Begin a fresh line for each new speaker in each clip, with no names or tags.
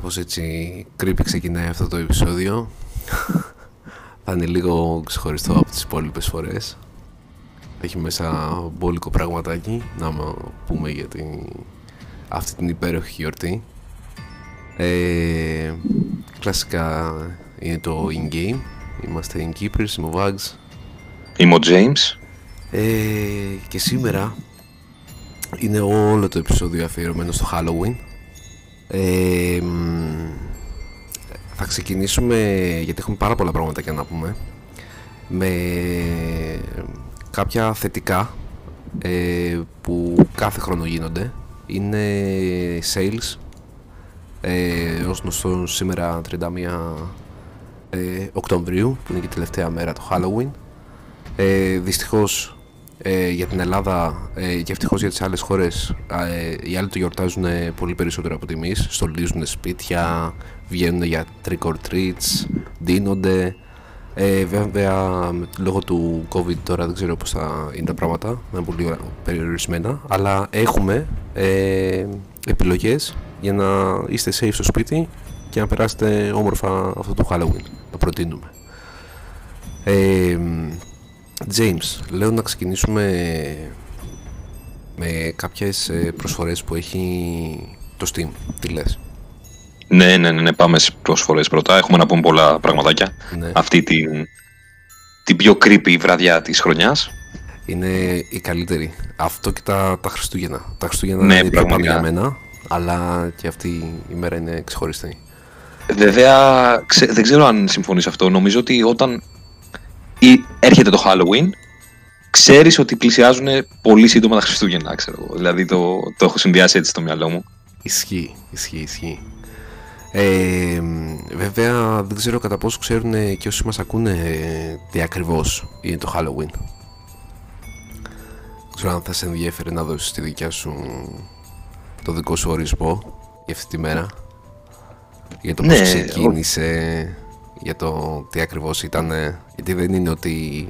Κάπως έτσι creepy ξεκινάει αυτό το επεισόδιο. Θα είναι λίγο ξεχωριστό από τις υπόλοιπες φορές. Έχει μέσα μπόλικο πραγματάκι να πούμε για την... αυτή την υπέροχη γιορτή. Ε, κλασικά είναι το in-game. Είμαστε in-keepers, είμαι ο Vags.
Είμαι ο James.
Ε, και σήμερα είναι όλο το επεισόδιο αφιερωμένο στο Halloween. Ε, θα ξεκινήσουμε, γιατί έχουμε πάρα πολλά πράγματα για να πούμε, με κάποια θετικά ε, που κάθε χρόνο γίνονται. Είναι sales, ε, ως γνωστό σήμερα 31 ε, Οκτωβρίου, που είναι και η τελευταία μέρα το Halloween. Ε, δυστυχώς ε, για την Ελλάδα ε, και ευτυχώς για τις άλλες χώρες, ε, οι άλλοι το γιορτάζουν πολύ περισσότερο από εμείς. Στολίζουν σπίτια, βγαίνουν για trick or treats, δίνονται. Ε, βέβαια, λόγω του COVID τώρα δεν ξέρω πώς θα είναι τα πράγματα, είναι πολύ περιορισμένα, αλλά έχουμε ε, επιλογές για να είστε safe στο σπίτι και να περάσετε όμορφα αυτό το Halloween, το προτείνουμε. Ε, James, λέω να ξεκινήσουμε με κάποιες ε, προσφορές που έχει το Steam. Τι λες;
Ναι, ναι, ναι, ναι, πάμε στις προσφορές πρώτα. Έχουμε να πούμε πολλά πραγματάκια. Ναι. Αυτή την, την πιο creepy βραδιά της χρονιάς.
Είναι η καλύτερη. Αυτό και τα, τα Χριστούγεννα. Τα Χριστούγεννα ναι, είναι πιο για μένα, αλλά και αυτή η μέρα είναι ξεχωριστή.
Βέβαια, δεν ξέρω αν συμφωνείς αυτό. Νομίζω ότι όταν ή έρχεται το Halloween, ξέρεις ότι πλησιάζουν πολύ σύντομα τα Χριστούγεννα, ξέρω εγώ. Δηλαδή το, το έχω συνδυάσει έτσι στο μυαλό μου.
Ισχύει, ισχύει, ισχύει. Ε, βέβαια δεν ξέρω κατά πόσο ξέρουν και όσοι μας ακούνε τι ακριβώς είναι το Halloween. Δεν ξέρω αν θα σε ενδιαφέρει να δώσεις τη δικιά σου το δικό σου ορισμό για αυτή τη μέρα. Για το πώς ναι, ξεκίνησε, για το τι ακριβώς ήταν γιατί δεν είναι ότι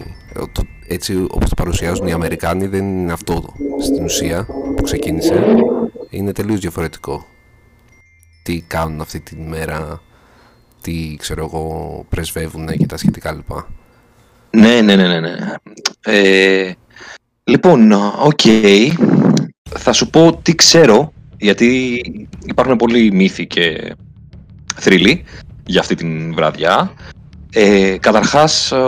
έτσι όπως το παρουσιάζουν οι Αμερικάνοι δεν είναι αυτό στην ουσία που ξεκίνησε. Είναι τελείως διαφορετικό τι κάνουν αυτή τη μέρα τι ξέρω εγώ πρεσβεύουν και τα σχετικά λοιπά.
Ναι ναι ναι ναι, ναι. Ε, λοιπόν οκ. Θα σου πω τι ξέρω γιατί υπάρχουν πολλοί μύθοι και θρύλοι για αυτή την βραδιά. Ε, καταρχάς, ε,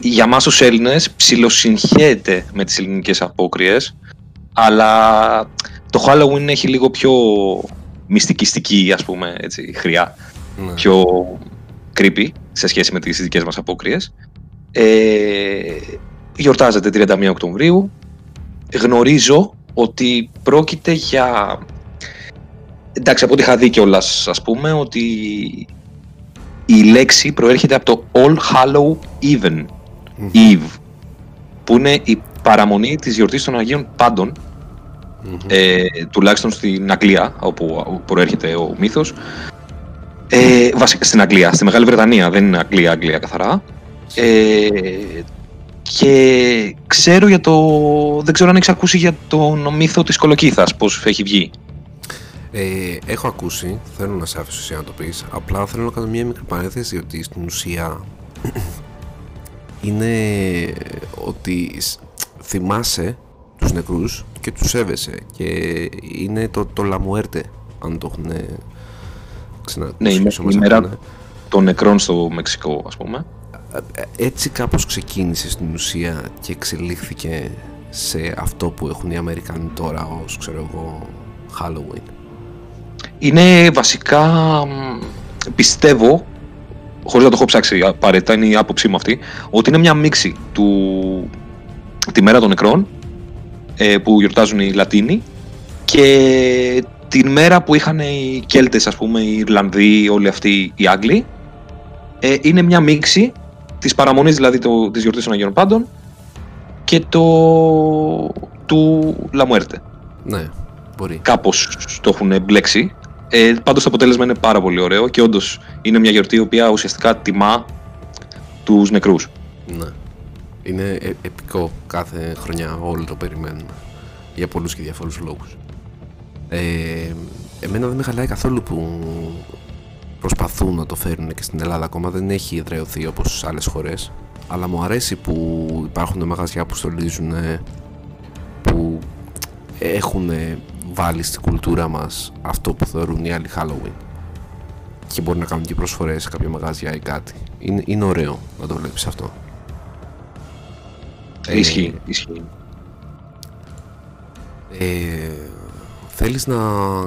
για μας τους Έλληνες ψιλοσυγχέεται με τις ελληνικές απόκριες, αλλά το Halloween έχει λίγο πιο μυστικιστική, ας πούμε, έτσι, χροιά. Ναι. Πιο creepy σε σχέση με τις δικές μας απόκριες. Ε, γιορτάζεται 31 Οκτωβρίου. Γνωρίζω ότι πρόκειται για εντάξει, από ό,τι είχα δει κιόλας, ας πούμε, ότι η λέξη προέρχεται από το All Hallow Even, Eve, που είναι η παραμονή της γιορτής των Αγίων ε, τουλάχιστον στην Αγγλία, όπου προέρχεται ο μύθος. Ε, βασικά στην Αγγλία, στη Μεγάλη Βρετανία, δεν είναι Αγγλία, Αγγλία καθαρά. Ε, και ξέρω για το... δεν ξέρω αν έχεις ακούσει για τον μύθο της Κολοκύθας, πώς έχει βγει.
Ε, έχω ακούσει, θέλω να σε άφησω εσύ να το πεις, απλά θέλω να κάνω μια μικρή παρένθεση ότι στην ουσία είναι ότι θυμάσαι τους νεκρούς και τους σέβεσαι και είναι το, το λαμουέρτε αν το έχουν
ξανακούσει. Ναι, είναι η μέρα των νεκρών στο Μεξικό ας πούμε.
Ε, έτσι κάπως ξεκίνησε στην ουσία και εξελίχθηκε σε αυτό που έχουν οι Αμερικάνοι τώρα ως ξέρω εγώ Halloween
είναι βασικά, πιστεύω, χωρίς να το έχω ψάξει απαραίτητα, είναι η άποψή μου αυτή, ότι είναι μια μίξη του τη μέρα των νεκρών ε, που γιορτάζουν οι Λατίνοι και την μέρα που είχαν οι Κέλτες, ας πούμε, οι Ιρλανδοί, όλοι αυτοί οι Άγγλοι. Ε, είναι μια μίξη της παραμονής δηλαδή το, της γιορτής των Αγίων Πάντων και το του Λαμουέρτε.
Ναι, μπορεί.
Κάπως το έχουν μπλέξει ε, Πάντως το αποτέλεσμα είναι πάρα πολύ ωραίο και όντως είναι μια γιορτή η οποία ουσιαστικά τιμά τους νεκρούς.
Ναι. Είναι ε, επικό κάθε χρονιά, όλοι το περιμένουν. Για πολλούς και διαφόρους λόγους. Ε, εμένα δεν με χαλάει καθόλου που προσπαθούν να το φέρουν και στην Ελλάδα ακόμα δεν έχει εδραιωθεί όπως σε άλλες χώρες αλλά μου αρέσει που υπάρχουν μαγαζιά που στολίζουν που έχουν βάλει στην κουλτούρα μας αυτό που θεωρούν οι άλλοι Halloween και μπορεί να κάνουν και προσφορές σε κάποια μαγαζιά ή κάτι είναι, είναι ωραίο να το βλέπεις αυτό
Ισχύει, ε, ισχύει.
Ε, θέλεις να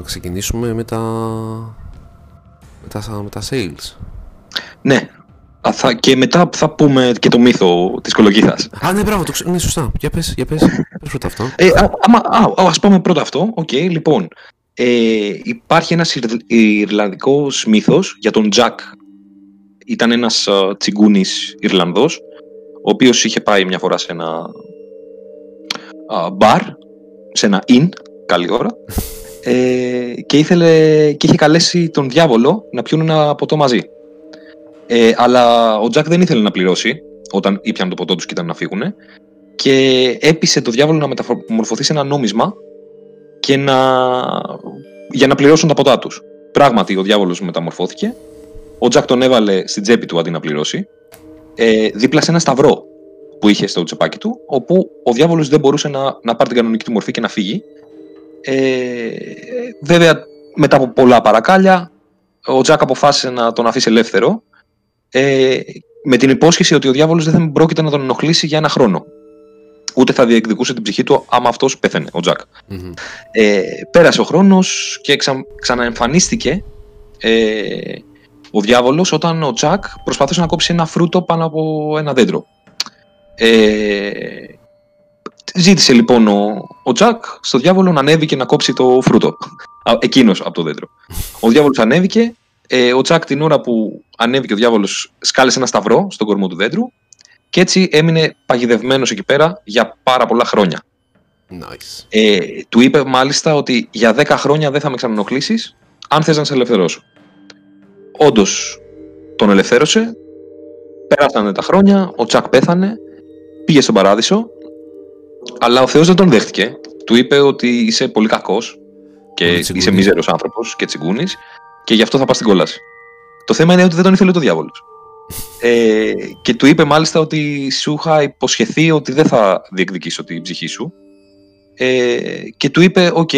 ξεκινήσουμε με τα, με τα, με τα sales;
Ναι. Α, θα, και μετά θα πούμε και το μύθο της κολοκύθας.
Α, ναι, μπράβο, το είναι σωστά. Για πες, για πες, πες πρώτα αυτό.
Ε, α, α, ας πούμε πρώτα αυτό. ΟΚ, okay, λοιπόν. Ε, υπάρχει ένας Ιρλανδικός μύθος για τον Τζακ. Ήταν ένας uh, τσιγκούνης Ιρλανδός, ο οποίος είχε πάει μια φορά σε ένα μπαρ, σε ένα inn, καλή ώρα, ε, και, ήθελε, και είχε καλέσει τον διάβολο να πιούν ένα ποτό μαζί. Ε, αλλά ο Τζακ δεν ήθελε να πληρώσει όταν ήπιαν το ποτό τους και ήταν να φύγουν και έπεισε το διάβολο να μεταμορφωθεί σε ένα νόμισμα και να... για να πληρώσουν τα ποτά τους. Πράγματι, ο διάβολος μεταμορφώθηκε. Ο Τζακ τον έβαλε στην τσέπη του αντί να πληρώσει. Ε, δίπλα σε ένα σταυρό που είχε στο τσεπάκι του, όπου ο διάβολος δεν μπορούσε να, να πάρει την κανονική του μορφή και να φύγει. Ε, βέβαια, μετά από πολλά παρακάλια, ο Τζακ αποφάσισε να τον αφήσει ελεύθερο, ε, με την υπόσχεση ότι ο διάβολος δεν θα πρόκειται να τον ενοχλήσει για ένα χρόνο. Ούτε θα διεκδικούσε την ψυχή του άμα αυτός πέθαινε, ο τζακ Ε, πέρασε ο χρόνος και ξα, ξαναεμφανίστηκε ε, ο διάβολος όταν ο Τζακ προσπαθούσε να κόψει ένα φρούτο πάνω από ένα δέντρο. Ε, ζήτησε λοιπόν ο, ο Τζακ στο διάβολο να ανέβει και να κόψει το φρούτο. Εκείνος από το δέντρο. Ο διάβολος ανέβηκε. Ε, ο Τζακ την ώρα που ανέβηκε ο διάβολος σκάλεσε ένα σταυρό στον κορμό του δέντρου και έτσι έμεινε παγιδευμένος εκεί πέρα για πάρα πολλά χρόνια.
Nice.
Ε, του είπε μάλιστα ότι για 10 χρόνια δεν θα με ξανανοχλήσει αν θες να σε ελευθερώσω. Όντως τον ελευθέρωσε. Πέρασαν τα χρόνια, ο Τσακ πέθανε πήγε στον παράδεισο, αλλά ο Θεός δεν τον δέχτηκε. Του είπε ότι είσαι πολύ κακός και είσαι μίζερος άνθρωπος και τσιγκούνης και γι' αυτό θα πας στην κόλαση. Το θέμα είναι ότι δεν τον ήθελε το διάβολος. Ε, και του είπε μάλιστα ότι σου είχα υποσχεθεί ότι δεν θα διεκδικήσω την ψυχή σου. Ε, και του είπε, ΟΚ,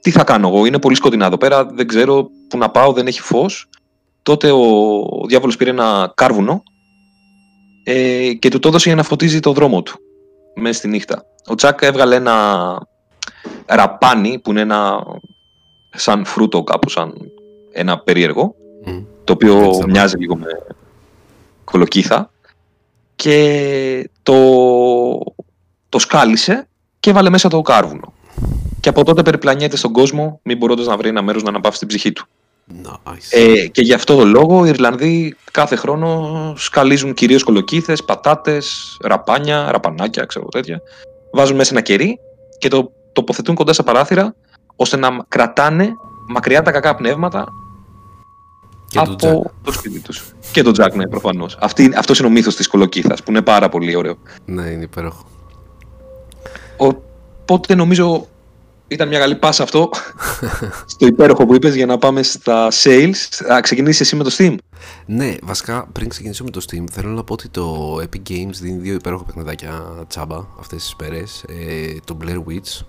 τι θα κάνω εγώ, είναι πολύ σκοτεινά εδώ πέρα, δεν ξέρω που να πάω, δεν έχει φως. Τότε ο, ο διάβολος πήρε ένα κάρβουνο ε, και του το έδωσε για να φωτίζει το δρόμο του μέσα στη νύχτα. Ο Τσάκ έβγαλε ένα ραπάνι που είναι ένα σαν φρούτο κάπου σαν ένα περίεργο το οποίο μοιάζει λίγο με κολοκύθα και το, το σκάλισε και έβαλε μέσα το κάρβουνο. Και από τότε περιπλανιέται στον κόσμο, μην μπορώντας να βρει ένα μέρος να αναπαύσει την ψυχή του. Ε, και γι' αυτό το λόγο οι Ιρλανδοί κάθε χρόνο σκαλίζουν κυρίως κολοκύθες, πατάτες, ραπάνια, ραπανάκια, ξέρω τέτοια. Βάζουν μέσα ένα κερί και το τοποθετούν κοντά στα παράθυρα ώστε να κρατάνε μακριά τα κακά πνεύματα
και
από το σπίτι τους. Και τον Τζακ, ναι, προφανώς. Αυτός είναι ο μύθος της κολοκύθας που είναι πάρα πολύ ωραίο.
Ναι, είναι υπέροχο.
Οπότε νομίζω ήταν μια καλή πάσα αυτό στο υπέροχο που είπες για να πάμε στα sales. Θα ξεκινήσεις εσύ με το Steam;
Ναι, βασικά πριν ξεκινήσω με το Steam θέλω να πω ότι το Epic Games δίνει δύο υπέροχα παιχνιδάκια τσάμπα αυτές τις μέρες. Ε, το Blair Witch,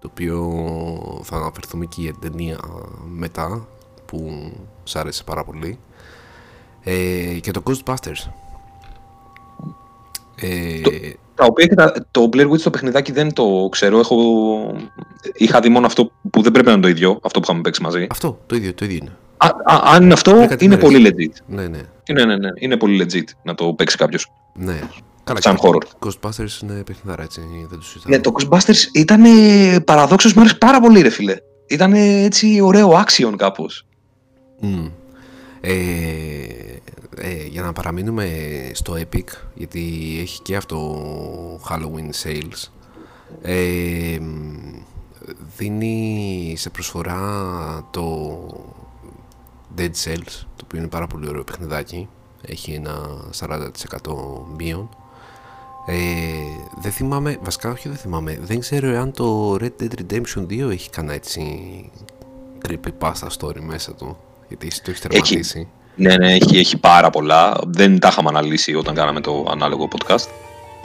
το οποίο θα αναφερθούμε και η ταινία μετά που σ' άρεσε πάρα πολύ. Ε, και το Ghostbusters.
Ε, τα οποία και τα, το Blair Witch το παιχνιδάκι δεν το ξέρω. Έχω, είχα δει μόνο αυτό που δεν πρέπει να είναι το ίδιο, αυτό που είχαμε παίξει μαζί.
Αυτό, το ίδιο, το ίδιο είναι.
Α, α, αν είναι αυτό, είναι πολύ legit.
Ναι, ναι.
Είναι, ναι, ναι, είναι πολύ legit να το παίξει κάποιος.
Ναι. Καλά,
Σαν horror.
Ghostbusters είναι παιχνιδάρα, έτσι. Δεν το συζητάω.
Ναι, το Ghostbusters ήταν παραδόξως μου άρεσε πάρα πολύ, ρε φίλε. Ήταν έτσι ωραίο action κάπως.
Mm. Ε, ε, για να παραμείνουμε στο Epic γιατί έχει και αυτό Halloween Sales ε, δίνει σε προσφορά το Dead Cells το οποίο είναι πάρα πολύ ωραίο παιχνιδάκι έχει ένα 40% μείον Ε, δεν θυμάμαι, βασικά όχι δεν θυμάμαι, δεν ξέρω εάν το Red Dead Redemption 2 έχει κανένα έτσι creepypasta story μέσα του, γιατί εσύ το έχεις τερματίσει.
Ναι, ναι, έχει, έχει πάρα πολλά. Δεν τα είχαμε αναλύσει όταν κάναμε το ανάλογο podcast.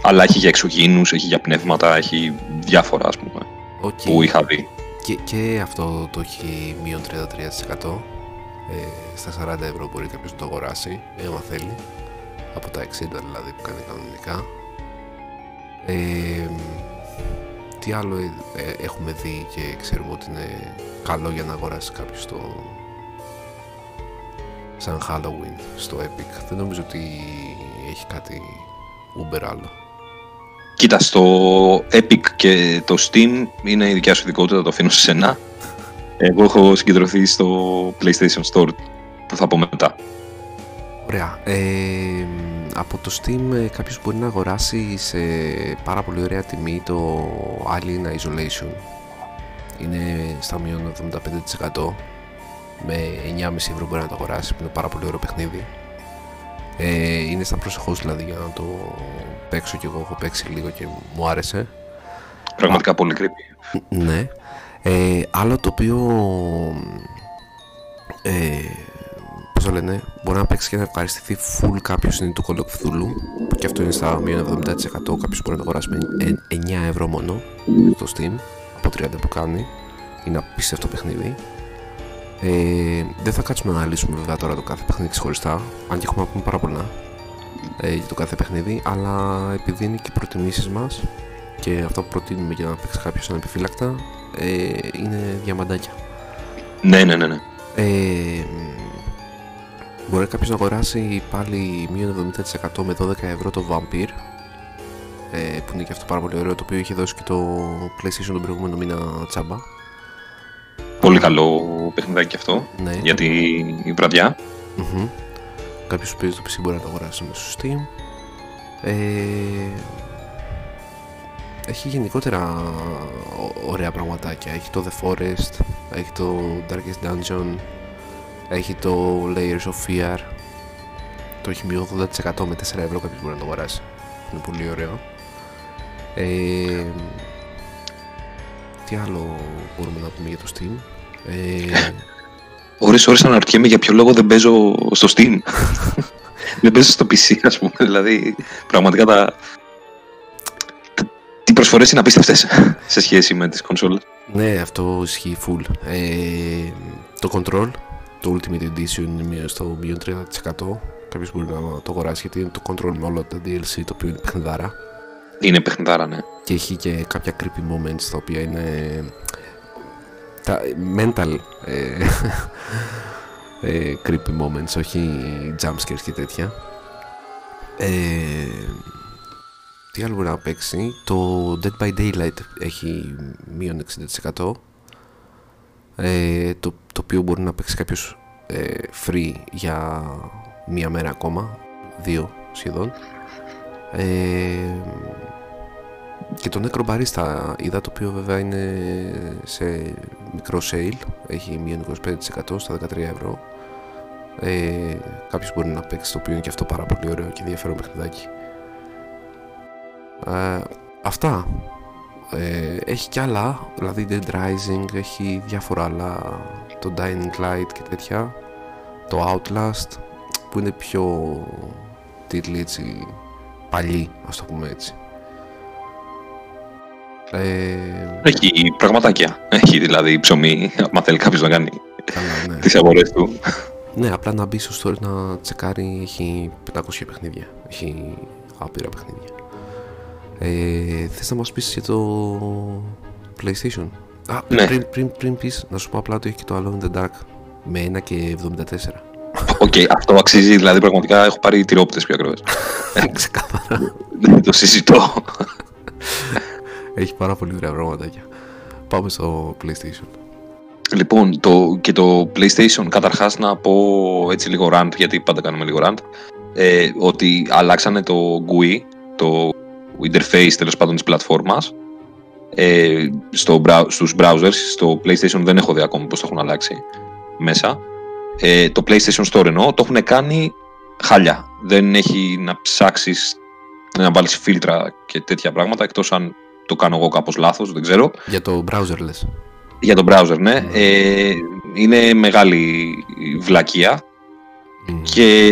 Αλλά έχει για εξωγήινους, έχει για πνεύματα, έχει διάφορα ας πούμε
Okay.
που είχα δει.
Και, και αυτό το έχει μείον 33%. Ε, στα 40 ευρώ μπορεί κάποιος να το αγοράσει, άμα θέλει. Από τα 60 δηλαδή που κάνει κανονικά. Ε, τι άλλο ε, ε, έχουμε δει και ξέρουμε ότι είναι καλό για να αγοράσει κάποιος το σαν Halloween στο Epic. Δεν νομίζω ότι έχει κάτι Uber άλλο.
Κοίτα, στο Epic και το Steam είναι η δικιά σου ειδικότητα, το αφήνω σε σένα. Εγώ έχω συγκεντρωθεί στο PlayStation Store που θα πω μετά.
Ωραία. Ε, από το Steam ε, κάποιος μπορεί να αγοράσει σε πάρα πολύ ωραία τιμή το Alien Isolation. Είναι στα μείον 75% με 9,5 ευρώ μπορεί να το αγοράσει που είναι πάρα πολύ ωραίο παιχνίδι. Ε, είναι στα προσεχώς δηλαδή για να το παίξω και εγώ έχω παίξει λίγο και μου άρεσε.
Πραγματικά πολύ creepy.
Ναι. Ε, άλλο το οποίο ε, πώς το λένε, μπορεί να παίξει και να ευχαριστηθεί full κάποιος είναι του Call of Cthulhu και αυτό είναι στα μείον 70% κάποιος μπορεί να το αγοράσει με 9 ευρώ μόνο στο Steam από 30 που κάνει είναι απίστευτο παιχνίδι ε, δεν θα κάτσουμε να αναλύσουμε βέβαια τώρα το κάθε παιχνίδι ξεχωριστά αν και έχουμε να πούμε πάρα πολλά ε, για το κάθε παιχνίδι αλλά επειδή είναι και οι προτιμήσεις μας και αυτό που προτείνουμε για να παίξει κάποιος ανεπιφύλακτα ε, είναι διαμαντάκια
Ναι, ναι, ναι. ναι.
ε, μπορεί κάποιος να αγοράσει πάλι μείον 70% με 12 ευρώ το Vampire ε, που είναι και αυτό πάρα πολύ ωραίο το οποίο είχε δώσει και το PlayStation τον προηγούμενο μήνα τσάμπα
Πολύ καλό παιχνιδάκι αυτό
ναι,
για τη η βραδιά.
Μμμ. Κάποιος που παίζει το PC μπορεί να το αγοράσει μέσω στο Steam. Ε, έχει γενικότερα ω- ωραία πραγματάκια. Έχει το The Forest, έχει το Darkest Dungeon, έχει το Layers of Fear. Το έχει μειώσει 80% με 4 ευρώ κάποιος μπορεί να το αγοράσει. Είναι πολύ ωραίο. Ε, τι άλλο μπορούμε να πούμε για το Steam; Ε,
Ώρες ώρες αναρωτιέμαι για ποιο λόγο δεν παίζω στο Steam. δεν παίζω στο PC, ας πούμε. Δηλαδή, πραγματικά τα... τα- Τι προσφορές είναι απίστευτες σε σχέση με τις κονσόλες.
Ναι, αυτό ισχύει full. Ε, το Control, το Ultimate Edition είναι μία στο μείον 30%. Κάποιος μπορεί να το αγοράσει γιατί είναι το Control με όλα τα DLC το οποίο είναι παιχνιδάρα.
Είναι παιχνιδάρα, ναι.
Και έχει και κάποια creepy moments τα οποία είναι τα mental ε, ε, creepy moments, όχι jumpscares και τέτοια. Ε, τι άλλο μπορεί να παίξει, το Dead by Daylight έχει μείον 60% ε, το, το οποίο μπορεί να παίξει κάποιος ε, free για μία μέρα ακόμα, δύο σχεδόν. Ε, και το Necro Barista είδα το οποίο βέβαια είναι σε μικρό sale, έχει μείον 25% στα 13 ευρώ. Ε, κάποιος μπορεί να παίξει το οποίο είναι και αυτό πάρα πολύ ωραίο και ενδιαφέρον παιχνιδάκι. Ε, αυτά. Ε, έχει κι άλλα, δηλαδή Dead Rising, έχει διάφορα άλλα, το Dining Light και τέτοια, το Outlast, που είναι πιο τίτλοι έτσι παλιοί, ας το πούμε έτσι. Ε,
Έχει πραγματάκια. Έχει δηλαδή ψωμί, άμα θέλει κάποιος να κάνει
καλά, ναι.
τις αγορές του.
ναι, απλά να μπει στο store να τσεκάρει, έχει 500 παιχνίδια, έχει άπειρα παιχνίδια. Ε, θες να μας πεις για το PlayStation? Α,
Ναι.
πριν, πριν, πριν πεις, να σου πω απλά ότι έχει και το Alone in the Dark με 1 και 74.
ΟΚ, αυτό αξίζει, δηλαδή πραγματικά έχω πάρει τυρόπιτες πιο ακριβές.
Ξεκάθαρα.
Δεν το συζητώ.
Έχει πάρα πολύ ωραία πραγματάκια. Πάμε στο PlayStation.
Λοιπόν, το, και το PlayStation, καταρχάς να πω έτσι λίγο rant, γιατί πάντα κάνουμε λίγο rant, ε, ότι αλλάξανε το GUI, το interface τέλος πάντων της πλατφόρμας, ε, στο, brou- στους browsers, στο PlayStation δεν έχω δει ακόμα πώς το έχουν αλλάξει μέσα. Ε, το PlayStation Store εννοώ, το έχουν κάνει χάλια. Δεν έχει να ψάξεις να βάλεις φίλτρα και τέτοια πράγματα, εκτός αν το κάνω εγώ κάπως λάθος, δεν ξέρω.
Για το browser λες.
Για το browser, ναι. Ε, είναι μεγάλη βλακεία
Μμ.
και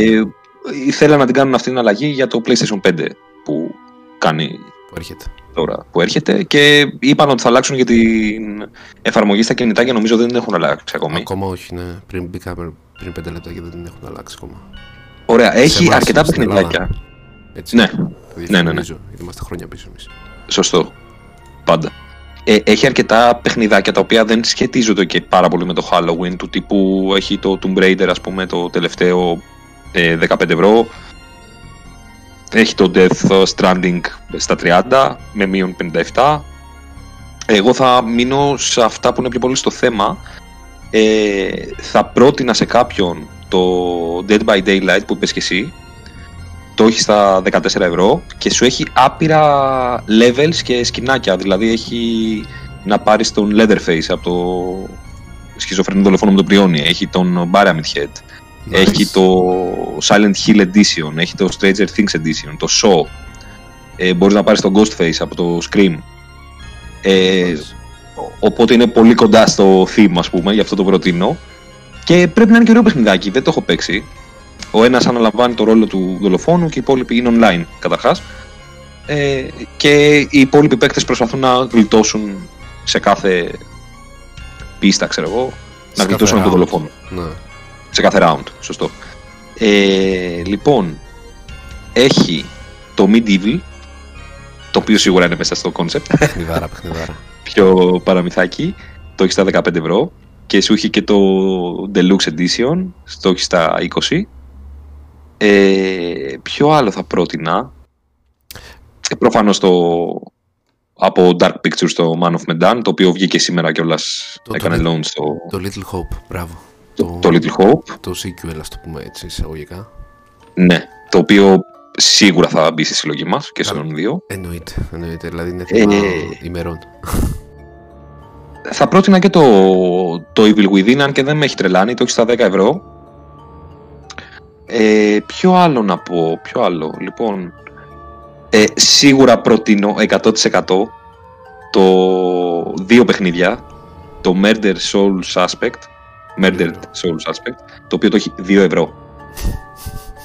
ήθελα να την κάνουν αυτή την αλλαγή για το PlayStation 5 που κάνει
Που έρχεται.
τώρα που έρχεται και είπαν ότι θα αλλάξουν για την εφαρμογή στα κινητά και νομίζω δεν την έχουν αλλάξει ακόμη.
Ακόμα όχι, ναι. Πριν μπήκαμε πριν 5 λεπτά και δεν την έχουν αλλάξει ακόμα.
Ωραία, έχει
εμάς,
αρκετά
στην
παιχνιδάκια.
Έτσι.
Ναι,
Το
ναι, ναι.
διαφημίζω, Γιατί είμαστε χρόνια πίσω εμείς.
σωστό. Πάντα. Ε, έχει αρκετά παιχνιδάκια τα οποία δεν σχετίζονται και πάρα πολύ με το Halloween του τύπου έχει το Tomb Raider ας πούμε το τελευταίο ε, 15 ευρώ έχει το Death Stranding στα 30 με μείον 57 εγώ θα μείνω σε αυτά που είναι πιο πολύ στο θέμα ε, θα πρότεινα σε κάποιον το Dead by Daylight που είπες και εσύ το έχει στα 14 ευρώ και σου έχει άπειρα levels και σκηνάκια. Δηλαδή έχει να πάρεις τον Leatherface από το σχιζοφρενή δολοφόνο με τον Πριόνι. Έχει τον Pyramid Head.
Nice.
Έχει το Silent Hill Edition. Έχει το Stranger Things Edition. Το Saw. Ε, μπορείς να πάρεις τον Ghostface από το Scream. Ε,
Nice.
Οπότε είναι πολύ κοντά στο theme, ας πούμε, γι' αυτό το προτείνω. Και πρέπει να είναι και ωραίο παιχνιδάκι, δεν το έχω παίξει. Ο ένας αναλαμβάνει το ρόλο του δολοφόνου και οι υπόλοιποι είναι online καταρχάς. Ε, και οι υπόλοιποι παίκτες προσπαθούν να γλιτώσουν σε κάθε πίστα, ξέρω εγώ, να
κάθε
γλιτώσουν από τον
round.
δολοφόνο.
Ναι.
Σε κάθε round, σωστό. Ε, λοιπόν, έχει το Medieval, το οποίο σίγουρα είναι μέσα στο concept,
Παιχνιδάρα, παιχνιδάρα.
πιο παραμυθάκι, το έχει στα 15 ευρώ και σου έχει και το Deluxe Edition, το έχει στα 20. Ε, ποιο άλλο θα πρότεινα; Ε, προφανώς το από Dark Pictures το Man of Medan, το οποίο βγήκε σήμερα κιόλας,
Το-
έκανε
το-
launch στο
Το Little Hope, μπράβο.
Το, το Little Hope.
Το sequel, ας το πούμε έτσι, εισαγωγικά.
Ναι, το οποίο σίγουρα θα μπει στη συλλογή μας και στον δύο.
Εννοείται, εννοείται. Δηλαδή είναι θέμα
Ε,
ημερών.
Θα πρότεινα και το, το Evil Within, αν και δεν με έχει τρελάνει, το έχει στα 10 ευρώ. Ε, ποιο άλλο να πω, ποιο άλλο, λοιπόν. Ε, σίγουρα προτείνω 100% το δύο παιχνίδια, το Murder Soul Suspect, Murdered Soul Suspect, το οποίο το έχει 2 ευρώ.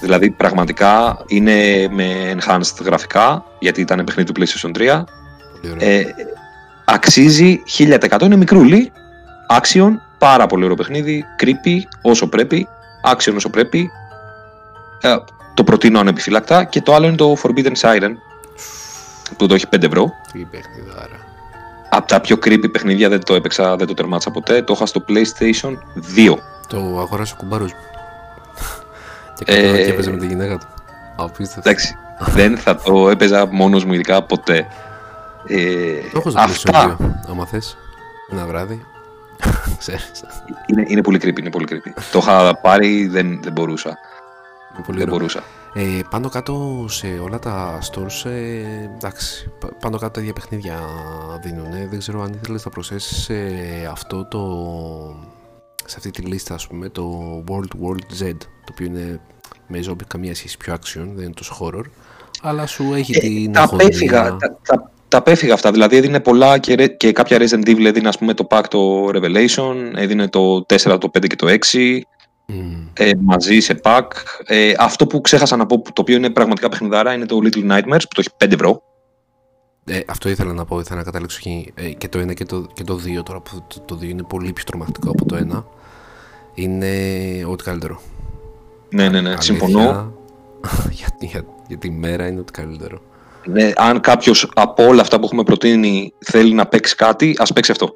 Δηλαδή πραγματικά είναι με enhanced γραφικά, γιατί ήταν παιχνίδι του PlayStation 3,
Πολύ ωραίο.
ε, αξίζει 1000% είναι μικρούλι. Action, πάρα πολύ ωραίο παιχνίδι. Creepy όσο πρέπει. Action όσο πρέπει. Ε, το προτείνω ανεπιφύλακτα. Και το άλλο είναι το Forbidden Siren που το έχει 5 ευρώ.
Τι παιχνιδάρα.
Από τα πιο creepy παιχνίδια δεν το έπαιξα, δεν το τερμάτισα ποτέ. Το είχα στο PlayStation 2.
Το αγόρασε ο κουμπάρος μου. και
Ε,
κάτω και έπαιζε με τη γυναίκα του. Απίστευτο.
Εντάξει, δεν θα το έπαιζα μόνος μου ειδικά ποτέ. Ε,
Το έχω στο
αυτά
PlayStation 2, άμα θες. Ένα βράδυ. Ξέρεις.
είναι, είναι πολύ creepy, είναι πολύ creepy. το είχα πάρει, δεν, δεν μπορούσα.
Είναι πολύ
Δεν
ωραίο.
μπορούσα.
Ε, πάνω κάτω σε όλα τα stores, ε, εντάξει, πα- πάνω κάτω τα ίδια παιχνίδια δίνουν. Δεν ξέρω αν ήθελες να προσθέσεις σε αυτό το, σε αυτή τη λίστα, ας πούμε, το World World Z, το οποίο είναι με ζόμπι καμία σχέση πιο action, δεν είναι τόσο horror, αλλά σου έχει την
Ε, τα
αγωνία.
απέφυγα, τα, τα, τα απέφυγα αυτά. Δηλαδή έδινε πολλά και, ρε- και κάποια Resident Evil έδινε ας πούμε το pack το Revelation, έδινε το 4, το 5 και το 6
Μμμ.
Ε, μαζί σε pack. Ε, αυτό που ξέχασα να πω, το οποίο είναι πραγματικά παιχνιδάρα, είναι το Little Nightmares που το έχει 5 ευρώ.
Ε, αυτό ήθελα να πω, ήθελα να καταλήξω εκεί. Ε, και το 1 και το, και το 2 τώρα που το, το 2 είναι πολύ πιο τρομακτικό από το 1. Είναι ό,τι καλύτερο.
Ναι, ναι, ναι,
Αλήθεια,
συμφωνώ.
για, για, για τη μέρα είναι ό,τι καλύτερο.
Ναι, αν κάποιος από όλα αυτά που έχουμε προτείνει θέλει να παίξει κάτι, ας παίξει αυτό.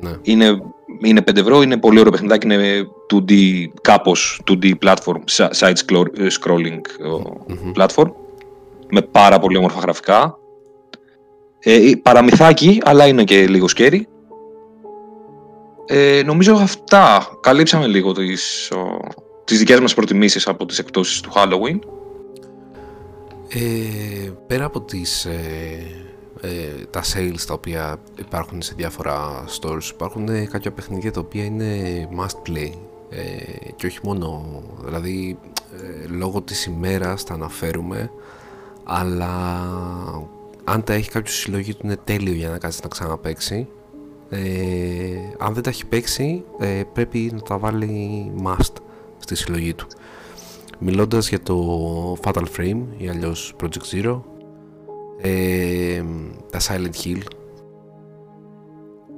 Ναι.
Είναι, είναι 5 ευρώ, είναι πολύ ωραίο παιχνιδάκι, είναι 2D, κάπως 2D platform, si- side scroll- ε, scrolling ε,
Μμμ.
platform, με πάρα πολύ όμορφα γραφικά. Ε, ε, παραμυθάκι, αλλά είναι και λίγο scary. Ε, νομίζω αυτά. Καλύψαμε λίγο τις, ο, τις δικές μας προτιμήσεις από τις εκπτώσεις του Halloween.
Ε, πέρα από τις, ε, ε, τα sales τα οποία υπάρχουν σε διάφορα stores υπάρχουν ε, κάποια παιχνίδια τα οποία είναι must play ε, και όχι μόνο δηλαδή ε, λόγω της ημέρας τα αναφέρουμε Αλλά αν τα έχει κάποιος συλλογή του είναι τέλειο για να κάτσει να ξαναπαίξει. Ε, αν δεν τα έχει παίξει ε, πρέπει να τα βάλει must στη συλλογή του. Μιλώντας για το Fatal Frame ή αλλιώς Project Zero ε, τα Silent Hill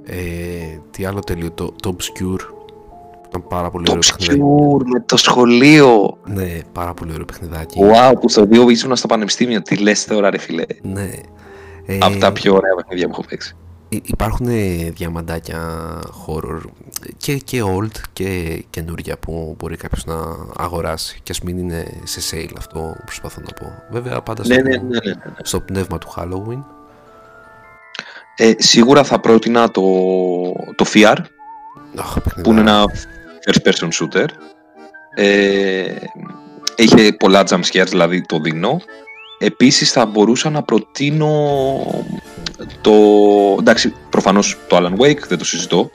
ε, τι άλλο τέλειο το, το Obscure ήταν πάρα πολύ ωραίο
παιχνιδάκι. Obscure με το σχολείο.
Ναι, πάρα πολύ ωραίο παιχνιδάκι.
Wow, που στο δύο ήσουν στα πανεπιστήμια. Τι λες τώρα ρε φίλε.
Ναι.
Ε, Από τα πιο ωραία παιχνίδια που έχω παίξει.
Υπάρχουν διαμαντάκια horror και, και old και καινούργια που μπορεί κάποιος να αγοράσει και ας μην είναι σε sale αυτό που προσπαθώ να πω. Βέβαια πάντα
ναι,
στο,
ναι, ναι, ναι, ναι.
στο πνεύμα του Halloween.
Ε, σίγουρα θα πρότεινα το, το FIAR
Oh,
που είναι ένα first person shooter. Ε, είχε πολλά jump scares, δηλαδή το δίνω. Επίσης θα μπορούσα να προτείνω το... Εντάξει, προφανώς το Alan Wake, δεν το συζητώ.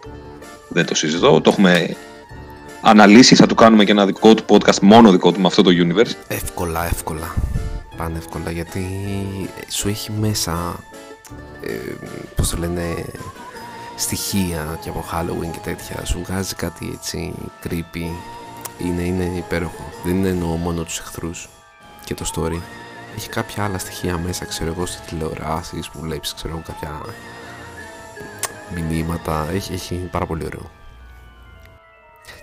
Δεν το συζητώ, το έχουμε αναλύσει, θα του κάνουμε και ένα δικό του podcast μόνο δικό του με αυτό το universe.
Εύκολα, εύκολα. Πάνε εύκολα γιατί σου έχει μέσα, ε, πώς το λένε, στοιχεία και από Halloween και τέτοια. Σου βγάζει κάτι έτσι creepy. Είναι, είναι υπέροχο. Δεν είναι εννοώ μόνο τους εχθρούς και το story. Έχει κάποια άλλα στοιχεία μέσα, ξέρω εγώ, στις τηλεοράσεις που βλέπεις, ξέρω εγώ, κάποια μηνύματα. Έχει, έχει πάρα πολύ ωραίο.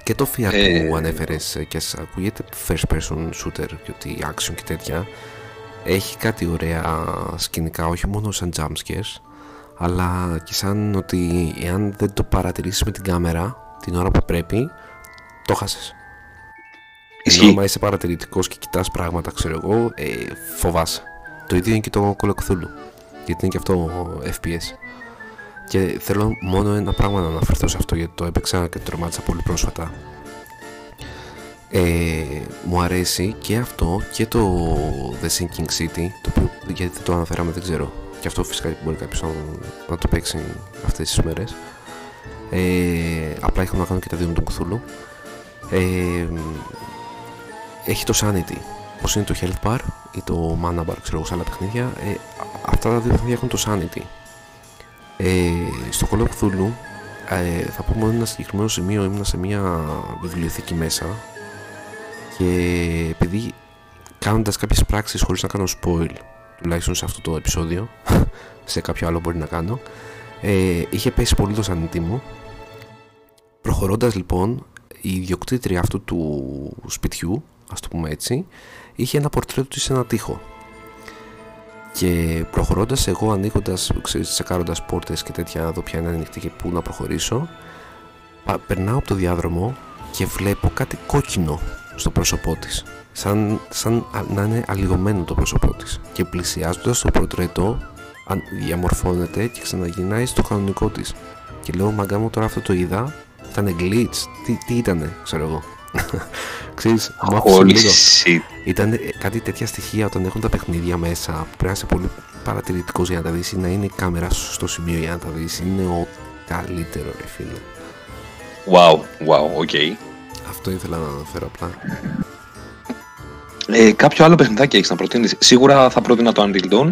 Και το Fiat
Ε,
που ανέφερες και σας ακούγεται first person shooter και ότι action και τέτοια έχει κάτι ωραία σκηνικά όχι μόνο σαν jumpscares αλλά και σαν ότι εάν δεν το παρατηρήσεις με την κάμερα την ώρα που πρέπει το χάσες
Ισχύει.
Ενώ άμα είσαι παρατηρητικός και κοιτάς πράγματα ξέρω εγώ ε, φοβάσαι. Το ίδιο είναι και το Call of Cthulhu γιατί είναι και αυτό FPS και θέλω μόνο ένα πράγμα να αναφερθώ σε αυτό γιατί το έπαιξα και το τρομάτισα πολύ πρόσφατα. Ε, μου αρέσει και αυτό και το The Sinking City το οποίο γιατί δεν το αναφέραμε δεν ξέρω. Και αυτό φυσικά μπορεί κάποιος να, να το παίξει αυτές τις μέρες. Ε, απλά έχω να κάνω και τα δύο με τον Cthulhu. Ε, έχει το Sanity. Όπως είναι το Health Bar ή το Mana Bar ξέρω εγώ σε άλλα παιχνίδια. Ε, αυτά τα δύο παιχνίδια έχουν το Sanity. Ε, στο Call of Cthulhu ε, θα πω μόνο ένα συγκεκριμένο σημείο. Ήμουν σε μια βιβλιοθήκη μέσα και επειδή κάνοντας κάποιες πράξεις χωρίς να κάνω spoil τουλάχιστον σε αυτό το επεισόδιο σε κάποιο άλλο μπορεί να κάνω ε, είχε πέσει πολύ το σανιτί μου. Προχωρώντας λοιπόν η ιδιοκτήτρια αυτού του σπιτιού ας το πούμε έτσι είχε ένα πορτρέτο της σε ένα τοίχο. Και προχωρώντας εγώ ανοίγοντας, ξέρεις, τσεκάροντας πόρτες και τέτοια να δω ποια είναι ανοιχτή και πού να προχωρήσω πα- περνάω από το διάδρομο και βλέπω κάτι κόκκινο στο πρόσωπό της σαν, σαν α- να είναι αλλοιωμένο το πρόσωπό της. Και πλησιάζοντας το πορτρέτο αν- διαμορφώνεται και ξαναγυρνάει στο κανονικό της. Και λέω μαγκά μου τώρα αυτό το είδα ήταν glitch, τι, τι ήτανε ξέρω εγώ ξέρεις μου άφησε
Holy
λίγο
shit.
ήταν ε, κάτι τέτοια στοιχεία όταν έχουν τα παιχνίδια μέσα που πρέπει να είσαι πολύ παρατηρητικός για να τα δεις ή να είναι η κάμερα σου στο σημείο για να τα δεις είναι ο καλύτερο ρε φίλε
Wow, wow, ΟΚ.
αυτό ήθελα να αναφέρω απλά
Ε, κάποιο άλλο παιχνιδάκι έχεις να προτείνεις. Σίγουρα θα πρότεινα το Until Dawn.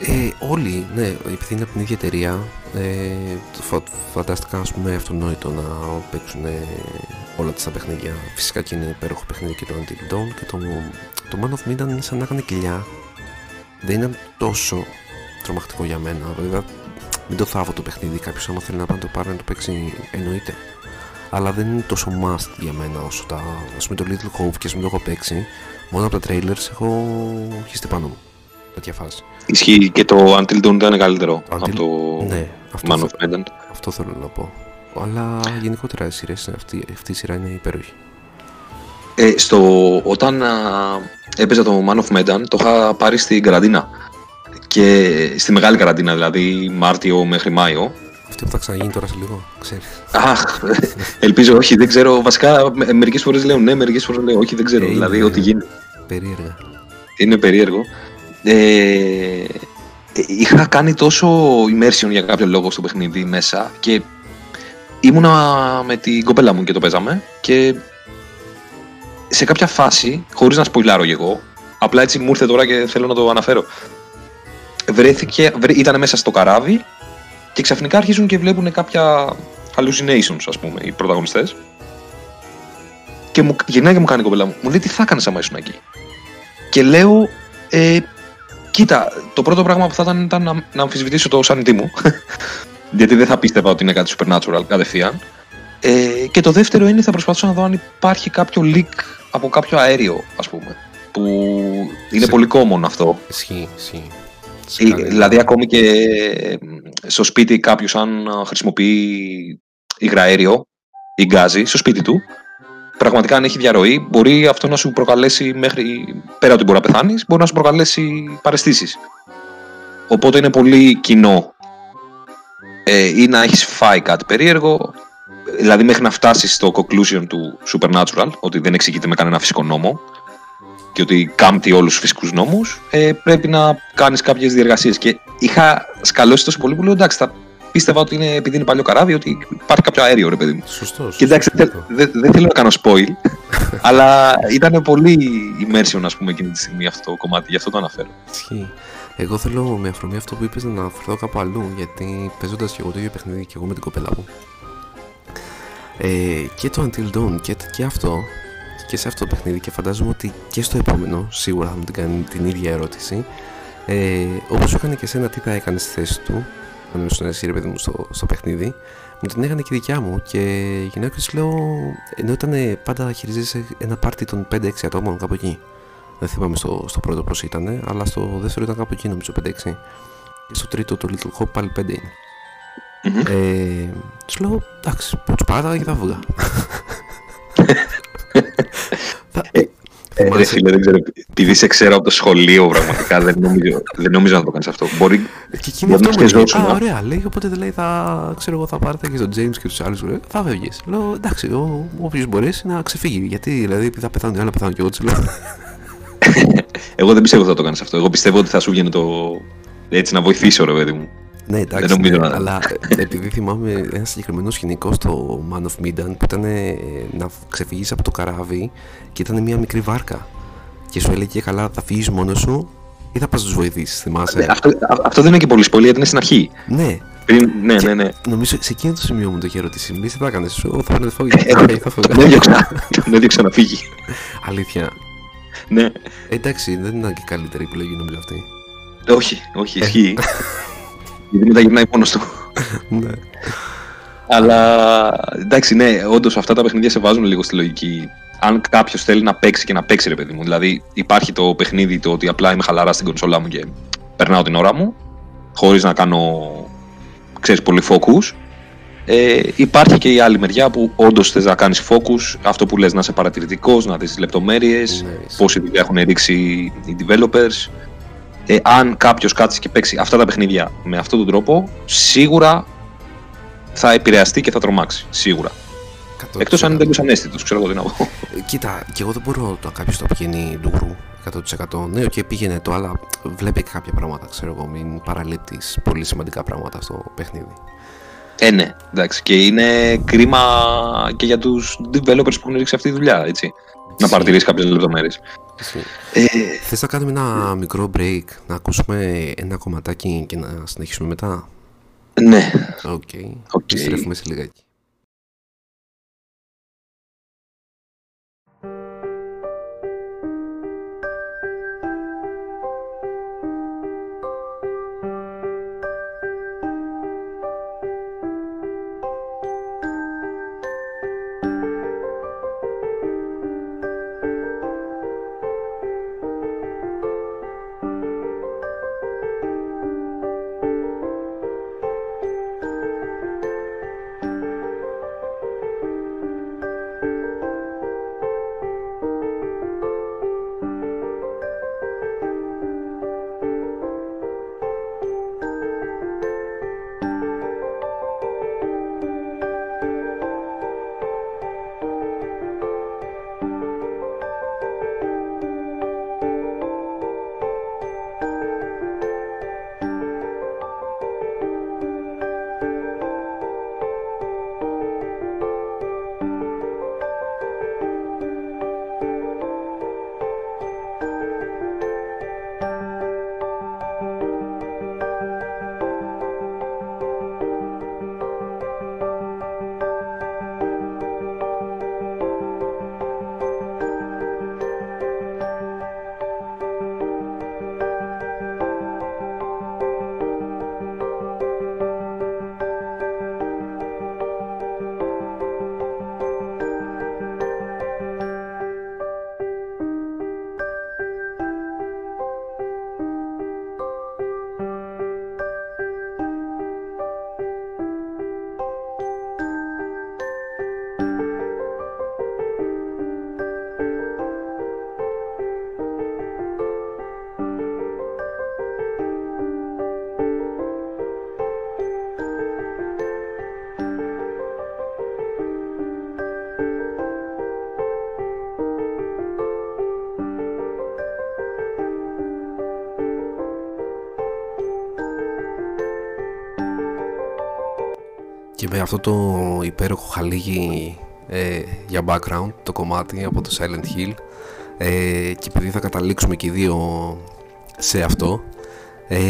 Ε, όλοι, ναι, επειδή είναι από την ίδια εταιρεία ε, φα, φαντάστηκα ας πούμε αυτονόητο να παίξουν ε, όλα τα παιχνίδια. Φυσικά και είναι υπέροχο παιχνίδι και το Until Dawn και το, το Man of Medan είναι σαν να έκανε κοιλιά. Δεν ήταν τόσο τρομακτικό για μένα. Βέβαια μην το θάβω το παιχνίδι. Κάποιος άμα θέλει να πάει να το πάρει να το παίξει εννοείται. Αλλά δεν είναι τόσο must για μένα όσο τα ας πούμε το Little Hope και ας μην το έχω παίξει. Μόνο από τα trailers έχω χυστεί πάνω μου τέτοια φάση
Ισχύει και το Until Dawn ήταν καλύτερο
Until-
από το
ναι, αυτό,
Man
θε-
of Medan.
αυτό θέλω να πω. Αλλά γενικότερα οι σειρές, αυτή, αυτή η σειρά είναι υπέροχη.
Ε, στο, όταν α, έπαιζα το Man of Medan, το είχα πάρει στην καραντίνα. Και στη μεγάλη καραντίνα, δηλαδή Μάρτιο μέχρι Μάιο.
Αυτό που θα ξαναγίνει τώρα σε λίγο, ξέρεις.
Αχ, ελπίζω όχι, δεν ξέρω. Βασικά, μερικές φορές λέω ναι, μερικές φορές λέω όχι, δεν ξέρω.
Ε,
δηλαδή,
είναι-
ό,τι γίνει.
Περίεργα.
Είναι περίεργο. Ε, ε, είχα κάνει τόσο immersion για κάποιο λόγο στο παιχνίδι μέσα και ήμουνα με την κοπέλα μου και το παίζαμε και σε κάποια φάση, χωρίς να σποιλάρω κι εγώ, Απλά έτσι μου ήρθε τώρα και θέλω να το αναφέρω. Βρέθηκε, ήταν μέσα στο καράβι και ξαφνικά αρχίζουν και βλέπουν κάποια hallucinations, ας πούμε, οι πρωταγωνιστές. Και μου γυρνάει και μου κάνει η κοπέλα μου. Μου λέει τι θα έκανε άμα ήσουν εκεί; Και λέω, ε, κοίτα, το πρώτο πράγμα που θα ήταν ήταν να, να αμφισβητήσω το sanity μου. γιατί δεν θα πίστευα ότι είναι κάτι supernatural κατευθείαν. Ε, και το δεύτερο είναι θα προσπαθήσω να δω αν υπάρχει κάποιο leak από κάποιο αέριο, ας πούμε. Που είναι πολύ common αυτό.
Ισχύει, ισχύει.
Ε, δηλαδή ακόμη και στο σπίτι κάποιος αν χρησιμοποιεί υγραέριο ή γκάζι στο σπίτι του πραγματικά αν έχει διαρροή, μπορεί αυτό να σου προκαλέσει μέχρι. πέρα ότι μπορεί να πεθάνεις, μπορεί να σου προκαλέσει παρεστήσεις. Οπότε είναι πολύ κοινό ε, ή να έχεις φάει κάτι περίεργο, δηλαδή μέχρι να φτάσεις στο conclusion του Supernatural, ότι δεν εξηγείται με κανένα φυσικό νόμο και ότι κάμπτει όλους τους φυσικούς νόμους, ε, πρέπει να κάνεις κάποιες διεργασίες. Και είχα σκαλώσει τόσο πολύ που λέω εντάξει, θα πίστευα ότι είναι επειδή είναι παλιό καράβι, ότι υπάρχει κάποιο αέριο, ρε παιδί μου.
Σωστό.
Και εντάξει, δεν θέλω να κάνω spoil, αλλά ήταν πολύ immersion, ας πούμε, εκείνη τη στιγμή αυτό το κομμάτι, γι' αυτό το αναφέρω.
Ισχύει. Εγώ θέλω με αφορμή αυτό που είπες να αναφερθώ κάπου αλλού, γιατί παίζοντας και εγώ το ίδιο παιχνίδι και εγώ με την κοπέλα μου. Ε, και το Until Dawn και, και αυτό και σε αυτό το παιχνίδι και φαντάζομαι ότι και στο επόμενο σίγουρα θα μου την κάνει την ίδια ερώτηση ε, όπως έκανε και εσένα τι θα έκανες στη θέση του; Να μην εσύ ρε παιδί μου στο, στο παιχνίδι. Μου την έκανε και δικιά μου και γυναίκα της λέω ενώ ήταν πάντα χειριζέσαι ένα πάρτι των 5-6 ατόμων κάπου εκεί. Δεν θυμάμαι στο, στο πρώτο πως ήταν αλλά στο δεύτερο ήταν κάπου εκεί νομίζω 5-6 και στο τρίτο το Little Hope πάλι 5 είναι. Mm-hmm. ε, τους λέω εντάξει τους παράταγα και θα βγάλω
ε, ε, ρε φίλε, δεν ξέρω. Επειδή σε ξέρω από το σχολείο, πραγματικά δεν νομίζω, δεν νομίζω να το κάνεις αυτό. Μπορεί
και εκείνη αυτό μου λέει, Α, ωραία, λέει, οπότε λέει, θα, ξέρω εγώ, θα πάρετε και στον James και τους άλλους. Θα φεύγεις. Λέω, εντάξει, όποιος μπορέσει να ξεφύγει. Γιατί, δηλαδή, επειδή θα πεθάνουν οι άλλοι, θα πεθάνω και εγώ, τους λέω.
εγώ δεν πιστεύω ότι θα το κάνεις αυτό. Εγώ πιστεύω ότι θα σου βγαίνει το. Έτσι να βοηθήσω, ρε παιδί μου.
Ναι, εντάξει, ναι, αλλά επειδή θυμάμαι ένας συγκεκριμένος σκηνικός στο Man of Medan που ήταν να ξεφύγεις από το καράβι και ήταν μια μικρή βάρκα. Και σου έλεγε καλά, θα φύγεις μόνος σου ή θα πας να τους βοηθήσεις, θυμάσαι;
Ναι, αυτό, αυτό δεν είναι και πολύ σπολή, γιατί είναι στην αρχή.
Ναι.
Πριν, ναι, ναι, ναι.
Νομίζω σε εκείνο το σημείο μου το είχε ρωτήσει. Μη τι θα έκανε, σου θα
πάνε φόγη. Δεν έδιωξα να φύγει.
Αλήθεια.
Ναι.
Εντάξει, δεν ήταν και καλύτερη επιλογή νομίζω αυτή.
Όχι, όχι, ισχύει. Γιατί μετά γυρνάει μόνος του.
ναι.
Αλλά εντάξει, ναι, όντως αυτά τα παιχνίδια σε βάζουν λίγο στη λογική. Αν κάποιος θέλει να παίξει και να παίξει, ρε παιδί μου. Δηλαδή, υπάρχει το παιχνίδι το ότι απλά είμαι χαλαρά στην κονσόλα μου και περνάω την ώρα μου, χωρίς να κάνω ξέρεις, πολύ focus. Ε, υπάρχει και η άλλη μεριά που όντως θες να κάνεις focus, αυτό που λες να είσαι παρατηρητικός, να δεις τις λεπτομέρειες, ναι, πόση δουλειά έχουν ρίξει οι developers, ε, αν κάποιος κάτσει και παίξει αυτά τα παιχνίδια με αυτόν τον τρόπο, σίγουρα θα επηρεαστεί και θα τρομάξει. Σίγουρα. Εκτός αν δεν είναι ανέστητος, ξέρω εγώ τι να πω.
Ε, κοίτα, και εγώ δεν μπορώ το κάποιος το πηγαίνει ντουγρού 100%. Ναι, και πήγαινε το, αλλά βλέπει και κάποια πράγματα, ξέρω εγώ. Μην παραλείπτει πολύ σημαντικά πράγματα στο παιχνίδι.
Ε, ναι, εντάξει. Και είναι κρίμα και για τους developers που έχουν ρίξει αυτή τη δουλειά, έτσι. Να παρατηρήσει κάποιες λεπτομέρειες.
Ε, Θες να κάνουμε ένα μικρό break, να ακούσουμε ένα κομματάκι και να συνεχίσουμε μετά;
Ναι.
Οκ. Okay. okay. Επιστρέφουμε σε λιγάκι. Αυτό το υπέροχο χαλίγι ε, για background το κομμάτι από το Silent Hill. Ε, και επειδή θα καταλήξουμε και οι δύο σε αυτό ε,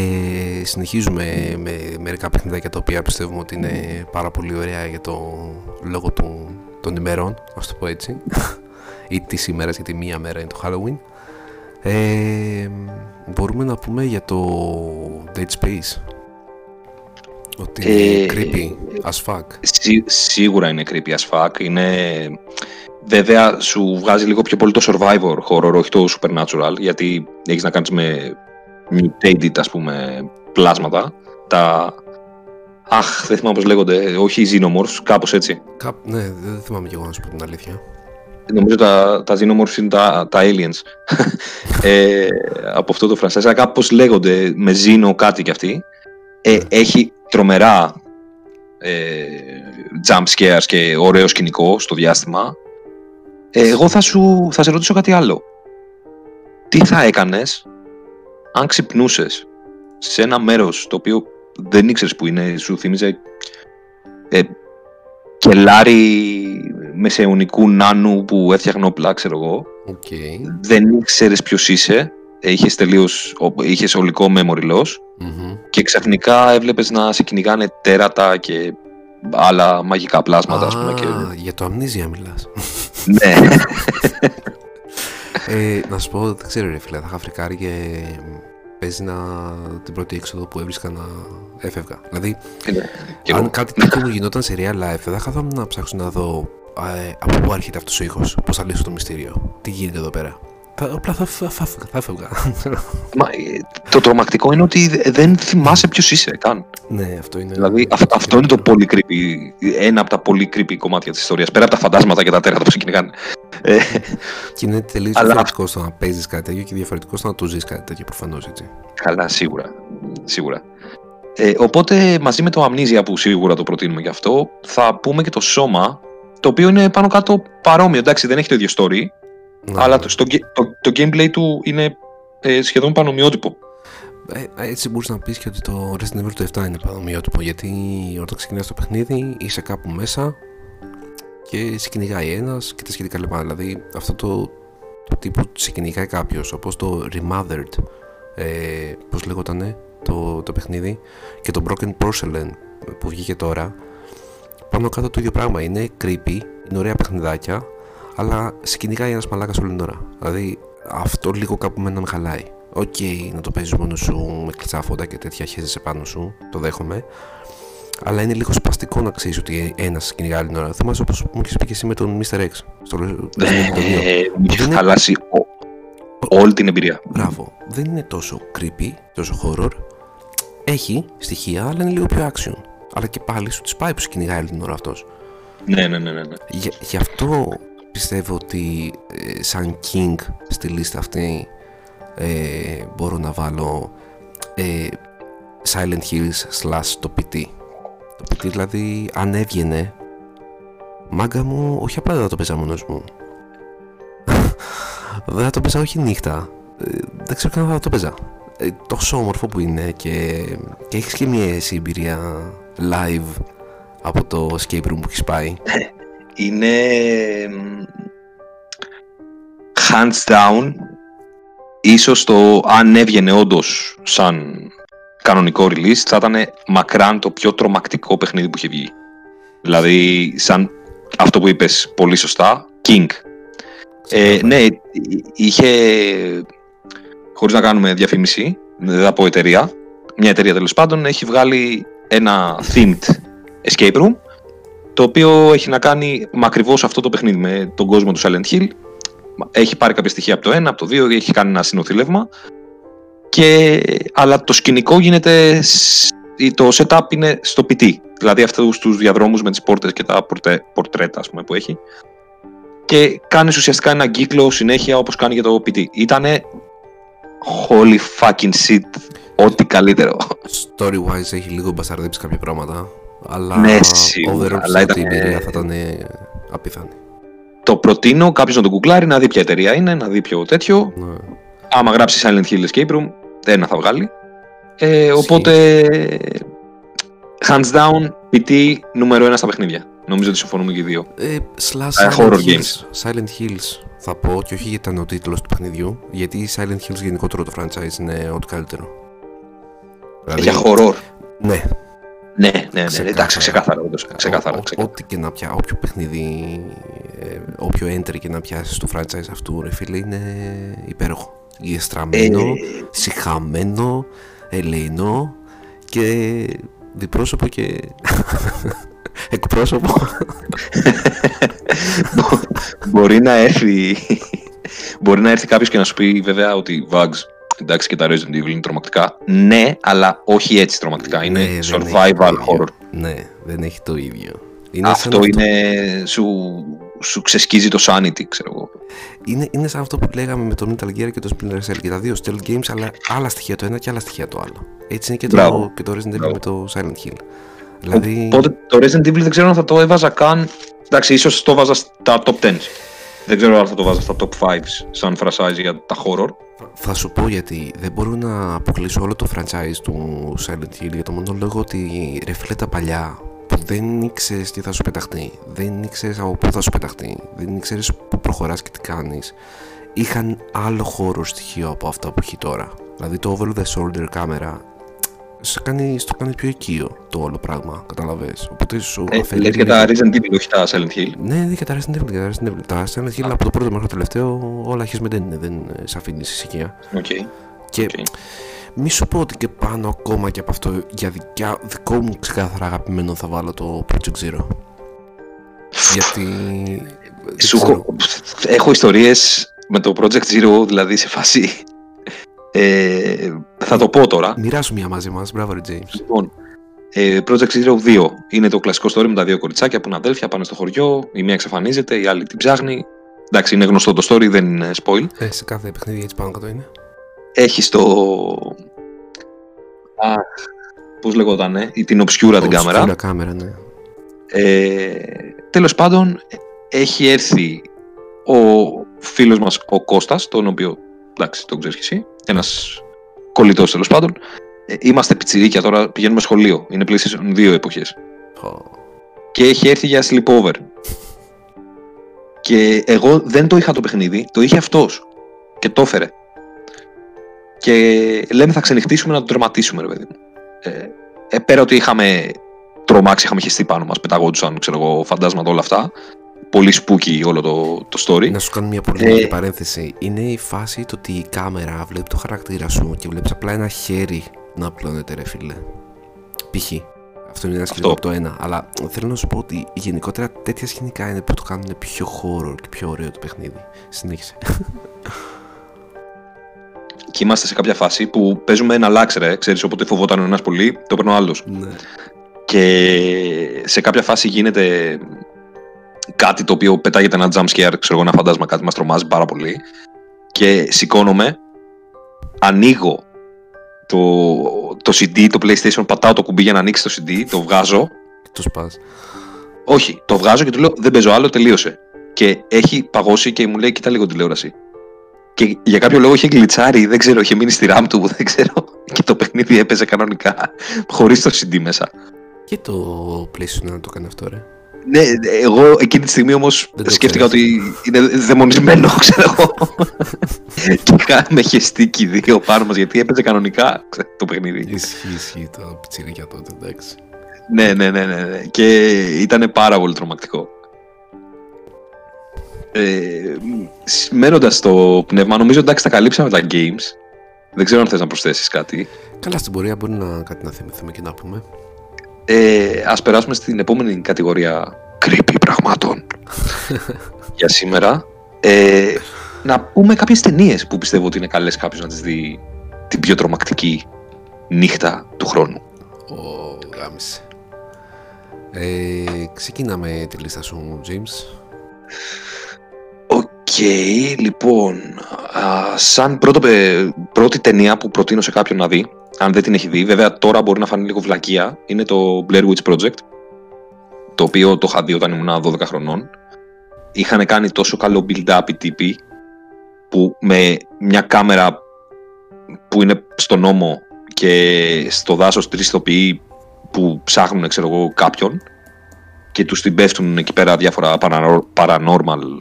συνεχίζουμε με μερικά παιχνιδάκια τα οποία πιστεύουμε ότι είναι πάρα πολύ ωραία για το λόγο του, των ημερών, ας το πω έτσι. Ή της ημέρας γιατί μία μέρα είναι το Halloween. Ε, μπορούμε να πούμε για το Dead Space ότι είναι ε, creepy as fuck.
σίγουρα είναι creepy as fuck. Είναι... Βέβαια σου βγάζει λίγο πιο πολύ το survivor horror, όχι το supernatural, γιατί έχεις να κάνεις με mutated ας πούμε πλάσματα. Τα... Αχ, δεν θυμάμαι πώς λέγονται, όχι οι xenomorphs, κάπως έτσι.
Κά... Ναι, δεν θυμάμαι και εγώ να σου πω την αλήθεια.
Νομίζω τα, τα xenomorphs είναι τα, τα aliens ε, από αυτό το franchise. Κάπως λέγονται με xeno κάτι κι αυτοί. Ε, ναι. έχει τρομερά ε, jump scares και ωραίο σκηνικό στο διάστημα. Ε, εγώ θα, σου, θα σε ρωτήσω κάτι άλλο. Τι θα έκανες αν ξυπνούσες σε ένα μέρος το οποίο δεν ήξερες που είναι, σου θύμιζε ε, κελάρι μεσαιωνικού νάνου που έφτιαχνε όπλα, ξέρω εγώ.
Okay.
Δεν ήξερες ποιος είσαι είχες τελείως, είχες ολικό memory loss και ξαφνικά έβλεπες να σε κυνηγάνε τέρατα και άλλα μαγικά πλάσματα, ας πούμε. Και...
για το αμνίζια μιλάς.
ναι.
ε, να σου πω, δεν ξέρω ρε φίλε, θα είχα φρικάρει και παίζει να την πρώτη έξοδο που έβρισκα να έφευγα. Δηλαδή, ναι, αν κάτι τέτοιο μου γινόταν σε real life, θα καθόμουν να ψάξω να δω ε, από πού έρχεται αυτός ο ήχος, πώς θα λύσω το μυστήριο, τι γίνεται εδώ πέρα. Απλά θα, θα, θα, θα έφευγα.
Μα, ε, το τρομακτικό είναι ότι δεν θυμάσαι ποιος είσαι καν.
Ναι, αυτό είναι.
Δηλαδή αυ, αυτό είναι το πολύ creepy. Ένα από τα πολύ creepy κομμάτια της ιστορίας. Πέρα από τα φαντάσματα και τα τέρατα που σε κυνηγάνε.
Ε, και είναι τελείως Αλλά... διαφορετικό στο να παίζεις κάτι τέτοιο και διαφορετικό στο να το ζεις κάτι τέτοιο προφανώς έτσι.
Καλά, σίγουρα. σίγουρα. Ε, οπότε μαζί με το Amnesia που σίγουρα το προτείνουμε γι' αυτό, θα πούμε και το Σώμα, το οποίο είναι πάνω κάτω παρόμοιο. Εντάξει, δεν έχει το ίδιο story, ναι. Αλλά το, το, το, gameplay του είναι ε, σχεδόν πανομοιότυπο.
Ε, έτσι μπορείς να πεις και ότι το Resident Evil 7 είναι πανομοιότυπο γιατί όταν ξεκινάς το παιχνίδι είσαι κάπου μέσα και σε κυνηγάει ένας και τα σχετικά λεπτά. Δηλαδή αυτό το, του τύπου σε κυνηγάει κάποιος, όπως το Remothered, ε, πώς λέγονταν το, το παιχνίδι, και το Broken Porcelain που βγήκε τώρα. Πάνω κάτω το ίδιο πράγμα. Είναι creepy, είναι ωραία παιχνιδάκια, αλλά σε κυνηγάει ένα μαλάκας όλη την ώρα. Δηλαδή αυτό λίγο κάπου εμένα με χαλάει. ΟΚ, okay, να το παίζεις μόνος σου με κλειστά φώτα και τέτοια χέζεσαι πάνω σου, το δέχομαι. Αλλά είναι λίγο σπαστικό να ξέρεις ότι ένας κυνηγάει όλη την ώρα. Θυμάσαι όπως μου είχε πει και εσύ με τον Mr. X. Στο
ε, Μου είχε χαλάσει όλη την εμπειρία.
Μπράβο. Δεν είναι τόσο creepy, τόσο horror. Έχει στοιχεία, αλλά είναι λίγο πιο action. Αλλά και πάλι σου τη πάει που κυνηγάει όλη την ώρα αυτός.
Ναι, ναι, ναι, ναι. ναι.
γι' αυτό πιστεύω ότι ε, σαν King στη λίστα αυτή ε, μπορώ να βάλω ε, Silent Hills slash το PT. Το PT δηλαδή αν έβγαινε μάγκα μου όχι απλά δεν θα το παίζα μόνος μου. δεν θα το παίζα όχι νύχτα. Ε, δεν ξέρω καν θα το παίζα. Ε, τόσο όμορφο που είναι και, και έχεις και μια εμπειρία live από το escape room που έχεις πάει.
είναι hands down ίσως το αν έβγαινε όντως σαν κανονικό release θα ήταν μακράν το πιο τρομακτικό παιχνίδι που είχε βγει. Δηλαδή σαν αυτό που είπες πολύ σωστά, King. Ε, ναι, είχε, χωρίς να κάνουμε διαφήμιση, δεν θα πω εταιρεία, μια εταιρεία τέλος πάντων έχει βγάλει ένα themed escape room το οποίο έχει να κάνει με ακριβώς αυτό το παιχνίδι, με τον κόσμο του Silent Hill. Έχει πάρει κάποια στοιχεία από το 1, από το 2, έχει κάνει ένα συνοθήλευμα. Και, αλλά το σκηνικό γίνεται. Το setup είναι στο PT. Δηλαδή αυτούς τους διαδρόμους με τις πόρτες και τα πορτε, πορτρέτα πούμε, που έχει. Και κάνεις ουσιαστικά ένα κύκλο συνέχεια όπως κάνει για το PT. Ήτανε holy fucking shit. Ό,τι καλύτερο.
Story wise έχει λίγο μπασαρδέψει κάποια πράγματα. Αλλά
ναι, σίγουρα.
Αλλά ήταν... η εμπειρία θα ήταν απίθανη.
Το προτείνω κάποιος να το κουκλάρει, να δει ποια εταιρεία είναι, να δει ποιο τέτοιο. Ναι. Άμα γράψει Silent Hill Escape Room, ένα θα βγάλει. Ε, οπότε Hands down, PT νούμερο ένα στα παιχνίδια. Νομίζω ότι συμφωνούμε και οι δύο.
Ε, slash
Ε,
Silent
horror
Hills.
games.
Silent Hills θα πω και όχι γιατί ήταν ο τίτλος του παιχνιδιού, γιατί η Silent Hills γενικότερο το franchise είναι ό,τι καλύτερο. Δηλαδή,
Για horror.
Ναι,
Ναι, ναι, ναι.
Ξεκάθαρα.
Εντάξει, ξεκάθαρα. όντως, Ξεκάθαρα.
Ο- ο-
ξεκάθαρα.
Ό,τι και να πια, όποιο παιχνίδι, ε, όποιο entry και να πιάσεις στο franchise αυτού, ρε φίλε, είναι υπέροχο. Γεστραμμένο,
Ε,
συχαμένο, ελεηνό και διπρόσωπο και εκπρόσωπο.
μπορεί να έρθει. μπορεί να έρθει κάποιος και να σου πει βέβαια ότι Bugs. Εντάξει και τα Resident Evil είναι τρομακτικά. Ναι, αλλά όχι έτσι τρομακτικά. Είναι
Ναι, δεν έχει
survival
το ίδιο.
horror.
Ναι, δεν έχει το ίδιο. Είναι σαν
Αυτό είναι. Σου, σου ξεσκίζει το sanity, ξέρω εγώ.
Είναι, είναι σαν αυτό που λέγαμε με το Metal Gear και το Splinter Cell και τα δύο stealth games, αλλά άλλα στοιχεία το ένα και άλλα στοιχεία το άλλο. Έτσι είναι και το,
Μπράβο.
και το Resident Evil
Μπράβο.
με το Silent Hill. Δηλαδή,
Οπότε το Resident Evil δεν ξέρω αν θα το έβαζα καν. Εντάξει, ίσως το βάζα στα top 10. Δεν ξέρω αν θα το βάζα στα top 5 σαν franchise για τα horror.
θα σου πω γιατί δεν μπορώ να αποκλείσω όλο το franchise του Silent Hill για το μόνο λόγο ότι ρε φίλε τα παλιά που δεν ήξερες τι θα σου πεταχτεί, δεν ήξερες από πού θα σου πεταχτεί, δεν ήξερες πού προχωράς και τι κάνεις, είχαν άλλο horror στοιχείο από αυτά που έχει τώρα. Δηλαδή το over the shoulder κάμερα σε κάνει, στο κάνει πιο οικείο το όλο πράγμα, καταλαβες. Οπότε σου
Ε,
αφαιρεί
λες για
λίγο-
τα Resident Evil, όχι τα Silent Hill.
ναι, ναι, και τα Resident Evil. και Τα Resident Evil, τα Silent Hill από το πρώτο μέχρι το τελευταίο όλα χεσμεντέν είναι, δεν ε, σε αφήνει ησυχία.
ΟΚ.
Και
ΟΚ.
μη σου πω ότι και πάνω ακόμα και από αυτό για δικιά, δικό μου ξεκάθαρα αγαπημένο θα βάλω το Project Zero. Γιατί. δεν
Σου
ξέρω.
έχω, έχω ιστορίες με το Project Zero, δηλαδή σε φάση. Ε, θα το πω τώρα.
Μοιράσου μια μαζί μας, μπράβο, ρε James.
Λοιπόν, ε, Project Zero 2 είναι το κλασικό story με τα δύο κοριτσάκια που είναι αδέλφια, πάνε στο χωριό. Η μία εξαφανίζεται, η άλλη την ψάχνει. Εντάξει, είναι γνωστό το story, δεν είναι spoil.
Ε, σε κάθε παιχνίδι έτσι πάνω κάτω είναι.
Έχει το. Α, πώς λεγότανε, ή την obscura την
Obscura
κάμερα.
κάμερα, ναι.
Ε, τέλος πάντων, έχει έρθει ο φίλος μας ο Κώστας, τον οποίο, εντάξει, τον ξέρεις και εσύ, ένας κολλητός τέλος πάντων. Ε, είμαστε πιτσιρίκια τώρα, πηγαίνουμε σχολείο, είναι PlayStation 2 εποχές.
Πω.
Και έχει έρθει για sleepover. Και εγώ δεν το είχα το παιχνίδι, το είχε αυτός. Και το έφερε. Και λέμε θα ξενυχτήσουμε να το τερματίσουμε, ρε παιδί μου. Ε, ε, πέρα ότι είχαμε τρομάξει, είχαμε χεστεί πάνω μας, πεταγόντουσαν, ξέρω εγώ, φαντάσματα όλα αυτά. Πολύ spooky όλο το, το story.
Να σου κάνω μια πολύ
Ε,
μικρή παρένθεση. Είναι η φάση το ότι η κάμερα βλέπει το χαρακτήρα σου και βλέπει απλά ένα χέρι να απλώνεται, ρε φίλε. Π.χ. Αυτό είναι ένα σκηνικό από το ένα. Αλλά θέλω να σου πω ότι γενικότερα τέτοια σκηνικά είναι που το κάνουν πιο horror και πιο ωραίο το παιχνίδι. Συνέχισε.
Και είμαστε σε κάποια φάση που παίζουμε ένα λάξερε, ξέρεις, όποτε φοβόταν ο ένας πολύ, το παίρνει ο άλλος.
ναι.
Και σε κάποια φάση γίνεται κάτι το οποίο πετάγεται ένα jump scare, ξέρω εγώ, ένα φαντάσμα, κάτι μας τρομάζει πάρα πολύ. Και σηκώνομαι, ανοίγω το, το CD, το PlayStation, πατάω το κουμπί για να ανοίξει το CD, το βγάζω.
Το σπάς.
Όχι, το βγάζω και του λέω δεν παίζω άλλο, τελείωσε. Και έχει παγώσει και μου λέει κοίτα λίγο τηλεόραση. Και για κάποιο λόγο είχε γκλιτσάρει, δεν ξέρω, είχε μείνει στη RAM του, δεν ξέρω. Και το παιχνίδι έπαιζε κανονικά, χωρίς το CD μέσα.
Και το PlayStation να το κάνει αυτό, ρε.
Ναι, εγώ εκείνη τη στιγμή όμως
Δεν το
σκέφτηκα
ξέρεις.
ότι είναι δαιμονισμένο, ξέρω εγώ. και είχαμε χεστεί και οι δύο πάνω μας γιατί έπαιζε κανονικά ξέρω, το παιχνίδι.
Ισχύει, ισχύει το πιτσιρίκια τότε, εντάξει.
ναι, ναι, ναι, ναι, ναι. Και ήταν πάρα πολύ τρομακτικό. Ε, Μένοντας στο πνεύμα, νομίζω εντάξει τα καλύψαμε τα games. Δεν ξέρω αν θες να προσθέσεις κάτι.
Καλά, στην πορεία μπορεί να κάτι να θυμηθούμε και να πούμε.
Ε, ας περάσουμε στην επόμενη κατηγορία creepy πραγμάτων για σήμερα. Ε, να πούμε κάποιες ταινίες που πιστεύω ότι είναι καλές κάποιος να τις δει την πιο τρομακτική νύχτα του χρόνου.
Ω γάμησέ. Ε, ξεκινάμε τη λίστα σου, James.
ΟΚ, λοιπόν, α, σαν πρώτο, πε- πρώτη ταινία που προτείνω σε κάποιον να δει, αν δεν την έχει δει, βέβαια τώρα μπορεί να φανεί λίγο βλακεία, είναι το Blair Witch Project, το οποίο το είχα δει όταν ήμουν 12 χρονών. Είχαν κάνει τόσο καλό build-up οι τύποι, που με μια κάμερα που είναι στο νόμο και στο δάσος τρεις ηθοποιοί που ψάχνουν ξέρω εγώ, κάποιον και τους την πέφτουν εκεί πέρα διάφορα παρανο- paranormal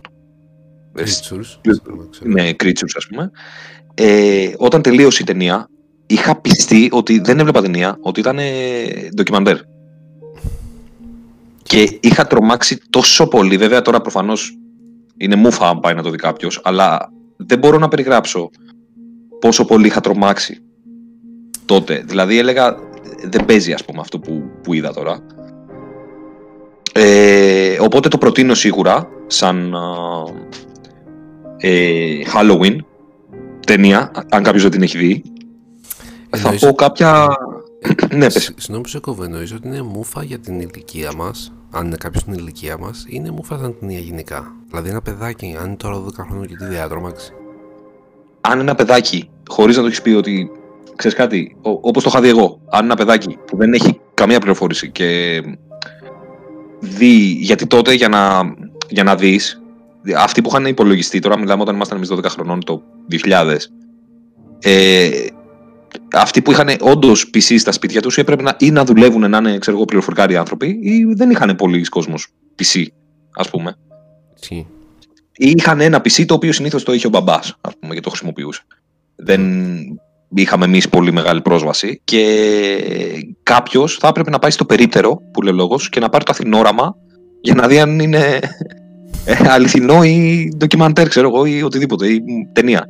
ε,
Creatures.
ναι, creatures ας πούμε. Ε, όταν τελείωσε η ταινία, είχα πιστεί ότι δεν έβλεπα ταινία, ότι ήταν ντοκιμαντέρ. Και είχα τρομάξει τόσο πολύ, βέβαια τώρα προφανώς είναι μούφα αν πάει να το δει κάποιος, αλλά δεν μπορώ να περιγράψω πόσο πολύ είχα τρομάξει τότε. Δηλαδή έλεγα, δεν παίζει ας πούμε αυτό που, που είδα τώρα. Ε, οπότε το προτείνω σίγουρα σαν α, ε, Halloween ταινία, αν κάποιος δεν την έχει δει. Θα
Εννοείς-
πω κάποια... ναι, πες.
Σ- Συγγνώμη που σε κόβω, εννοείς ότι είναι μούφα για την ηλικία μας, αν είναι κάποιος στην ηλικία μας, ή είναι μούφα σαν ταινία γενικά. Δηλαδή ένα παιδάκι, αν είναι τώρα 12 χρόνια και τι διάτρομαξη.
αν ένα παιδάκι, χωρίς να το έχεις πει ότι. ξέρεις κάτι, όπως το είχα δει εγώ, αν ένα παιδάκι που δεν έχει καμία πληροφόρηση και δει. Γιατί τότε για να, για να δεις, αυτοί που είχαν υπολογιστεί, τώρα μιλάμε όταν ήμασταν εμείς 12 χρονών το 2000, ε, αυτοί που είχαν όντως PC στα σπίτια τους έπρεπε να, ή να δουλεύουν να είναι ξέρω εγώ, πληροφορικάροι άνθρωποι, ή δεν είχαν πολλοίς κόσμος PC, ας πούμε.
Ισχύει.
Ή είχαν ένα PC το οποίο συνήθως το είχε ο μπαμπάς, ας πούμε, και το χρησιμοποιούσε. Δεν είχαμε εμείς πολύ μεγάλη πρόσβαση και κάποιος θα έπρεπε να πάει στο περίπτερο, που λέει ο λόγος, και να πάρει το αθηνόραμα για να δει αν είναι ε, αληθινό ή ντοκιμαντέρ, ξέρω εγώ, ή οτιδήποτε, ή ταινία.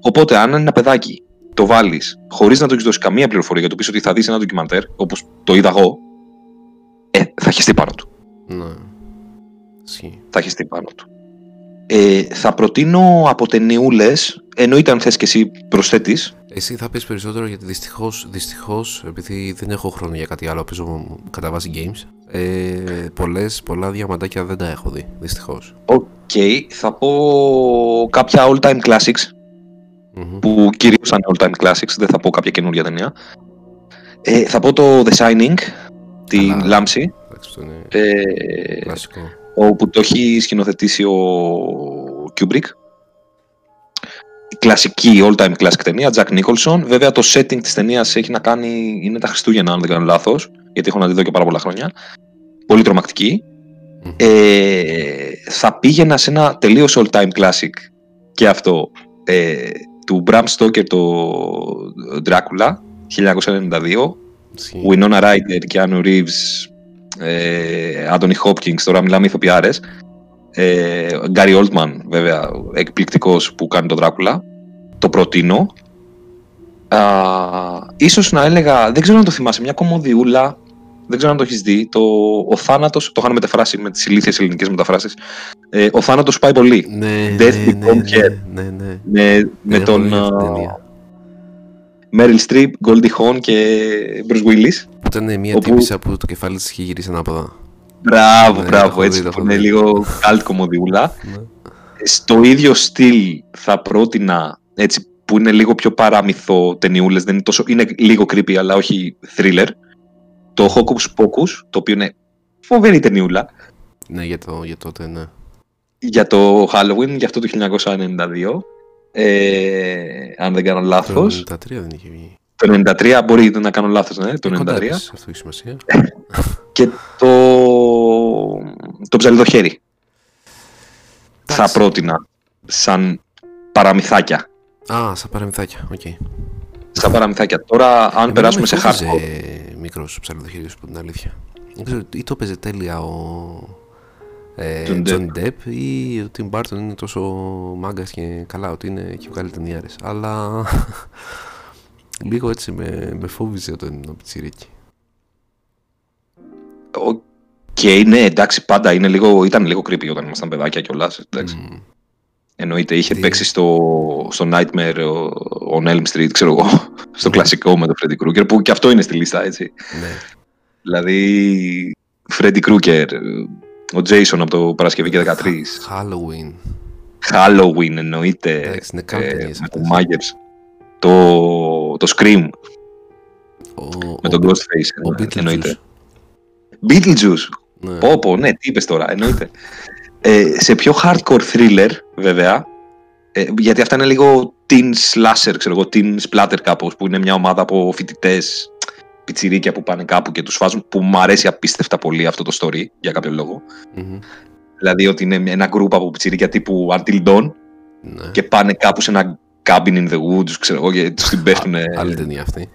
Οπότε, αν ένα παιδάκι το βάλεις χωρίς να του έχεις δώσει καμία πληροφορία για το πει ότι θα δεις ένα ντοκιμαντέρ, όπως το είδα εγώ, ε, θα χεστεί πάνω του.
Ναι. Ισχύει.
θα χεστεί πάνω του. Ε, θα προτείνω από ταινιούλες, εννοείται αν θες και εσύ προσθέτεις,
Εσύ θα πεις περισσότερο γιατί δυστυχώς, δυστυχώς, επειδή δεν έχω χρόνο για κάτι άλλο, παίζω κατά βάση games, ε, πολλές, πολλά διαμαντάκια δεν τα έχω δει, δυστυχώς.
ΟΚ, θα πω κάποια all time classics,
Μμμ.
που κυρίως θα είναι all time classics, δεν θα πω κάποια καινούργια ταινία. Ε, θα πω το The Shining, την
Καλά.
Λάμψη,
Εντάξει, αυτό είναι
ε,
κλασικό.
όπου το έχει σκηνοθετήσει ο Kubrick. Η κλασική all time classic ταινία, Jack Nicholson. Βέβαια το setting της ταινίας έχει να κάνει, είναι τα Χριστούγεννα αν δεν κάνω λάθος, γιατί έχω να τη δω και πάρα πολλά χρόνια. Πολύ τρομακτική.
Μμμ.
Ε, θα πήγαινα σε ένα τελείως all time classic και αυτό ε, του Bram Stoker το Dracula 1992
Ισχύει.
Winona Ryder και Anu Reeves ε, Anthony Hopkins τώρα μιλάμε ηθοποιάρες ε, Gary Oldman βέβαια εκπληκτικός που κάνει τον Dracula το προτείνω Α, ίσως να έλεγα δεν ξέρω αν το θυμάσαι μια κομμωδιούλα δεν ξέρω αν το έχεις δει το, ο θάνατος το είχαν μεταφράσει με τις ηλίθιες ελληνικές μεταφράσεις ε, ο θάνατος σου πάει πολύ
Ναι,
Death
ναι, ναι,
Become
ναι,
Care.
ναι, ναι.
με, με
έχω
τον
δει αυτή την
α,
ταινία.
Meryl Streep, Goldie Hawn και Bruce Willis
Που ήταν μια
όπου-
τύπησα που το κεφάλι της είχε γυρίσει ανάποδα.
Μπράβο,
Ναι, το
μπράβο,
έχω δει,
έτσι
το
που
έχω
είναι
δει.
λίγο cult κομμωδιούλα.
Ναι.
Στο ίδιο στυλ θα πρότεινα, έτσι που είναι λίγο πιο παραμυθό ταινιούλες, δεν είναι, τόσο, είναι λίγο creepy αλλά όχι thriller, το Hocus Pocus, το οποίο είναι φοβερή ταινιούλα,
Ναι, για, το, για τότε, ναι.
για το Halloween, για αυτό το 1992, ε, αν δεν κάνω
Το
λάθος.
93 δεν είχε βγει.
Το 93 μπορεί να κάνω λάθος, ναι, το
Ε, κοντά
93.
της, αυτό έχει σημασία.
Και το, το ψαλιδοχέρι θα
Εντάξει.
πρότεινα σαν παραμυθάκια.
Α, σαν παραμυθάκια, ΟΚ.
Σαν παραμυθάκια. Τώρα, αν
Εμένα
περάσουμε
με
σε
φόβιζε
hardcore.
Μικρός ψαλιδοχέρης που την αλήθεια. Δεν ξέρω, ή το παίζει τέλεια ο ε,
Johnny
Johnny Depp ή ο Tim Burton είναι τόσο μάγκας και καλά ότι είναι και βγάζει ταινιάρες. Αλλά λίγο έτσι με, με φόβιζε όταν ήμουν πιτσιρίκι.
ΟΚ, ναι, εντάξει, πάντα είναι λίγο, ήταν λίγο creepy όταν ήμασταν παιδάκια κιόλας.
Μμμ.
Εννοείται, είχε
Τι-
παίξει στο, στο Nightmare ο- on Elm Street, ξέρω εγώ, στο
Ναι.
κλασικό με τον Freddy Krueger, που και αυτό είναι στη λίστα, έτσι.
Ναι.
Δηλαδή, Freddy Krueger, ο Jason από το Παρασκευή και 13,
Halloween.
Halloween εννοείται,
Εντάξει, είναι καν
ε,
ταινίες
με τον
αυτές.
Myers, το, το Scream
Ο,
με τον
ο,
Ghostface,
ο
ε, εννοείται.
Beetlejuice.
Beetlejuice,
Ναι.
Πω, πω, ναι, τι είπες τώρα, εννοείται. Ε, σε πιο hardcore thriller, βέβαια, ε, γιατί αυτά είναι λίγο teen slasher, ξέρω εγώ, teen splatter κάπως, που είναι μια ομάδα από φοιτητές πιτσιρίκια που πάνε κάπου και τους φάζουν, που μου αρέσει απίστευτα πολύ αυτό το story, για κάποιο λόγο.
Μμμ.
Δηλαδή ότι είναι ένα group από πιτσιρίκια τύπου Until Dawn
Ναι.
και πάνε κάπου σε ένα cabin in the woods, ξέρω εγώ, και τους την πέφτουν.
Άλλη ταινία αυτή.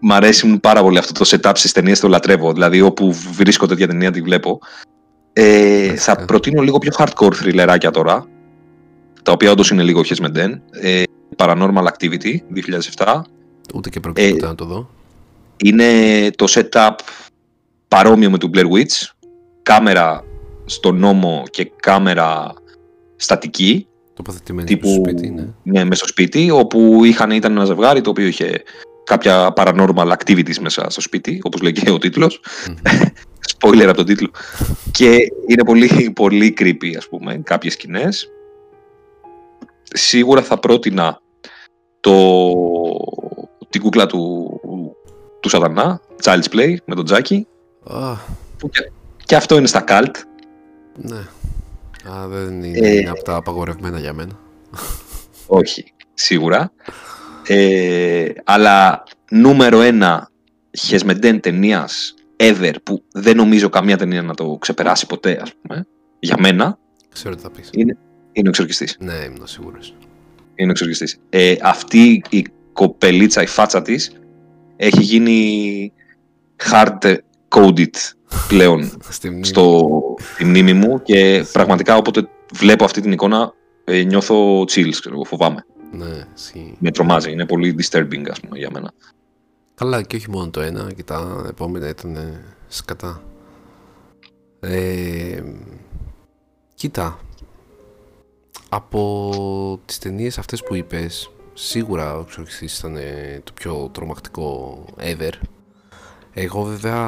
Μ' αρέσει πάρα πολύ αυτό το setup στις ταινίες, το λατρεύω. Δηλαδή όπου βρίσκω τέτοια ταινία τη βλέπω. Ε,
Φυσικά.
θα προτείνω λίγο πιο hardcore θρυλεράκια τώρα, τα οποία όντως είναι λίγο χεσμεντέν. Ε, Paranormal Activity 2007.
Ούτε και πρόκειται
Ε,
ποτέ να το δω.
Είναι το setup παρόμοιο με του Blair Witch. Κάμερα στον νόμο και κάμερα στατική.
Τοποθετημένη
τύπου-
στο σπίτι, ναι.
Ναι, μέσα στο σπίτι, όπου είχαν, ήταν ένα ζευγάρι το οποίο είχε κάποια paranormal activities μέσα στο σπίτι, όπως λέει και ο τίτλος.
Μμμ.
Spoiler από τον τίτλο. και είναι πολύ, πολύ creepy, ας πούμε, κάποιες σκηνές. Σίγουρα θα πρότεινα το, την κούκλα του, του σατανά, Child's Play, με τον Τζάκι,
Α,
που και, και αυτό είναι στα cult.
ναι. Α, δεν είναι,
Ε,
είναι από τα απαγορευμένα για μένα.
Όχι, σίγουρα. Ε, αλλά νούμερο ένα χεσμεντέν ταινίας ever που δεν νομίζω καμία ταινία να το ξεπεράσει ποτέ, ας πούμε, για μένα,
Ξέρω τι θα πεις.
είναι, είναι ο εξορκιστής.
Ναι, ήμουν σίγουρος.
Είναι ο εξορκιστής. Ε, αυτή η κοπελίτσα, η φάτσα της, έχει γίνει hard coded πλέον
Στη μνήμη.
στο, στη μνήμη μου και πραγματικά όποτε βλέπω αυτή την εικόνα ε, νιώθω chills, ξέρω εγώ, φοβάμαι.
Ναι, ισχύει.
Με τρομάζει, είναι πολύ disturbing ας πούμε για μένα.
Καλά, και όχι μόνο το ένα, και τα επόμενα ήταν ε, σκατά. Ε, κοίτα, από τις ταινίες αυτές που είπες, σίγουρα ο Εξορκιστής ήταν ε, το πιο τρομακτικό ever. Εγώ βέβαια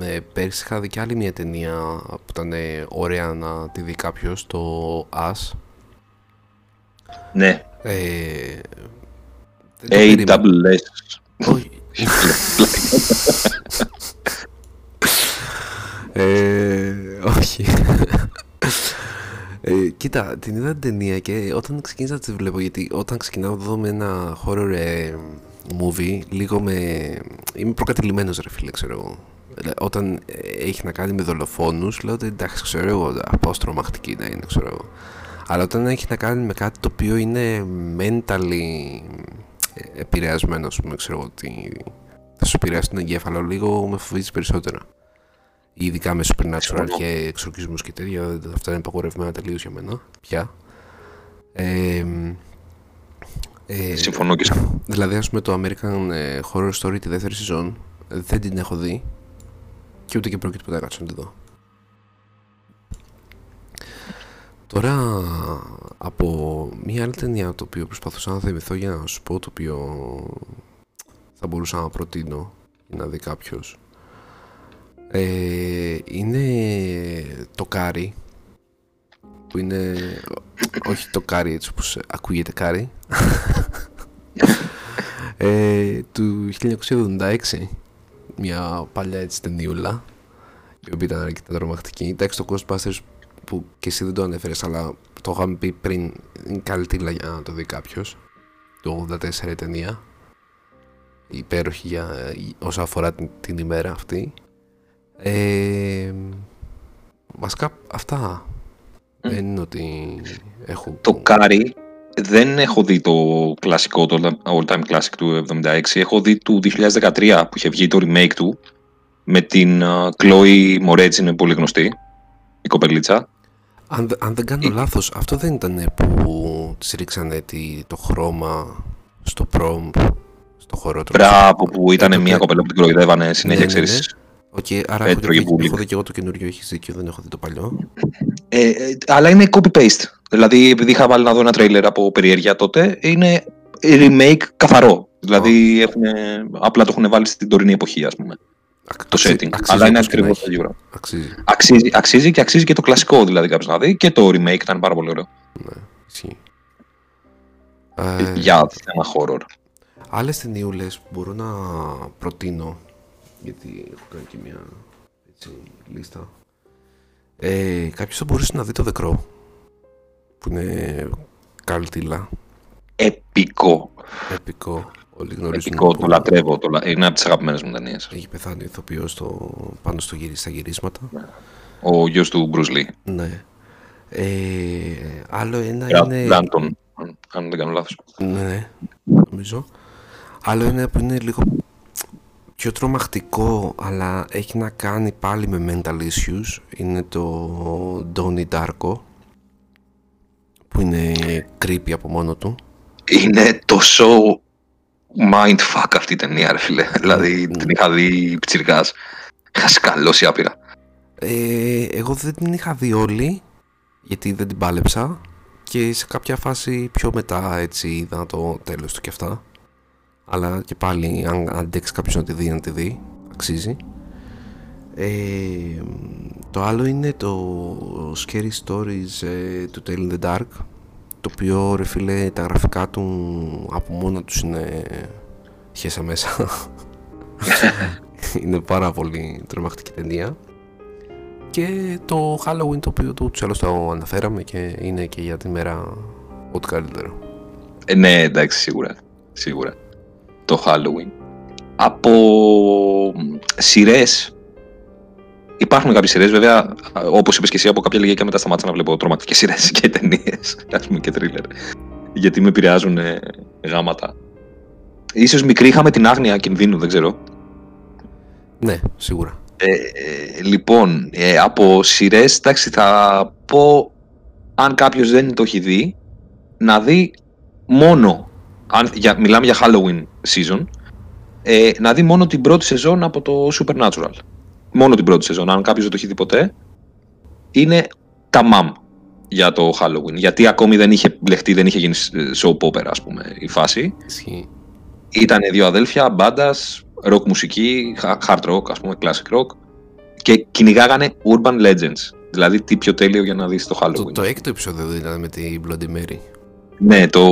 ε, πέρσι είχα δει και άλλη μια ταινία που ήταν ε, ωραία να τη δει κάποιος, το Us.
Ναι,
Ε, δεν το περίμενα.
A-double-S.
Όχι. Ε, όχι. Ε, κοίτα, την είδα την ταινία και όταν ξεκίνησα να τη βλέπω, γιατί όταν ξεκινάω να δω με ένα horror ε, movie, λίγο με... Είμαι προκατηλημένος ρε φίλε, ξέρω εγώ. Ε, Όταν ε, έχει να κάνει με δολοφόνους, λέω ότι εντάξει, ξέρω εγώ, πώς τρομακτική να είναι, ξέρω εγώ. Αλλά όταν έχει να κάνει με κάτι το οποίο είναι mentally ε, επηρεασμένο, ας πούμε, ξέρω εγώ, ότι θα σου επηρεάσει τον εγκέφαλο, λίγο με φοβίζει περισσότερο. Ειδικά με supernatural
Συμφωνώ.
και εξορκισμούς και τέτοια, αυτά είναι απαγορευμένα τελείως για μένα, πια. Ε, ε,
Συμφωνώ και σε αυτό.
Δηλαδή, ας πούμε, το American ε, Horror Story τη δεύτερη σεζόν ε, δεν την έχω δει και ούτε και πρόκειται ποτέ να κάτσω να τη δω. Τώρα, από μία άλλη ταινία το οποίο προσπαθούσα να θυμηθώ για να σου πω το οποίο θα μπορούσα να προτείνω για να δει κάποιος ε, είναι το Κάρι που είναι όχι το Κάρι έτσι όπως ακούγεται Κάρι ε, του 1976 μια παλιά έτσι ταινιούλα η οποία ήταν αρκετά τρομακτική. Εντάξει το Ghostbusters που και εσύ δεν το ανέφερες αλλά το είχαμε πει πριν είναι καλή ταινία για να το δει κάποιος. Το 84 η ταινία. Υπέροχη για όσα αφορά την, την ημέρα αυτή ε, βασικά αυτά δεν είναι ότι έχω
Το Κάρι δεν έχω δει το κλασικό, το all time classic του 76. Έχω δει του 2013 που είχε βγει το remake του με την uh, Chloe Moretz, είναι πολύ γνωστή, η κοπελίτσα.
Αν, δε- αν δεν κάνω λάθος, αυτό δεν ήταν που της ρίξανε τη, το χρώμα στο prom, στο χορό του.
Μπράβο που ήταν
Ε, το
μια
κα-
κοπέλα που την κοροϊδεύανε συνέχεια,
Ναι, ναι, ναι.
Ξέρεις.
Οκ, άρα
Ε,
έχω,
τρώγε
δει,
bullying.
έχω δει και εγώ το καινούριο, έχεις δίκιο, δεν έχω δει το παλιό.
Ε, ε, αλλά είναι copy-paste. Δηλαδή, επειδή είχα βάλει να δω ένα τρέιλερ από περιέργεια τότε, είναι remake καθαρό. Δηλαδή, έχουνε, απλά το έχουν βάλει στην τωρινή εποχή, ας πούμε,
Ακ-
το
αξι-
setting.
αξίζει
αλλά είναι
όπως και να
ακριβώς
έχεις.
το ίδιο.
Αξίζει,
Αξίζει, αξίζει και αξίζει και το κλασικό δηλαδή κάποιος να δει και το remake ήταν πάρα πολύ ωραίο.
ναι, ισχύει. Ε,
Για θέμα horror.
Άλλες ταινιούλες που μπορώ να προτείνω, γιατί έχω κάνει και μια έτσι, λίστα. Ε, κάποιος θα μπορούσε να δει το The Crow, που είναι καλτήλα,
Επικό.
επικό. Όλοι γνωρίζουν
Επικό,
που
το λατρεύω. Το, λα- είναι από τις αγαπημένες μου ταινίες.
έχει πεθάνει ο ηθοποιός στο, πάνω στο γυρί, στα γυρίσματα.
Ο γιος του Bruce Lee.
Ναι. Ε, άλλο ένα
Gra-
είναι...
Granton, αν- αν δεν κάνω λάθος.
Ναι, ναι, νομίζω. Άλλο ένα που είναι λίγο πιο τρομακτικό, αλλά έχει να κάνει πάλι με mental issues, είναι το Donnie Darko, που είναι creepy από μόνο του.
Είναι τόσο mindfuck αυτή η ταινία, ρε φίλε. Δηλαδή την είχα δει πιτσιρικάς. Είχα σκαλώσει άπειρα.
Ε, εγώ δεν την είχα δει όλη, γιατί δεν την πάλεψα και σε κάποια φάση πιο μετά έτσι είδα το τέλος του και αυτά. Αλλά και πάλι αν αντέξει κάποιος να τη δει, να τη δει, αξίζει. Ε, το άλλο είναι το Scary Stories ε, του Tale in the Dark το οποίο ρε φίλε τα γραφικά του από μόνα τους είναι χέσα μέσα είναι πάρα πολύ τρομακτική ταινία και το Halloween το οποίο το άλλως το αναφέραμε και είναι και για τη μέρα ό,τι καλύτερο
Ε, ναι, εντάξει, σίγουρα. Σίγουρα. Το Halloween. Από σειρές. Υπάρχουν κάποιες σειρές, βέβαια, όπως είπες και εσύ, από κάποια ηλικία και μετά σταμάτησα να βλέπω τρομακτικές σειρές και ταινίες, ας πούμε και τρίλερ. Γιατί με επηρεάζουν ε, γάματα. Ίσως μικρή είχαμε την άγνοια κινδύνου, δεν ξέρω.
ναι σίγουρα
Ε, ε, λοιπόν, ε, από σειρές, εντάξει, θα πω αν κάποιος δεν το έχει δει, να δει μόνο, αν, για, μιλάμε για Halloween season, ε, να δει μόνο την πρώτη σεζόν από το Supernatural. Μόνο την πρώτη σεζόν, αν κάποιος δεν το έχει δει ποτέ, είναι τα μαμ για το Halloween. Γιατί ακόμη δεν είχε μπλεχτεί, δεν είχε γίνει soap opera, ας πούμε, η φάση.
ισχύει
Ήταν δύο αδέλφια, μπάντας, rock μουσική, ha- hard rock, ας πούμε, classic rock και κυνηγάγανε urban legends. Δηλαδή, τι πιο τέλειο για να δεις το Halloween.
το, το έκτο επεισόδιο δεν ήταν με την Bloody Mary
Ναι, το,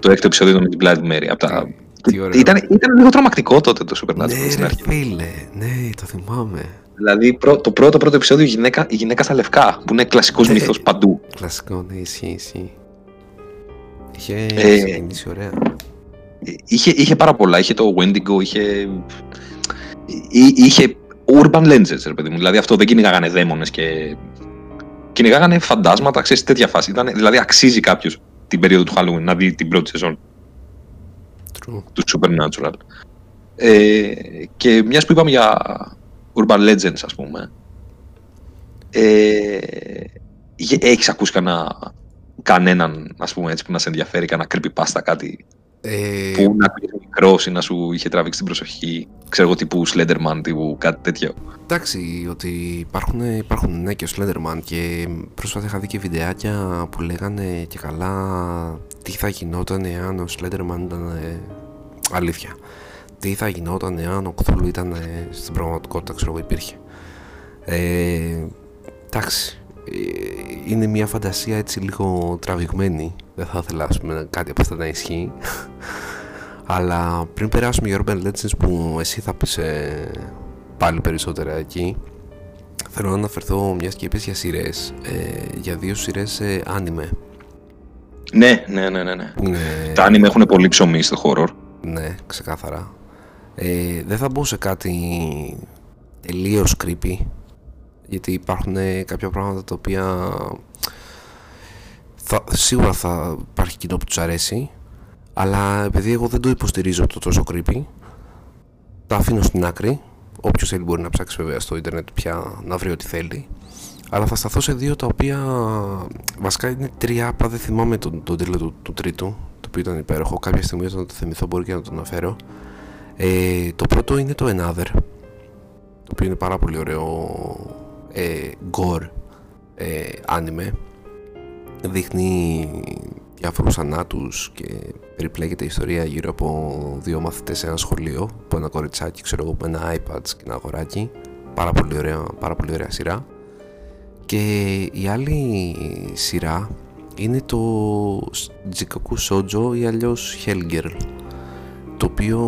το έκτο επεισόδιο ήταν με την Blood Mary. Απ' τα...
τι ωραίο.
ήταν, ήταν λίγο τρομακτικό τότε το Supernatural
ναι
στην
ρε
αρχή.
φίλε ναι το θυμάμαι
Δηλαδή, πρω- το πρώτο πρώτο επεισόδιο η γυναίκα, η γυναίκα στα λευκά, που είναι κλασικός
Ναι.
μύθος παντού.
Κλασικό, ναι, ισχύει, ισχύει. Είχε
Ε,
ξεκινήσει ωραία.
Είχε, είχε πάρα πολλά. Είχε το Wendigo, είχε. εί- είχε urban legends, ρε παιδί μου. Δηλαδή αυτό δεν κυνηγάγανε δαίμονες και. Κυνηγάγανε φαντάσματα, ξέρεις τέτοια φάση. Ήταν, δηλαδή αξίζει κάποιος την περίοδο του Halloween να δει την πρώτη σεζόν
True.
του Supernatural. Ε, και μιας που είπαμε για urban legends, ας πούμε. Ε, είχε- έχεις ακούσει κανένα, κανέναν, ας πούμε, έτσι, που να σε ενδιαφέρει, κανένα creepypasta, κάτι
Ε,
που να ακούγεται μικρό ή να σου είχε τραβήξει την προσοχή. Ξέρω εγώ τύπου Slenderman, τύπου κάτι τέτοιο.
εντάξει, ότι υπάρχουν, υπάρχουν ναι και ο Slenderman και πρόσφατα είχα δει και βιντεάκια που λέγανε και καλά τι θα γινόταν εάν ο Slenderman ήταν ε, αλήθεια. Τι θα γινόταν εάν ο Cthulhu ήταν ε, στην πραγματικότητα, ξέρω εγώ, υπήρχε. Ε, εντάξει, ε, είναι μια φαντασία έτσι λίγο τραβηγμένη. Δεν θα ήθελα ας πούμε, κάτι από αυτά να ισχύει. Αλλά πριν περάσουμε για Urban Legends που εσύ θα πεις ε, πάλι περισσότερα εκεί θέλω να αναφερθώ μιας και είπες για σειρές ε, για δύο σειρές ε, anime
Ναι, ναι, ναι, ναι. ναι.
που είναι
Τα anime έχουν πολύ ψωμί στο horror.
ναι ξεκάθαρα ε, δεν θα μπω σε κάτι τελείως creepy γιατί υπάρχουν ε, κάποια πράγματα τα οποία θα, σίγουρα θα υπάρχει κοινό που τους αρέσει αλλά επειδή εγώ δεν το υποστηρίζω το τόσο creepy τα αφήνω στην άκρη. Όποιος θέλει μπορεί να ψάξει βέβαια στο ίντερνετ πια να βρει ό,τι θέλει. Αλλά θα σταθώ σε δύο τα οποία βασικά είναι τρία απλά δεν θυμάμαι τον, τον τίτλο του, του τρίτου το οποίο ήταν υπέροχο. Κάποια στιγμή όταν το θυμηθώ μπορεί και να το αναφέρω. Ε, το πρώτο είναι το Another το οποίο είναι πάρα πολύ ωραίο ε, gore ε, anime δείχνει διάφορους ανάτους και περιπλέκεται η ιστορία γύρω από δύο μαθητές σε ένα σχολείο από ένα κοριτσάκι ξέρω εγώ με ένα iPad και ένα αγοράκι. Πάρα πολύ ωραία, πάρα πολύ ωραία σειρά. Και η άλλη σειρά είναι το Jikaku Shoujo ή αλλιώς Hellgirl το οποίο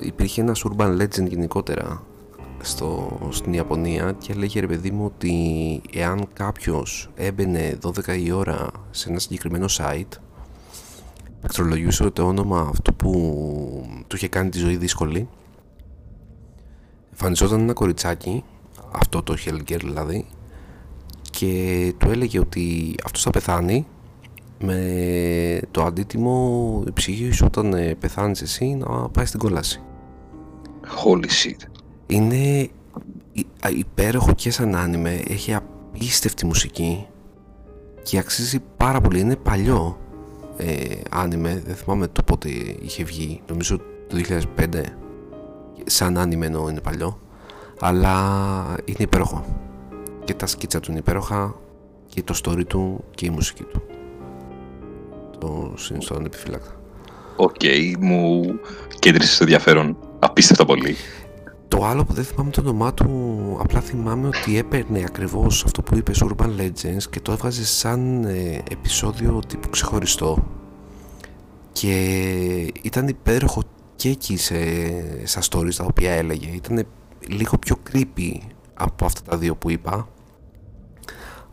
υπήρχε ένας urban legend γενικότερα στο, στην Ιαπωνία και έλεγε ρε παιδί μου ότι εάν κάποιος έμπαινε 12 η ώρα σε ένα συγκεκριμένο site πληκτρολογούσε το όνομα αυτού που του είχε κάνει τη ζωή δύσκολη εμφανιζόταν ένα κοριτσάκι αυτό το Hellgirl δηλαδή και του έλεγε ότι αυτός θα πεθάνει με το αντίτιμο η ψυχή σου όταν ε, πεθάνεις εσύ να πάει στην κόλαση.
Holy shit.
Είναι υπέροχο και σαν άνιμε, έχει απίστευτη μουσική και αξίζει πάρα πολύ, είναι παλιό ε, άνιμε, δεν θυμάμαι το πότε είχε βγει, νομίζω το 2005 σαν άνιμε εννοώ είναι παλιό αλλά είναι υπέροχο. Και τα σκίτσα του είναι υπέροχα και το story του και η μουσική του. Το συνιστώ ανεπιφύλακτα.
Οκ, okay, μου κέντρισε το ενδιαφέρον απίστευτα πολύ
το άλλο που δεν θυμάμαι το όνομά του, απλά θυμάμαι ότι έπαιρνε ακριβώς αυτό που είπες Urban Legends και το έβγαζε σαν ε, επεισόδιο τύπου ξεχωριστό και ήταν υπέροχο και εκεί σε, στα stories τα οποία έλεγε. Ήταν λίγο πιο creepy από αυτά τα δύο που είπα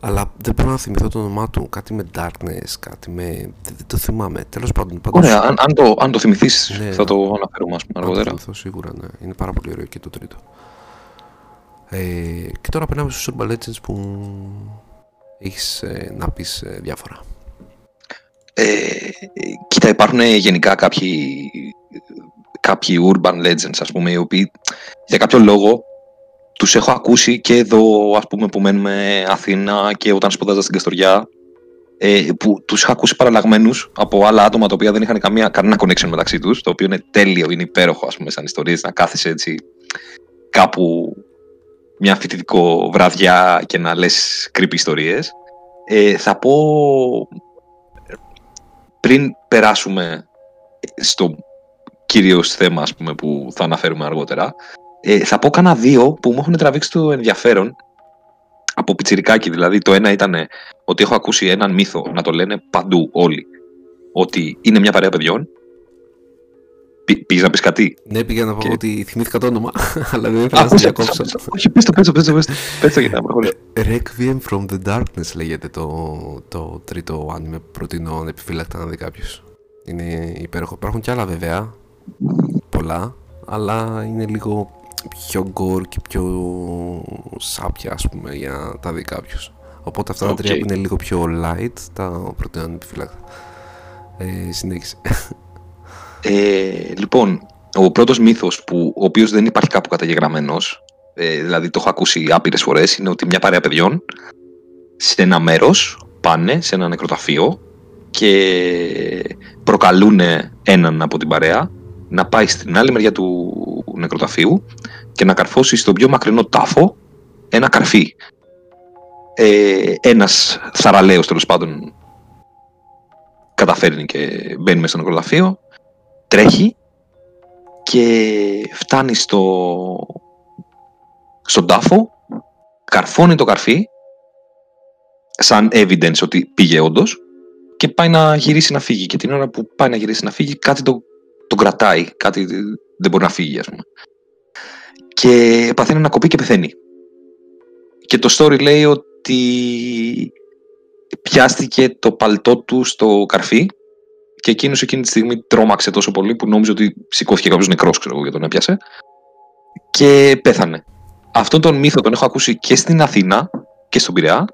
αλλά δεν μπορώ να θυμηθώ το όνομά του. Κάτι με Darkness, κάτι με. Δεν, το θυμάμαι. Τέλος πάντων.
Πάντως... Ωραία, αν, αν, το, αν το θυμηθεί, ναι, θα το αναφέρουμε ας πούμε, αργότερα. Θα το θυμηθώ
σίγουρα, ναι. Είναι πάρα πολύ ωραίο και το τρίτο. Ε, και τώρα περνάμε στους Urban Legends που έχεις ε, να πεις ε, διάφορα.
Ε, κοίτα, υπάρχουν γενικά κάποιοι, κάποιοι urban legends, ας πούμε, οι οποίοι για κάποιο λόγο τους έχω ακούσει και εδώ ας πούμε που μένουμε Αθήνα και όταν σπουδάζα στην Καστοριά ε, που τους είχα ακούσει παραλλαγμένους από άλλα άτομα τα οποία δεν είχαν καμία, κανένα connection μεταξύ τους το οποίο είναι τέλειο, είναι υπέροχο ας πούμε σαν ιστορίες να κάθεσαι έτσι κάπου μια φοιτητικό βραδιά και να λες creepy ιστορίες. Ε, θα πω πριν περάσουμε στο κυρίως θέμα ας πούμε, που θα αναφέρουμε αργότερα ε, θα πω κάνα δύο που μου έχουν τραβήξει το ενδιαφέρον από πιτσιρικάκι. Δηλαδή, το ένα ήταν ότι έχω ακούσει έναν μύθο να το λένε παντού όλοι. Ότι είναι μια παρέα παιδιών. Πήγες να πεις κάτι;
Ναι, πήγα να πω ότι θυμήθηκα το όνομα, αλλά δεν ήθελα να σε διακόψω.
Όχι, πες το, πες το, πες το, πες το για να
προχωρήσω. Requiem from the Darkness λέγεται το, το τρίτο anime προτείνω επιφύλακτα να δει κάποιος. Είναι υπέροχο. Υπάρχουν κι άλλα βέβαια, πολλά, αλλά είναι λίγο πιο γκορ και πιο σάπια ας πούμε για να τα δει κάποιος. Οπότε αυτά τα τρία που είναι λίγο πιο light τα προτείνω επιφυλάκτα. Ε, συνέχισε.
Ε, λοιπόν, ο πρώτος μύθος που, ο οποίος δεν υπάρχει κάπου καταγεγραμμένος ε, δηλαδή το έχω ακούσει άπειρες φορές είναι ότι μια παρέα παιδιών σε ένα μέρος πάνε σε ένα νεκροταφείο και προκαλούν έναν από την παρέα να πάει στην άλλη μεριά του νεκροταφείου και να καρφώσει στον πιο μακρινό τάφο ένα καρφί. Ε, ένας θαραλέος τέλος πάντων καταφέρνει και μπαίνει μέσα στο νεκροταφείο, τρέχει και φτάνει στο, στον τάφο, καρφώνει το καρφί σαν evidence ότι πήγε όντως και πάει να γυρίσει να φύγει. Και την ώρα που πάει να γυρίσει να φύγει, κάτι το, το κρατάει, κάτι δεν μπορεί να φύγει, ας πούμε και παθαίνει να κοπεί και πεθαίνει. Και το story λέει ότι πιάστηκε το παλτό του στο καρφί και εκείνος εκείνη τη στιγμή τρόμαξε τόσο πολύ που νόμιζε ότι σηκώθηκε κάποιος νεκρός, ξέρω εγώ, για τον έπιασε. Και πέθανε. Αυτόν τον μύθο τον έχω ακούσει και στην Αθήνα και στον Πειραιά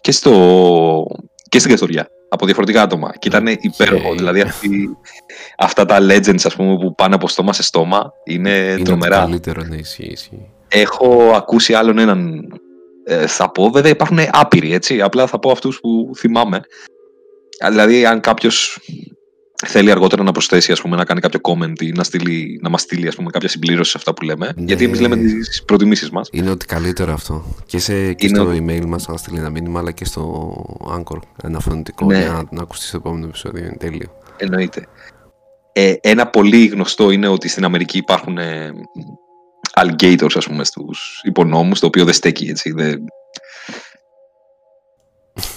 και, στο... και στην Καστοριά από διαφορετικά άτομα. Και ήταν υπέροχο. Δηλαδή αυτή, αυτά τα legends ας πούμε, που πάνε από στόμα σε στόμα είναι, είναι τρομερά.
Είναι καλύτερο, ναι, ισχύει,
Έχω ακούσει άλλον έναν. Ε, θα πω, βέβαια υπάρχουν άπειροι, έτσι. Απλά θα πω αυτούς που θυμάμαι. Δηλαδή, αν κάποιος θέλει αργότερα να προσθέσει, ας πούμε, να κάνει κάποιο comment ή να, στείλει, να μας στείλει ας πούμε, κάποια συμπλήρωση σε αυτά που λέμε. Ναι. Γιατί εμείς λέμε τις προτιμήσεις μας.
Είναι ότι καλύτερο αυτό. Και, σε, και στο email μας να στείλει ένα μήνυμα, αλλά και στο Anchor ένα φωνητικό ναι. για να, να ακούσει στο επόμενο επεισόδιο. Είναι τέλειο.
Εννοείται. Ε, ένα πολύ γνωστό είναι ότι στην Αμερική υπάρχουν ε, alligators, ας πούμε, στους υπονόμους, το οποίο δεν στέκει, έτσι. Δεν,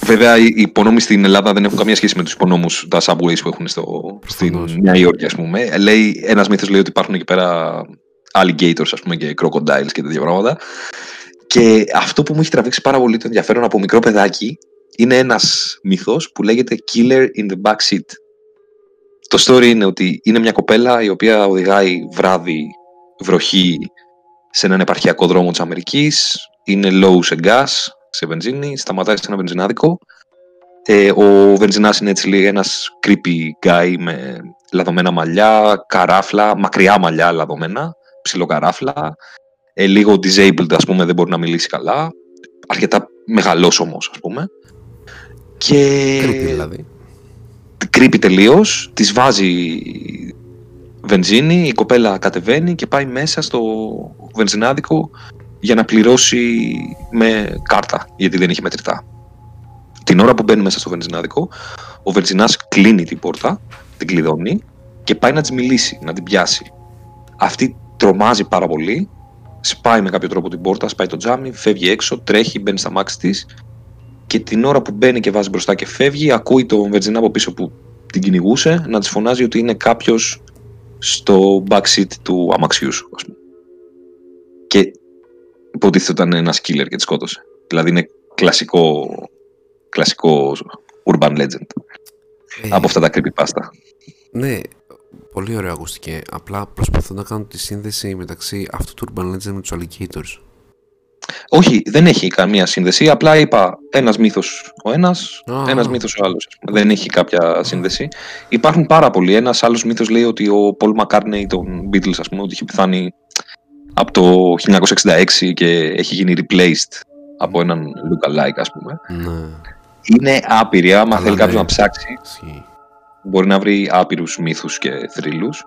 Βέβαια, οι υπονόμοι στην Ελλάδα δεν έχουν καμία σχέση με τους υπονόμου, τα subways που έχουν στο, στην Νέα Υόρκη, ας πούμε. Λέει, ένας μύθος λέει ότι υπάρχουν εκεί πέρα alligators, ας πούμε, και crocodiles και τέτοια πράγματα. Και αυτό που μου έχει τραβήξει πάρα πολύ το ενδιαφέρον από μικρό παιδάκι είναι ένας μύθος που λέγεται Killer in the Back Seat. το story είναι ότι είναι μια κοπέλα η οποία οδηγάει βράδυ βροχή σε έναν επαρχιακό δρόμο της Αμερικής. Είναι low σε gas, σε βενζίνη, σταματάει σε ένα βενζινάδικο. Ε, ο βενζινάς είναι έτσι λέει ένας creepy guy με λαδωμένα μαλλιά, καράφλα, μακριά μαλλιά λαδωμένα, ψιλοκαράφλα, ε, λίγο disabled ας πούμε, δεν μπορεί να μιλήσει καλά, αρκετά μεγαλός όμως ας πούμε. Και...
Creepy δηλαδή.
Creepy τελείως, της βάζει βενζίνη, η κοπέλα κατεβαίνει και πάει μέσα στο βενζινάδικο για να πληρώσει με κάρτα, γιατί δεν είχε μετρητά. Την ώρα που μπαίνει μέσα στο βενζινάδικο, ο βενζινάς κλείνει την πόρτα, την κλειδώνει και πάει να της μιλήσει, να την πιάσει. Αυτή τρομάζει πάρα πολύ, σπάει με κάποιο τρόπο την πόρτα, σπάει το τζάμι, φεύγει έξω, τρέχει, μπαίνει στα μάξι της και την ώρα που μπαίνει και βάζει μπροστά και φεύγει, ακούει τον βενζινά από πίσω που την κυνηγούσε να της φωνάζει ότι είναι κάποιος στο backseat του αμαξιού σου, ας πούμε. Και υποτίθεται ότι ήταν ένα killer και τη σκότωσε. Δηλαδή είναι κλασικό, κλασικό urban legend.
Ε,
από αυτά τα creepypasta.
Ναι, πολύ ωραίο ακούστηκε. Απλά προσπαθώ να κάνω τη σύνδεση μεταξύ αυτού του urban legend με τους alligators.
Όχι, δεν έχει καμία σύνδεση. Απλά είπα ένας μύθος ο ένας,
Α.
ένας μύθος ο άλλος. Δεν έχει κάποια σύνδεση. Υπάρχουν πάρα πολλοί. Ένας άλλος μύθος λέει ότι ο Paul McCartney των Beatles, ας πούμε, ότι είχε πεθάνει από το 1966 και έχει γίνει replaced από έναν lookalike, ας πούμε.
Ναι,
Είναι άπειροι. Άμα
Καλά,
θέλει κάποιος
ναι.
να ψάξει,
ισχύει.
μπορεί να βρει άπειρους μύθους και θρύλους.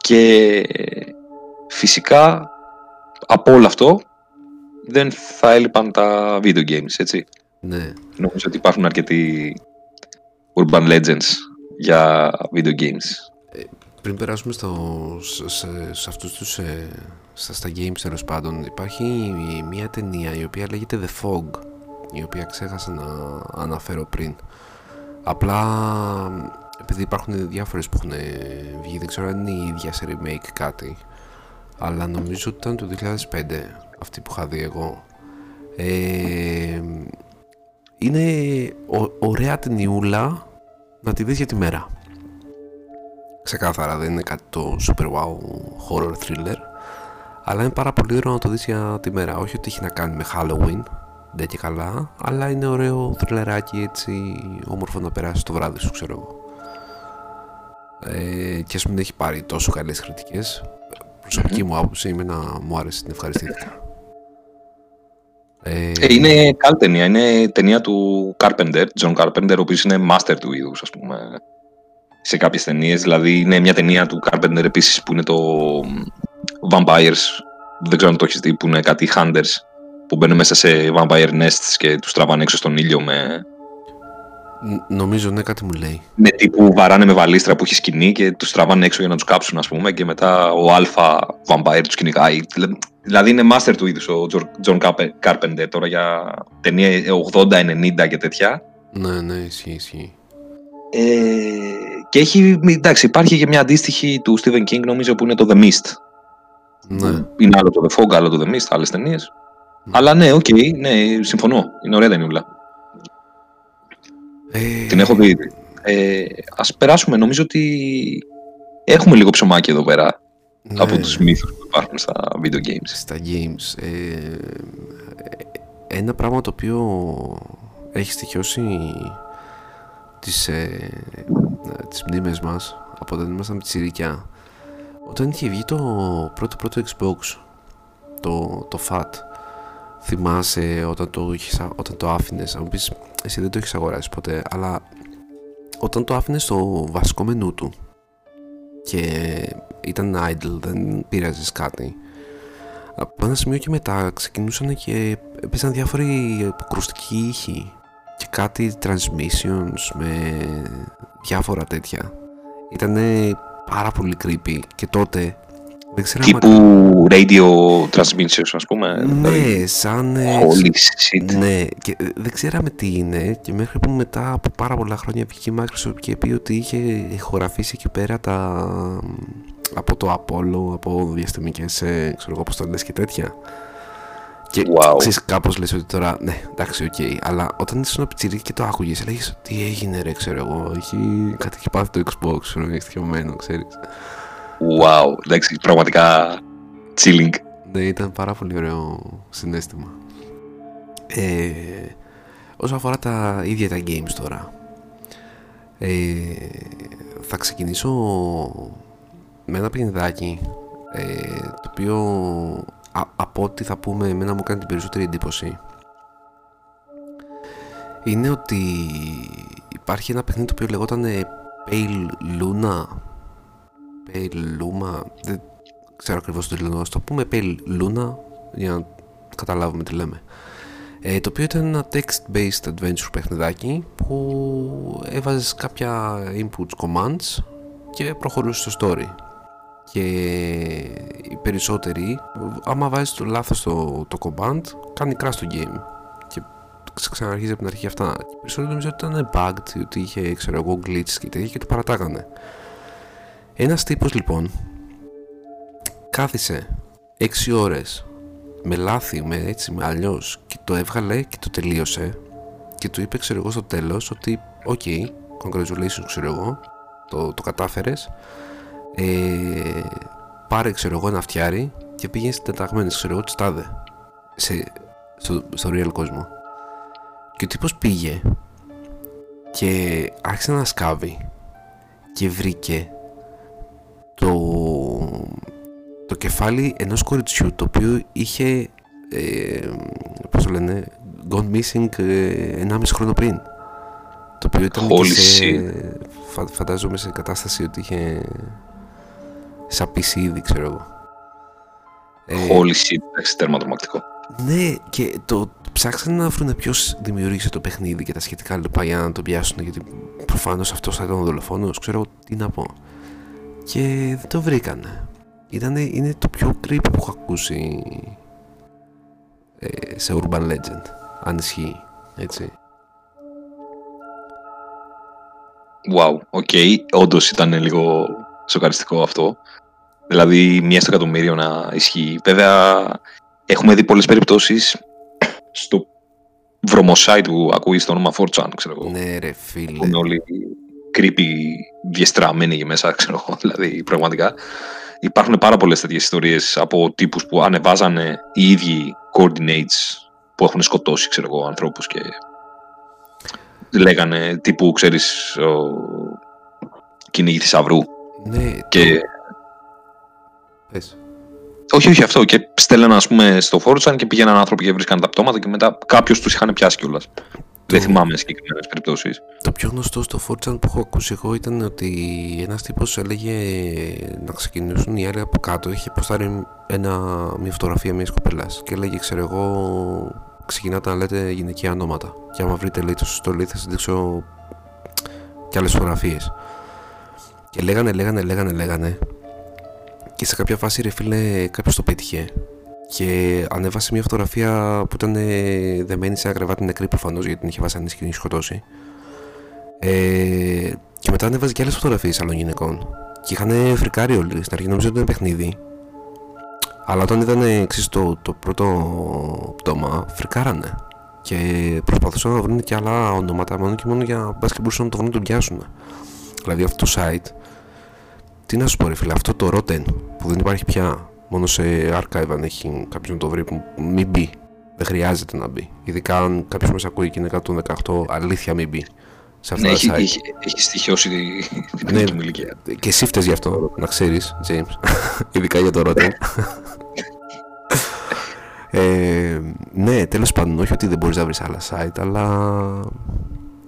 Και φυσικά από όλο αυτό δεν θα έλειπαν τα video games, έτσι.
Ναι,
Νομίζω ότι υπάρχουν αρκετοί urban legends για video games.
πριν περάσουμε στο, σε, σε, σε αυτούς τους, ε, στα, στα games τέλος πάντων, υπάρχει μια ταινία η οποία λέγεται The Fog, η οποία ξέχασα να αναφέρω πριν. Απλά επειδή υπάρχουν διάφορες που έχουν βγει, δεν ξέρω αν είναι η ίδια σε remake κάτι, αλλά νομίζω ότι ήταν το 2005 αυτή που είχα δει εγώ. Ε, είναι ω- ωραία ταινιούλα να τη δεις για τη μέρα. Ξεκάθαρα δεν είναι κάτι το super wow horror thriller αλλά είναι πάρα πολύ ωραίο να το δεις για τη μέρα. Όχι ότι έχει να κάνει με Halloween δεν και καλά αλλά είναι ωραίο θρυλεράκι έτσι όμορφο να περάσει το βράδυ σου ξέρω εγώ. Ε, και ας μην έχει πάρει τόσο καλές κριτικές. Προσωπική μου άποψη είμαι να μου άρεσε την ευχαριστήθηκα ε,
Ε, είναι καλή ταινία. Είναι ταινία του Carpenter, John Carpenter, ο οποίος είναι master του είδους, ας πούμε, σε κάποιες ταινίες. Δηλαδή, είναι μια ταινία του Carpenter επίσης που είναι το Vampires, δεν ξέρω αν το έχεις δει, που είναι κάτι hunters, που μπαίνουν μέσα σε vampire nests και τους τραβάνε έξω στον ήλιο με,
ν- νομίζω ναι κάτι μου λέει
με τύπου βαράνε με βαλίστρα που έχει σκηνή και τους τραβάνε έξω για να τους κάψουν, ας πούμε, και μετά ο αλφα vampire τους κυνηγάει. Δηλαδή είναι master του είδους ο John Carpenter τώρα για ταινία 80-90 και τέτοια.
ναι ναι ισχύει ισχύει
Ε, και έχει, εντάξει, υπάρχει και μια αντίστοιχη του Stephen King νομίζω που είναι το The Mist.
Ναι
Είναι άλλο το The Fog, άλλο το The Mist, άλλες ταινίες. Αλλά ναι, οκ, ναι, συμφωνώ. Είναι ωραία ταινιούλα.
ε,
Την έχω δει. Ε, ας περάσουμε, νομίζω ότι έχουμε λίγο ψωμάκι εδώ πέρα
ναι.
από τους μύθους που υπάρχουν στα video games.
στα games ε, ένα πράγμα το οποίο έχει στοιχειώσει τις, ε, τις μνήμες μας από όταν ήμασταν πιτσιρίκια όταν είχε βγει το πρώτο πρώτο Xbox το, το FAT θυμάσαι όταν το, είχες, α- όταν το άφηνες να μου πεις εσύ δεν το έχεις αγοράσει ποτέ αλλά όταν το άφηνες στο βασικό μενού του και ήταν idle δεν πήραζες κάτι από ένα σημείο και μετά ξεκινούσαν και έπαιζαν διάφοροι αποκρουστικοί ήχοι και κάτι transmissions με διάφορα τέτοια. Ήταν πάρα πολύ creepy και τότε δεν ξέρω άμα-
Τύπου radio transmissions, ας πούμε. δηλαδή,
Ναι, σαν... ε,
Holy shit.
Ναι, και ε, δεν ξέραμε τι είναι και μέχρι που μετά από πάρα πολλά χρόνια βγήκε η Microsoft και πει ότι είχε ηχογραφήσεις εκεί πέρα τα... από το Apollo, από διαστημικές, ε, ξέρω εγώ, αποστολές και τέτοια. Και
Wow.
ξέρεις κάπως λες ότι τώρα, ναι, εντάξει, οκ, αλλά όταν ήσουν πιτσιρίκι και το άκουγες, έλεγες τι έγινε ρε, ξέρω εγώ, έχει, κάτι έχει πάθει το Xbox, ξέρω, έχει στοιχειωμένο, ξέρεις.
Wow. Εντάξει, πραγματικά chilling.
Ναι, ήταν πάρα πολύ ωραίο συναίσθημα. Ε, όσο αφορά τα ίδια τα games τώρα, ε, θα ξεκινήσω με ένα παιχνιδάκι ε, το οποίο α, από ό,τι θα πούμε εμένα μου κάνει την περισσότερη εντύπωση είναι ότι υπάρχει ένα παιχνίδι το οποίο λεγόταν Pale Luna. Pale Luma δεν ξέρω ακριβώς το λένε, ας το πούμε. Pale Luna για να καταλάβουμε τι λέμε. Ε, το οποίο ήταν ένα text-based adventure παιχνιδάκι που έβαζες κάποια inputs commands και προχωρούσε στο story και οι περισσότεροι άμα βάζεις το λάθος το, το command κάνει crash το game. Και ξε- ξαναρχίζει από την αρχή αυτά. Και οι περισσότεροι νομίζω ότι ήταν bugged ότι είχε ξέρω εγώ glitches και τέτοια και το παρατάγανε. Ένας τύπος λοιπόν κάθισε 6 ώρες με λάθη, με έτσι, με αλλιώς και το έβγαλε και το τελείωσε και του είπε ξέρω εγώ στο τέλος ότι οκ, congratulations ξέρω εγώ το, το κατάφερες ε, πάρε ξέρω εγώ ένα φτιάρι και πήγαινε στην τεταγμένη ξέρω εγώ της τάδε σε, στο, στο real κόσμο. Και ο τύπος πήγε και άρχισε να σκάβει και βρήκε το, το κεφάλι ενός κοριτσιού το οποίο είχε ε, πώς το λένε gone missing ε, 1,5 χρόνο πριν. Το οποίο ήταν και
Holy
σε,
shit.
φα- φαντάζομαι σε κατάσταση ότι είχε σαπίσει ήδη ξέρω εγώ Ε,
Holy shit. Εντάξει, τέρμα τρομακτικό.
ναι, και το ψάξανε να βρουν ποιος δημιούργησε το παιχνίδι και τα σχετικά λοιπά για να το πιάσουν. Γιατί προφανώς αυτός θα ήταν ο δολοφόνος. Ξέρω εγώ τι να πω. Και δεν το βρήκανε. Ήτανε, είναι το πιο creepy που έχω ακούσει ε, σε Urban Legend. Αν ισχύει. Έτσι.
Wow, οκ. Όντως ήταν λίγο σοκαριστικό αυτό. Δηλαδή, μία στο εκατομμύριο να ισχύει. Βέβαια, έχουμε δει πολλές περιπτώσεις στο βρωμοσάι που ακούει το όνομα 4chan, ξέρω εγώ.
Ναι, ρε
Που
φίλε.
είναι όλοι creepy, διεστραμμένοι εκεί μέσα, ξέρω εγώ. Δηλαδή, πραγματικά. Υπάρχουν πάρα πολλές τέτοιες ιστορίες από τύπους που ανεβάζανε οι ίδιοι coordinates που έχουν σκοτώσει, ξέρω εγώ, ανθρώπους και λέγανε τύπου, ξέρεις, ο... κυνήγη θησαυρού.
Ναι,
Και...
πες.
Όχι, όχι αυτό. Και στέλνανε, ας πούμε, στο 4chan και πήγαιναν άνθρωποι και βρίσκαν τα πτώματα και μετά κάποιος τους είχαν πιάσει κιόλας. Δεν θυμάμαι συγκεκριμένες περιπτώσεις.
Το πιο γνωστό στο 4chan που έχω ακούσει εγώ ήταν ότι ένας τύπος έλεγε να ξεκινήσουν οι άλλοι από κάτω. Είχε ποστάρει ένα, μια φωτογραφία μιας κοπελάς και έλεγε ξέρω εγώ ξεκινάτε να λέτε γυναικεία ονόματα και άμα βρείτε λέει το σωστό λέει θα σας δείξω και άλλες φωτογραφίες. Και λέγανε, λέγανε, λέγανε, λέγανε και σε κάποια φάση ρε φίλε κάποιος το πέτυχε και ανέβασε μια φωτογραφία που ήταν ε, δεμένη σε ένα κρεβάτι νεκρή προφανώς γιατί την είχε βασανίσει και την είχε σκοτώσει. Ε, και μετά ανέβαζε και άλλες φωτογραφίες άλλων γυναικών. Και είχαν φρικάρει όλοι. Στην αρχή νομίζω ότι ήταν παιχνίδι. Αλλά όταν είδαν εξή το, το πρώτο πτώμα, φρικάρανε. Και προσπαθούσαν να βρουν και άλλα ονόματα μόνο και μόνο για μπα και μπορούσαν να το βρουν να τον πιάσουν. Δηλαδή αυτό το site. Τι να σου πω, ρε φίλε, αυτό το Rotten που δεν υπάρχει πια. Μόνο σε archive αν έχει κάποιος να το βρει που μην μπει. Δεν χρειάζεται να μπει. Ειδικά αν κάποιος μας ακούει και είναι 118, αλήθεια μην μπει. Σε αυτά
Ναι,
τα
έχει,
site.
έχει, έχει στοιχειώσει την
Ναι.
ναι. του ηλικία.
Και εσύ φταίς γι' αυτό, να ξέρεις, James. Ειδικά για το Rotten. ε, ναι, τέλος πάντων, όχι ότι δεν μπορείς να βρεις άλλα site, αλλά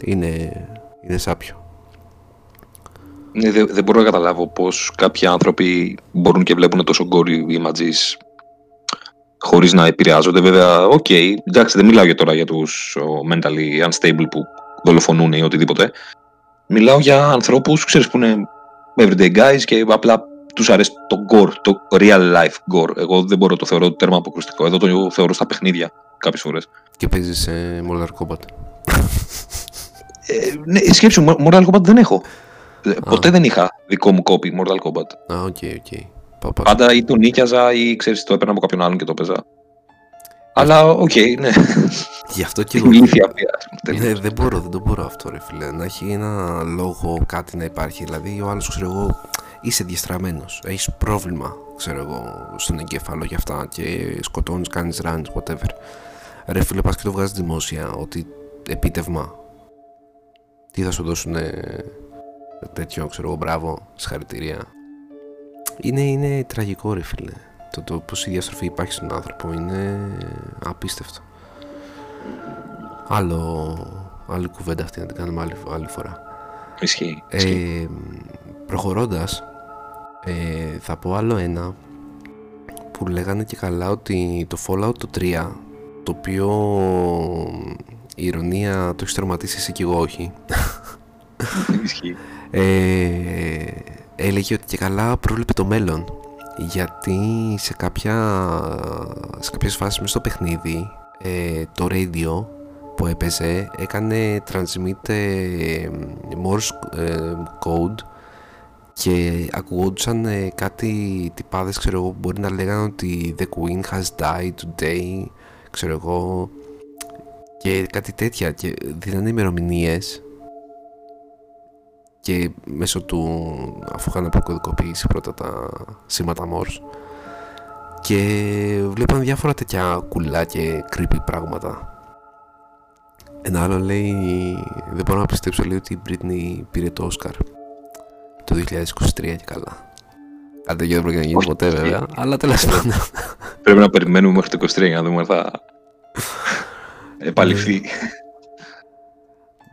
είναι, είναι σάπιο.
Ναι, δεν, δεν μπορώ να καταλάβω πώς κάποιοι άνθρωποι μπορούν και βλέπουν τόσο gory images χωρίς να επηρεάζονται. Βέβαια, οκ, εντάξει, δεν μιλάω για τώρα για τους ο, mentally unstable που δολοφονούν ή οτιδήποτε. Μιλάω για ανθρώπους, ξέρεις, που είναι everyday guys και απλά τους αρέσει το gore, το real life gore. Εγώ δεν μπορώ, το θεωρώ τέρμα αποκρουστικό. Εδώ το θεωρώ στα παιχνίδια κάποιες φορές.
Και παίζεις σε Mortal Kombat.
Ε, ναι, σκέψου, Mortal Kombat δεν έχω. Ε, Ποτέ δεν είχα δικό μου copy Mortal Kombat.
Α, οκ, οκ. Πάω, πάω.
Πάντα ή το νοίκιαζα ή ξέρεις, το έπαιρνα από κάποιον άλλον και το έπαιζα. Αλλά οκ, okay, ναι.
Γι' αυτό και εγώ.
Ηλίθεια
ναι, δεν μπορώ, δεν το μπορώ αυτό, ρε φίλε. Να έχει ένα λόγο, κάτι να υπάρχει. Δηλαδή, ο άλλος, ξέρω εγώ, είσαι διαστραμμένος. Έχεις πρόβλημα, ξέρω εγώ, στον εγκέφαλο για αυτά και σκοτώνεις, κάνεις runs, whatever. Ρε φίλε, πας και το βγάζεις δημόσια ότι επίτευγμα. Τι θα σου δώσουν τέτοιο, ξέρω εγώ, μπράβο, συγχαρητήρια. Είναι, είναι τραγικό, ρε φίλε. Το, το πως η διαστροφή υπάρχει στον άνθρωπο είναι απίστευτο. Άλλο, άλλη κουβέντα αυτή να την κάνουμε άλλη, άλλη φορά.
Ισχύει.
Ε, προχωρώντας, ε, θα πω άλλο ένα που λέγανε και καλά ότι το Fallout το 3 το οποίο η ηρωνία το έχεις τερματίσει εσύ και εγώ όχι ε, έλεγε ότι και καλά πρόβλεπε το μέλλον. Γιατί σε, κάποια, σε κάποιες φάσεις μέσα στο παιχνίδι ε, το radio που έπαιζε έκανε transmit ε, Morse ε, code και ακουγόντουσαν ε, κάτι τυπάδες ξέρω εγώ μπορεί να λέγανε ότι the queen has died today ξέρω εγώ και κάτι τέτοια. Και δίνανε ημερομηνίες και μέσω του αφού είχαν αποκωδικοποιήσει πρώτα τα σήματα Morse και βλέπαν διάφορα τέτοια κουλά και creepy πράγματα. Ένα άλλο λέει δεν μπορώ να πιστέψω λέει ότι η Britney πήρε το Oscar. Το 2023 και καλά. Κάτι δεν πρόκειται να γίνει ποτέ βέβαια, αλλά τέλος πάντων.
Πρέπει να περιμένουμε μέχρι το 23 για να δούμε αν θα επαληφθεί.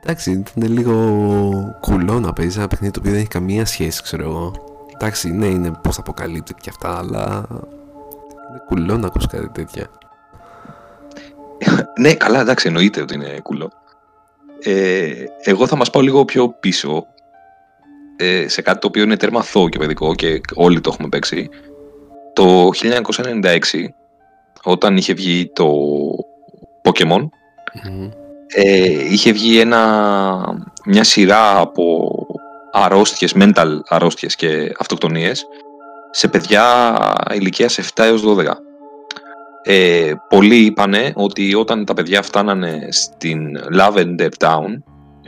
Ναι.
Εντάξει, ήταν λίγο κουλό να παίζεις ένα παιχνίδι το οποίο δεν έχει καμία σχέση, ξέρω εγώ. Εντάξει, ναι, είναι πώ αποκαλύπτεται και αυτά, αλλά είναι κουλό να ακούσει κάτι τέτοια.
ναι, καλά, εντάξει, εννοείται ότι είναι κουλό. Ε, εγώ θα μας πάω λίγο πιο πίσω ε, σε κάτι το οποίο είναι τέρμα αθώο και παιδικό και όλοι το έχουμε παίξει. Το 1996, όταν είχε βγει το Pokemon, ε, είχε βγει ένα, μια σειρά από αρρώστιες, mental αρρώστιες και αυτοκτονίες σε παιδιά ηλικίας 7 έως 12. Ε, πολλοί είπανε ότι όταν τα παιδιά φτάνανε στην Lavender Town,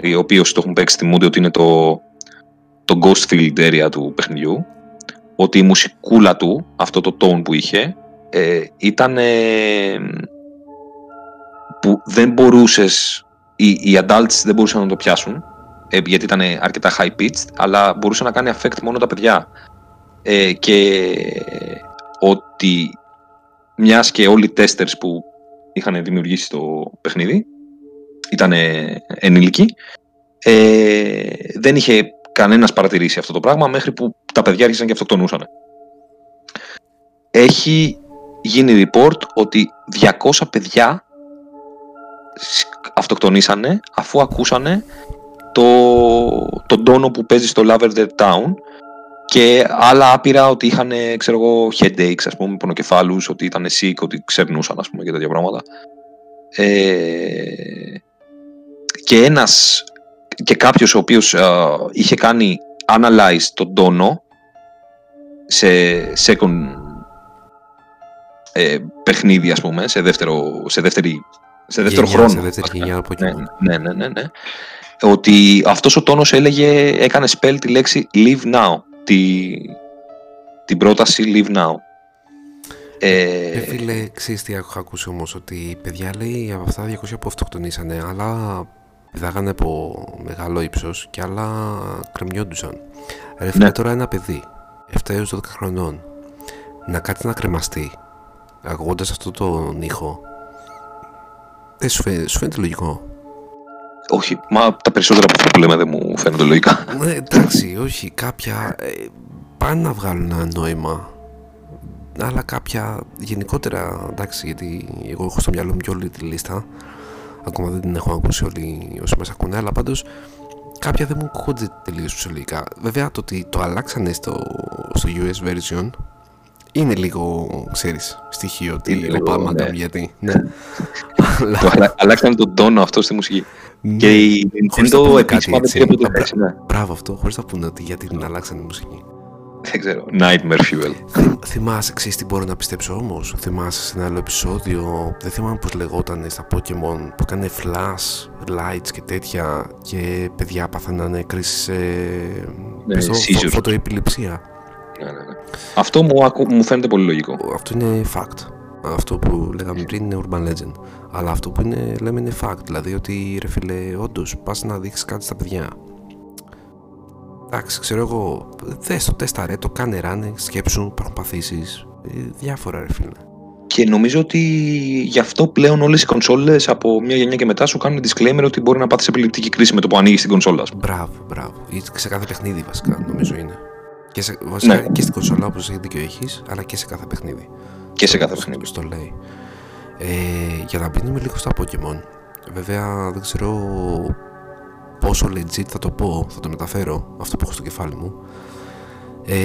οι οποίοι το έχουν παίξει θυμούνται ότι είναι το το Ghost Field area του παιχνιδιού ότι η μουσικούλα του, αυτό το tone που είχε ε, ήταν που δεν μπορούσες οι, οι adults δεν μπορούσαν να το πιάσουν ε, γιατί ήταν αρκετά high pitched αλλά μπορούσε να κάνει affect μόνο τα παιδιά ε, και ότι μιας και όλοι οι testers που είχαν δημιουργήσει το παιχνίδι ήταν ενήλικοι ε, δεν είχε κανένας παρατηρήσει αυτό το πράγμα μέχρι που τα παιδιά άρχισαν και αυτοκτονούσαν. Έχει γίνει report ότι 200 παιδιά αυτοκτονήσανε αφού ακούσανε το, τον τόνο που παίζει στο Lavender Town και άλλα άπειρα ότι είχαν ξέρω εγώ headaches ας πούμε πονοκεφάλους ότι ήταν sick, ότι ξερνούσαν ας πούμε και τέτοια πράγματα. Ε, και ένας και κάποιος ο οποίος είχε κάνει analyze τον τόνο σε second ε, παιχνίδι ας πούμε, σε δεύτερο, σε δεύτερη, σε δεύτερο χρόνο.
Σε δεύτερη γενιά από
ναι, ναι, ναι, ναι, ναι, Ότι αυτός ο τόνος έλεγε, έκανε spell τη λέξη live now, τη, την πρόταση live now.
Ε, ε, φίλε, ξέρεις τι έχω ακούσει όμως, ότι η παιδιά λέει από αυτά 200 που αυτοκτονήσανε, αλλά πηδάγανε από μεγάλο ύψος και άλλα κρεμιόντουσαν. Ρε φίλε, ναι. τώρα ένα παιδί 7 έως 12 χρονών να κάτσει να κρεμαστεί ακούγοντα αυτό τον ήχο. Δεν σου φαίνεται, σου φαίνεται λογικό.
Όχι, μα τα περισσότερα από αυτά που λέμε δεν μου φαίνονται λογικά.
Ναι, εντάξει, όχι. Κάποια ε, πάνε να βγάλουν ένα νόημα. Αλλά κάποια γενικότερα, εντάξει, γιατί εγώ έχω στο μυαλό μου και όλη τη λίστα ακόμα δεν την έχω ακούσει όλοι όσοι μας ακούνε αλλά πάντως κάποια δεν μου ακούγονται τελείως φυσιολογικά βέβαια το ότι το αλλάξανε στο, στο US version είναι λίγο, ξέρεις, στοιχείο ότι λίγο πάμε ναι. γιατί. Ναι.
το αλλάξανε τον τόνο αυτό στη μουσική.
Ναι.
Και η Nintendo επίσημα δεν από το
Μπράβο αυτό, χωρίς να πούνε ότι γιατί την αλλάξανε τη μουσική.
δεν ξέρω. Nightmare Fuel.
Θυμ- θυμάσαι, ξέρεις τι μπορώ να πιστέψω όμως; Θυμάσαι σε ένα άλλο επεισόδιο, δεν θυμάμαι πώς λεγόταν στα Pokemon, που έκανε flash, lights και τέτοια και παιδιά πάθαναν κρίσεις, ε,
Ναι,
πες το, φω-
seizures.
φωτοεπιληψία.
Ναι, ναι, ναι. Αυτό μου, ακου- μου φαίνεται πολύ λογικό.
Αυτό είναι fact. Αυτό που λέγαμε πριν είναι urban legend. Αλλά αυτό που είναι, λέμε είναι fact. Δηλαδή ότι ρε φίλε, όντως πας να δείξεις κάτι στα παιδιά. Εντάξει, ξέρω εγώ, δες το τέστα ρε, το κάνε ράνε, σκέψου, υπάρχουν παθήσεις, ε, διάφορα ρε φίλε.
Και νομίζω ότι γι' αυτό πλέον όλες οι κονσόλες από μια γενιά και μετά σου κάνουν disclaimer ότι μπορεί να πάθεις επιληπτική κρίση με το που ανοίγεις την κονσόλα. ας πούμε.
Μπράβο, μπράβο. Ή σε κάθε παιχνίδι βασικά, νομίζω είναι. Και, σε, βασικά,
Ναι.
και στην κονσόλα όπως έχει δίκιο έχεις, αλλά και σε κάθε παιχνίδι.
Και σε κάθε παιχνίδι.
Στο λέει. Ε, για να μπαίνουμε λίγο στα Pokemon. Βέβαια δεν ξέρω πόσο legit θα το πω, θα το μεταφέρω αυτό που έχω στο κεφάλι μου. Ε,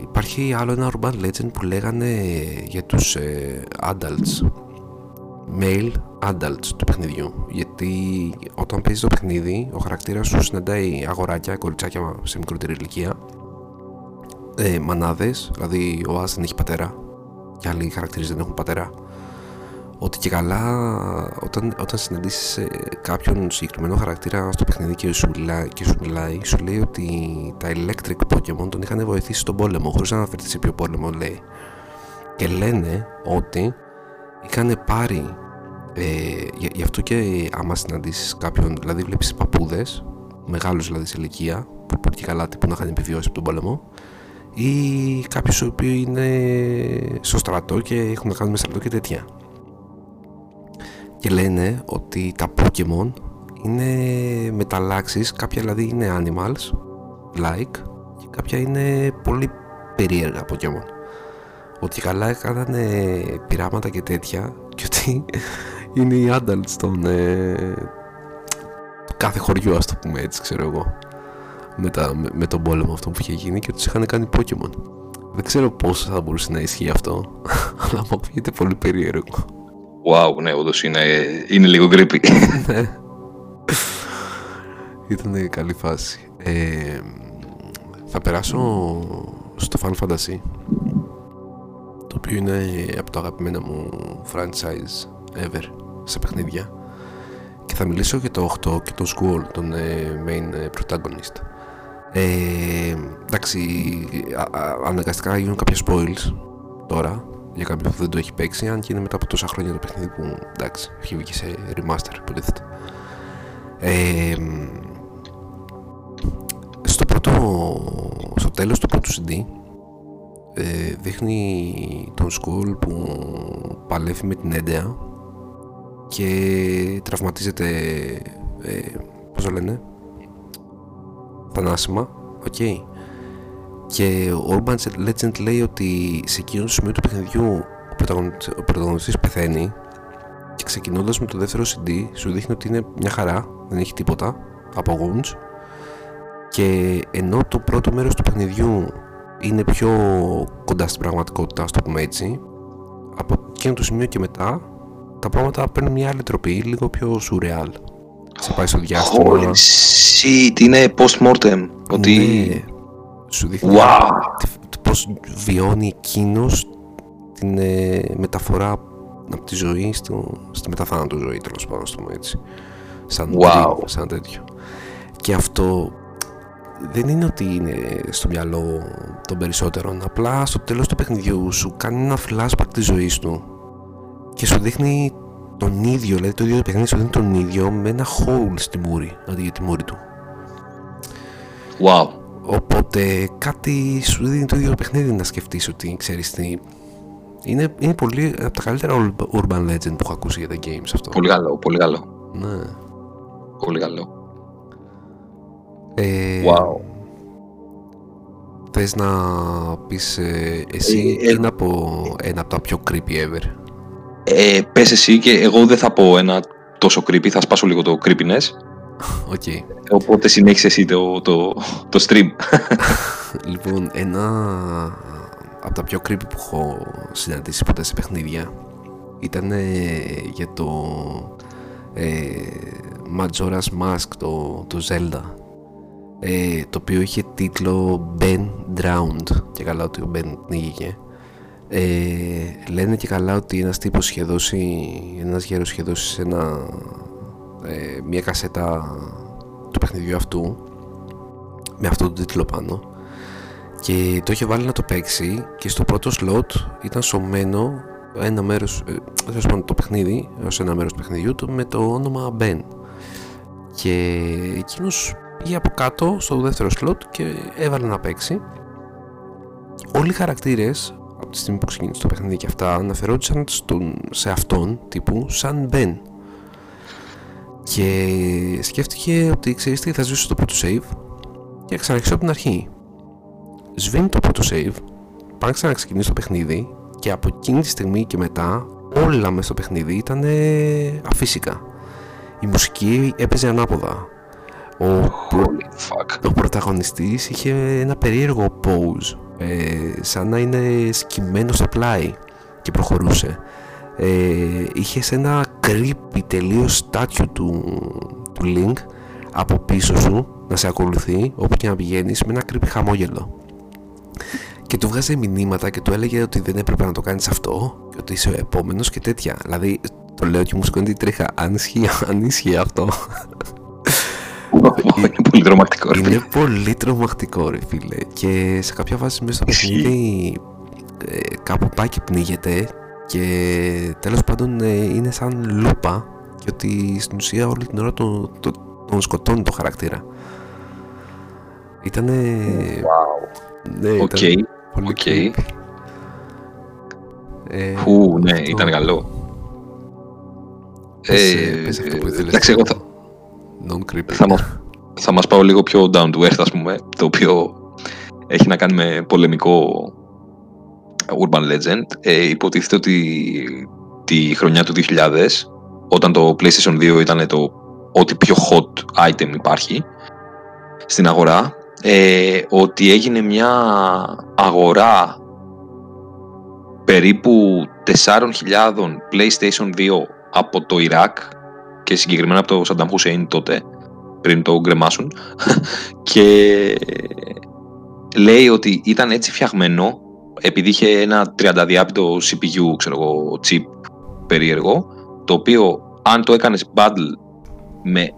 υπάρχει άλλο ένα urban legend που λέγανε για τους ε, adults male adults του παιχνιδιού γιατί όταν παίζεις το παιχνίδι ο χαρακτήρας σου συναντάει αγοράκια, κοριτσάκια σε μικρότερη ηλικία ε, μανάδες, δηλαδή ο Άς δεν έχει πατέρα. Και άλλοι χαρακτήρες δεν έχουν πατέρα. Ότι και καλά όταν, όταν συναντήσεις ε, κάποιον συγκεκριμένο χαρακτήρα στο παιχνίδι και σου, μιλάει, και σου μιλάει σου λέει ότι τα electric Pokemon τον είχαν βοηθήσει στον πόλεμο χωρίς να αναφερθεί σε ποιο πόλεμο λέει. Και λένε ότι είχαν πάρει ε, γι' γι' αυτό και άμα συναντήσεις κάποιον δηλαδή βλέπεις παππούδες μεγάλους δηλαδή σε ηλικία που πολύ και καλά τύπου να είχαν επιβιώσει από τον πόλεμο ή κάποιους οι οποίοι είναι στο στρατό και έχουν να κάνουν με στρατό και τέτοια και λένε ότι τα Pokemon είναι μεταλλάξεις, κάποια δηλαδή είναι animals, like, και κάποια είναι πολύ περίεργα Pokemon. Ότι καλά έκαναν πειράματα και τέτοια και ότι είναι οι adults των ε, του κάθε χωριού ας το πούμε έτσι ξέρω εγώ με, τα, με, με τον πόλεμο αυτό που είχε γίνει και τους είχαν κάνει Pokemon. Δεν ξέρω πόσο θα μπορούσε να ισχύει αυτό, αλλά μου ακούγεται πολύ περίεργο.
Wow, ναι, όντως είναι, είναι λίγο creepy.
Ναι. Ήταν καλή φάση. Ε, θα περάσω στο Final Fantasy το οποίο είναι από τα αγαπημένα μου franchise ever σε παιχνίδια και θα μιλήσω για το 8 και το Squall τον ε, main ε, protagonist ε, εντάξει α, α, αναγκαστικά γίνουν κάποια spoils τώρα για κάποιον που δεν το έχει παίξει αν και είναι μετά από τόσα χρόνια το παιχνίδι που εντάξει έχει βγει σε remaster υποτίθεται. Ε, στο πρώτο στο τέλος του πρώτου CD ε, δείχνει τον Squall που παλεύει με την Edea και τραυματίζεται ε, πώς το λένε θανάσιμα οκ. Και ο Urban Legend λέει ότι σε εκείνο το σημείο του παιχνιδιού ο, πρωταγωνιστής, ο πρωταγωνιστής πεθαίνει και ξεκινώντας με το δεύτερο CD σου δείχνει ότι είναι μια χαρά δεν έχει τίποτα από wounds. Και ενώ το πρώτο μέρος του παιχνιδιού είναι πιο κοντά στην πραγματικότητα, ας το πούμε έτσι από εκείνο το σημείο και μετά τα πράγματα παίρνουν μια άλλη τροπή, λίγο πιο surreal σε πάει στο διάστημα
Holy shit, είναι post-mortem. Ότι...
ναι, σου δείχνει
Wow.
τι- τι- πώς βιώνει εκείνος την ε, μεταφορά από τη ζωή στο, στη μεταθάνατο ζωή τέλος πάντων στο πούμε έτσι σαν,
Wow.
dream, σαν τέτοιο και αυτό δεν είναι ότι είναι στο μυαλό των περισσότερων απλά στο τέλος του παιχνιδιού σου κάνει ένα flashback της ζωής του και σου δείχνει τον ίδιο, δηλαδή το ίδιο το παιχνίδι σου δείχνει τον ίδιο με ένα hole στη μούρη αντί για τη μούρη του
Wow.
Οπότε κάτι σου δίνει το ίδιο παιχνίδι να σκεφτείς ότι ξέρεις τι είναι, είναι πολύ από τα καλύτερα ur- urban legend που έχω ακούσει για τα games αυτό.
Πολύ καλό, πολύ καλό.
Ναι.
Πολύ καλό.
Ε,
Wow.
Θες να πεις ε, εσύ
Ε, ε,
ή να πω ένα από τα πιο creepy ever;
Ε, πες εσύ και εγώ δεν θα πω ένα τόσο creepy, θα σπάσω λίγο το creepiness.
Οκ.
Οπότε συνέχισε εσύ το, το, το stream.
Λοιπόν, ένα από τα πιο creepy που έχω συναντήσει ποτέ σε παιχνίδια ήταν για το ε, Majora's Mask, το, το Zelda. ε, το οποίο είχε τίτλο Ben Drowned και καλά ότι ο Ben πνίγηκε ε, λένε και καλά ότι ένας τύπος είχε δώσει ένας γέρος είχε δώσει σε ένα, ε, μια κασέτα του παιχνιδιού αυτού με αυτό το τίτλο πάνω και το είχε βάλει να το παίξει και στο πρώτο slot ήταν σωμένο ένα μέρος, ε, το παιχνίδι ως ένα μέρος του παιχνιδιού του με το όνομα Ben. Και εκείνος πήγε από κάτω στο δεύτερο slot και έβαλε να παίξει. Όλοι οι χαρακτήρες από τη στιγμή που ξεκίνησε το παιχνίδι και αυτά αναφερόντουσαν στον, σε αυτόν τύπου σαν Ben. Και σκέφτηκε ότι ξέρεις τι θα ζήσω στο πρώτο save και ξαναρχίσω από την αρχή. Σβήνει το πρώτο save πάνε ξαναξεκινήσει το παιχνίδι και από εκείνη τη στιγμή και μετά όλα μέσα στο παιχνίδι ήταν αφύσικα. Η μουσική έπαιζε ανάποδα. Ο,
fuck.
ο πρωταγωνιστής είχε ένα περίεργο pose ε, σαν να είναι σκυμμένος στο πλάι και προχωρούσε. Ε, είχε σε ένα creepy τελείως στάτιο του, του Link από πίσω σου να σε ακολουθεί όπου και να πηγαίνεις με ένα creepy χαμόγελο. Και του βγάζε μηνύματα και του έλεγε ότι δεν έπρεπε να το κάνεις αυτό και ότι είσαι ο επόμενος και τέτοια. Δηλαδή το λέω και μου σηκώνει την τρίχα. Αν ισχύει, αν ισχύει αυτό
είναι πολύ τρομακτικό ρε
είναι πολύ τρομακτικό ρε φίλε και σε κάποια βάση μέσα στο παιχνίδι ε, κάπου πάει και πνίγεται και τέλος πάντων ε, είναι σαν λούπα και ότι στην ουσία όλη την ώρα τον, τον, τον σκοτώνει το χαρακτήρα Ήτανε...
wow.
Ναι,
Οκ,
ήταν πολύ
οκ.
creepy. Ε,
Που, ναι,
αυτό.
ήταν καλό.
Πες,
Ε,
ε, πες αυτό που ήθελες.
εντάξει, εγώ θα,
Non-creepy.
θα, μας, θα μας πάω λίγο πιο down to earth, ας πούμε, το οποίο έχει να κάνει με πολεμικό urban legend. Ε, υποτίθεται ότι τη χρονιά του 2000, όταν το PlayStation 2 ήταν το ό,τι πιο hot item υπάρχει στην αγορά, ε, ότι έγινε μια αγορά περίπου 4.000 PlayStation 2 από το Ιράκ και συγκεκριμένα από το Σανταμ Χουσέιν τότε, πριν το γκρεμάσουν και λέει ότι ήταν έτσι φτιαγμένο επειδή είχε ένα 30 διάπητο CPU, ξέρω εγώ, chip περίεργο, το οποίο αν το έκανες bundle με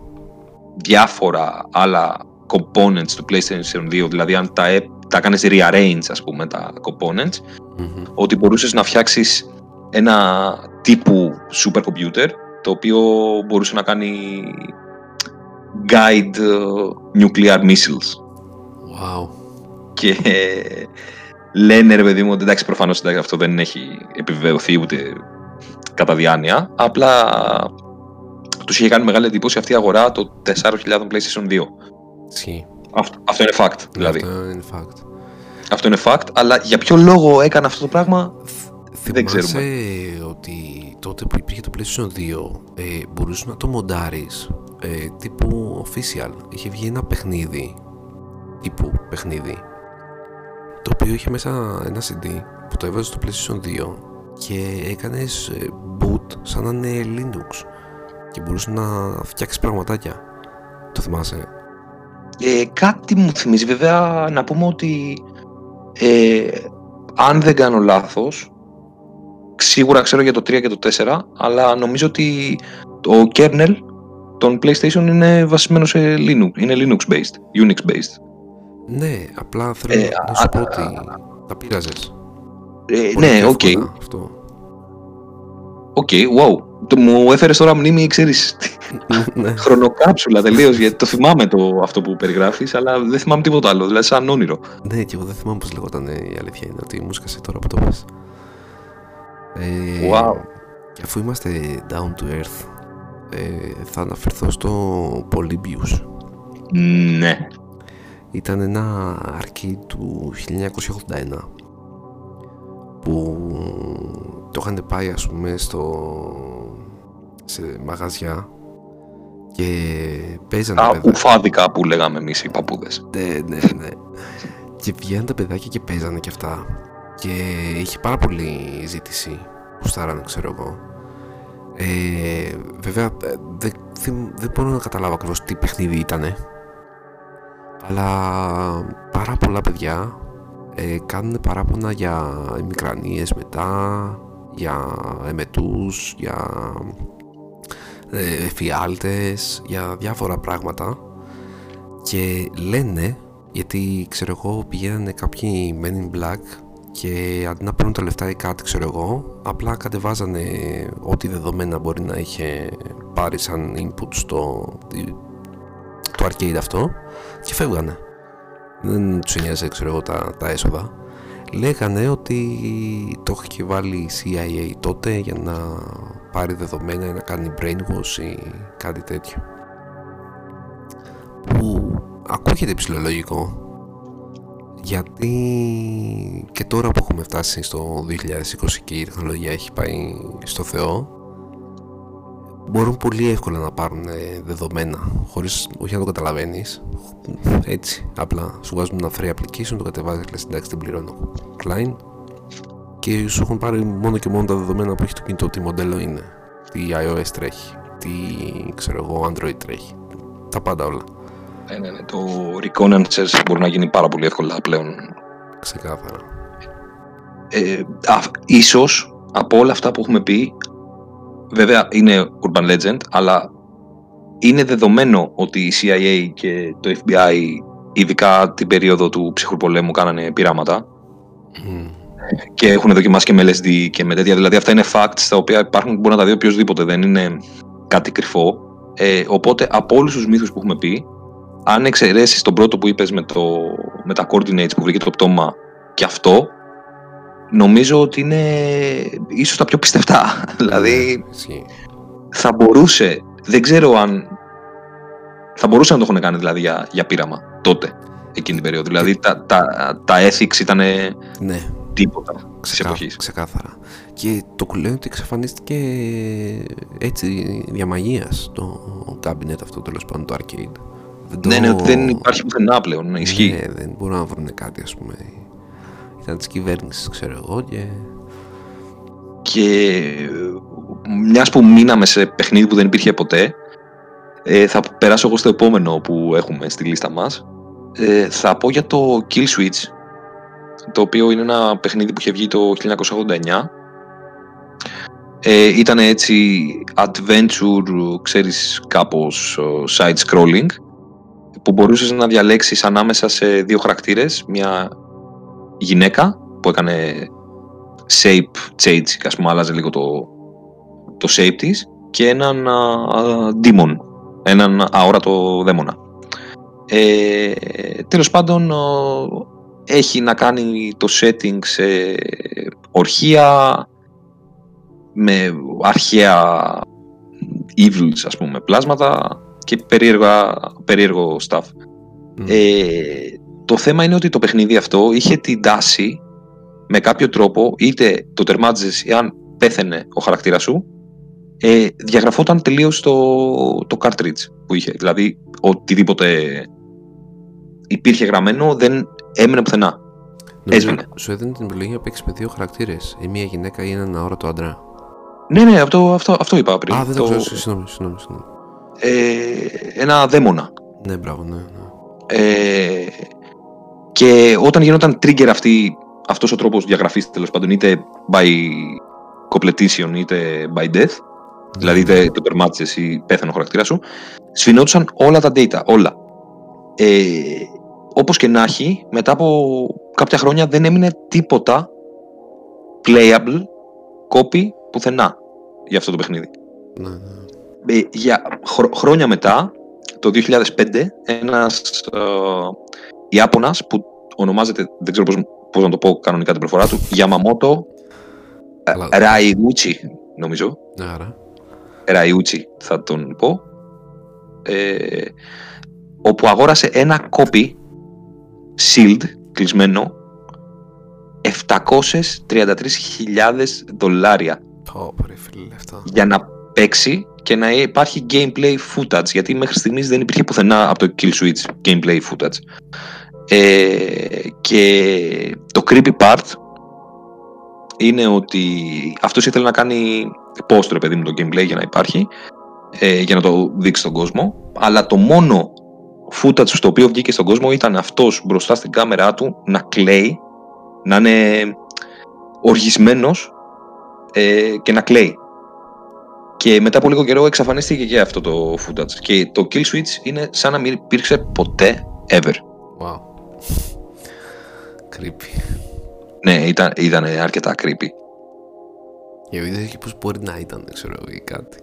διάφορα άλλα components του PlayStation 2, δηλαδή αν τα, έ- τα έκανες rearrange ας πούμε τα components,
Μμμ.
ότι μπορούσες να φτιάξεις ένα τύπου super computer το οποίο μπορούσε να κάνει guide ε, nuclear missiles
Wow.
και λένε ρε παιδί μου ότι εντάξει προφανώς εντάξει, αυτό δεν έχει επιβεβαιωθεί ούτε κατά διάνοια απλά τους είχε κάνει μεγάλη εντύπωση αυτή η αγορά το 4.000 PlayStation 2
Ισχύει.
αυτό, αυτό είναι fact δηλαδή
Αυτό είναι fact.
αυτό είναι fact αλλά για ποιο λόγο έκανε αυτό το πράγμα; Δεν
Θυμάσαι
ξέρουμε.
ότι τότε που υπήρχε το PlayStation 2 ε, μπορούσες να το μοντάρεις ε, τύπου official. Είχε βγει ένα παιχνίδι τύπου παιχνίδι το οποίο είχε μέσα ένα CD που το έβαζες στο PlayStation 2 και έκανες ε, boot σαν να είναι Linux και μπορούσες να φτιάξεις πραγματάκια. Το θυμάσαι;
Ε, κάτι μου θυμίζει βέβαια να πούμε ότι ε, αν δεν κάνω λάθος σίγουρα ξέρω για το 3 και το 4 αλλά νομίζω ότι το kernel των PlayStation είναι βασισμένο σε Linux, είναι Linux based, Unix based.
Ναι, απλά θέλω
Ε,
να σου
α-
πω ότι τα πείραζες.
Ε,
Πολύ
ναι,
πιο
οκ,
εύκολα Αυτό.
οκ, wow. Το, μου έφερες τώρα μνήμη, ξέρεις,
ναι.
χρονοκάψουλα τελείως, γιατί το θυμάμαι το, αυτό που περιγράφεις, αλλά δεν θυμάμαι τίποτα άλλο, δηλαδή σαν όνειρο.
ναι, και εγώ δεν θυμάμαι πώς λεγόταν ε, η αλήθεια είναι ότι μου σκάσε τώρα που το πες. Ε,
Wow.
Και αφού είμαστε down to earth, ε, θα αναφερθώ στο Polybius.
Ναι.
Ήταν ένα arcade του 1981 που το είχαν πάει ας πούμε στο σε μαγαζιά και παίζανε
Τα
παιδάκια.
ουφάδικα που λέγαμε εμείς οι παππούδες.
Ναι, ναι, ναι. και βγαίνουν τα παιδάκια και παίζανε και αυτά. Και είχε πάρα πολύ ζήτηση που στάρανε, ξέρω εγώ. Ε, βέβαια, ε, δεν, θυμ- δεν μπορώ να καταλάβω ακριβώς τι παιχνίδι ήταν. Αλλά πάρα πολλά παιδιά ε, κάνουν παράπονα για μικρανίες μετά, για εμετούς, για ε, φιάλτες, για διάφορα πράγματα και λένε, γιατί ξέρω εγώ πηγαίνανε κάποιοι Men in Black και αντί να παίρνουν τα λεφτά ή κάτι ξέρω εγώ απλά κατεβάζανε ό,τι δεδομένα μπορεί να είχε πάρει σαν input στο το arcade αυτό και φεύγανε. Δεν τους νοιάζει ξέρω εγώ τα, τα έσοδα. Λέγανε ότι το είχε βάλει η CIA τότε για να πάρει δεδομένα ή να κάνει brainwash ή κάτι τέτοιο. Που ακούγεται ψηλολογικό γιατί και τώρα που έχουμε φτάσει στο 2020 και η τεχνολογία έχει πάει στο Θεό μπορούν πολύ εύκολα να πάρουν ε, δεδομένα χωρίς όχι να το καταλαβαίνεις. Έτσι απλά σου βάζουν ένα free application το κατεβάζεις και εντάξει την πληρώνω. Klein και σου έχουν πάρει μόνο και μόνο τα δεδομένα που έχει το κινητό τι μοντέλο είναι τι iOS τρέχει τι ξέρω εγώ Android τρέχει. Τα πάντα όλα
ναι, ναι, ναι. Το reconnaissance μπορεί να γίνει πάρα πολύ εύκολα πλέον.
Ξεκάθαρα.
Ε, α, ίσως από όλα αυτά που έχουμε πει, βέβαια είναι urban legend, αλλά είναι δεδομένο ότι η CIA και το FBI, ειδικά την περίοδο του ψυχρού πολέμου, κάνανε πειράματα. Και έχουν δοκιμάσει και με LSD και με τέτοια. Δηλαδή, αυτά είναι facts τα οποία υπάρχουν μπορεί να τα δει οποιοδήποτε. Δεν είναι κάτι κρυφό. Ε, οπότε, από όλους τους μύθους που έχουμε πει, αν εξαιρέσεις τον πρώτο που είπες με, το, με τα coordinates που βρήκε το πτώμα και αυτό, νομίζω ότι είναι ίσως τα πιο πιστευτά. δηλαδή, θα μπορούσε, δεν ξέρω αν θα μπορούσαν να το έχουν κάνει δηλαδή για, για πείραμα τότε, εκείνη την περίοδο. Δηλαδή τα, τα, τα ethics ήταν ναι. τίποτα Ξεκά,
Ξεκάθαρα. Και το κουλέο ότι εξαφανίστηκε έτσι διαμαγείας το cabinet αυτό τέλος πάντων το arcade.
Δεν ναι, ναι, δεν υπάρχει πουθενά πλέον. Ναι, ισχύει.
Ναι, δεν μπορούν να βρουν κάτι, ας πούμε. Ήταν της κυβέρνησης, ξέρω εγώ. Και,
και μιας που μείναμε σε παιχνίδι που δεν υπήρχε ποτέ, ε, θα περάσω εγώ στο επόμενο που έχουμε στη λίστα μας. Ε, θα πω για το Kill Switch, το οποίο είναι ένα παιχνίδι που είχε βγει το 1989. Ε, ήταν έτσι adventure, ξέρεις, κάπως ε, side-scrolling που μπορούσες να διαλέξεις ανάμεσα σε δύο χαρακτήρες, μια γυναίκα που έκανε shape change, ας πούμε άλλαζε λίγο το, το shape της και έναν uh, demon, έναν αόρατο δαίμονα. Ε, τέλος πάντων έχει να κάνει το setting σε ορχεία με αρχαία evils ας πούμε πλάσματα και περίεργα, περίεργο stuff. Ε, το θέμα είναι ότι το παιχνίδι αυτό είχε την τάση με κάποιο τρόπο είτε το τερμάτιζες ή αν πέθαινε ο χαρακτήρας σου ε, διαγραφόταν τελείως το, το cartridge που είχε. Δηλαδή οτιδήποτε υπήρχε γραμμένο δεν έμεινε πουθενά. Έσβηνε.
Σου έδινε την επιλογή να παίξεις με δύο χαρακτήρες, ή μία γυναίκα ή έναν αόρατο άντρα.
Ναι, ναι, αυτό, αυτό, αυτό είπα πριν.
Α, δεν το ξέρω, συγγνώμη, συγγνώμη
ε, ένα δαίμονα.
Ναι, μπράβο, ναι. ναι.
Ε, και όταν γινόταν trigger αυτή, αυτός ο τρόπος διαγραφής τέλος πάντων είτε by completion είτε by death ναι. δηλαδή είτε το τερμάτισες ή πέθανε ο χαρακτήρας σου σφινόντουσαν όλα τα data, όλα. Ε, όπως και να έχει, μετά από κάποια χρόνια δεν έμεινε τίποτα playable copy πουθενά για αυτό το παιχνίδι.
Ναι, ναι.
Ε, για χρόνια μετά, το 2005, ένας ε, Ιάπωνας που ονομάζεται, δεν ξέρω πώς, πώς να το πω κανονικά την προφορά του, Yamamoto ε, Raiuchi, νομίζω.
Άρα.
Raiuchi θα τον πω. Ε, όπου αγόρασε ένα κόπι sealed, κλεισμένο, 733.000 δολάρια. Για να παίξει και να υπάρχει gameplay footage, γιατί μέχρι στιγμής δεν υπήρχε πουθενά από το Kill Switch gameplay footage. Ε, και το creepy part είναι ότι αυτός ήθελε να κάνει post ρε παιδί μου το gameplay για να υπάρχει, ε, για να το δείξει στον κόσμο, αλλά το μόνο footage στο οποίο βγήκε στον κόσμο ήταν αυτός μπροστά στην κάμερά του να κλαίει, να είναι οργισμένος ε, και να κλαίει. Και μετά από λίγο καιρό εξαφανίστηκε και αυτό το footage. Και το kill switch είναι σαν να μην υπήρξε ποτέ ever.
Wow. Creepy.
Ναι, ήταν, ήταν αρκετά creepy.
Για βίντεο και πώς μπορεί να ήταν, δεν ξέρω, ή κάτι.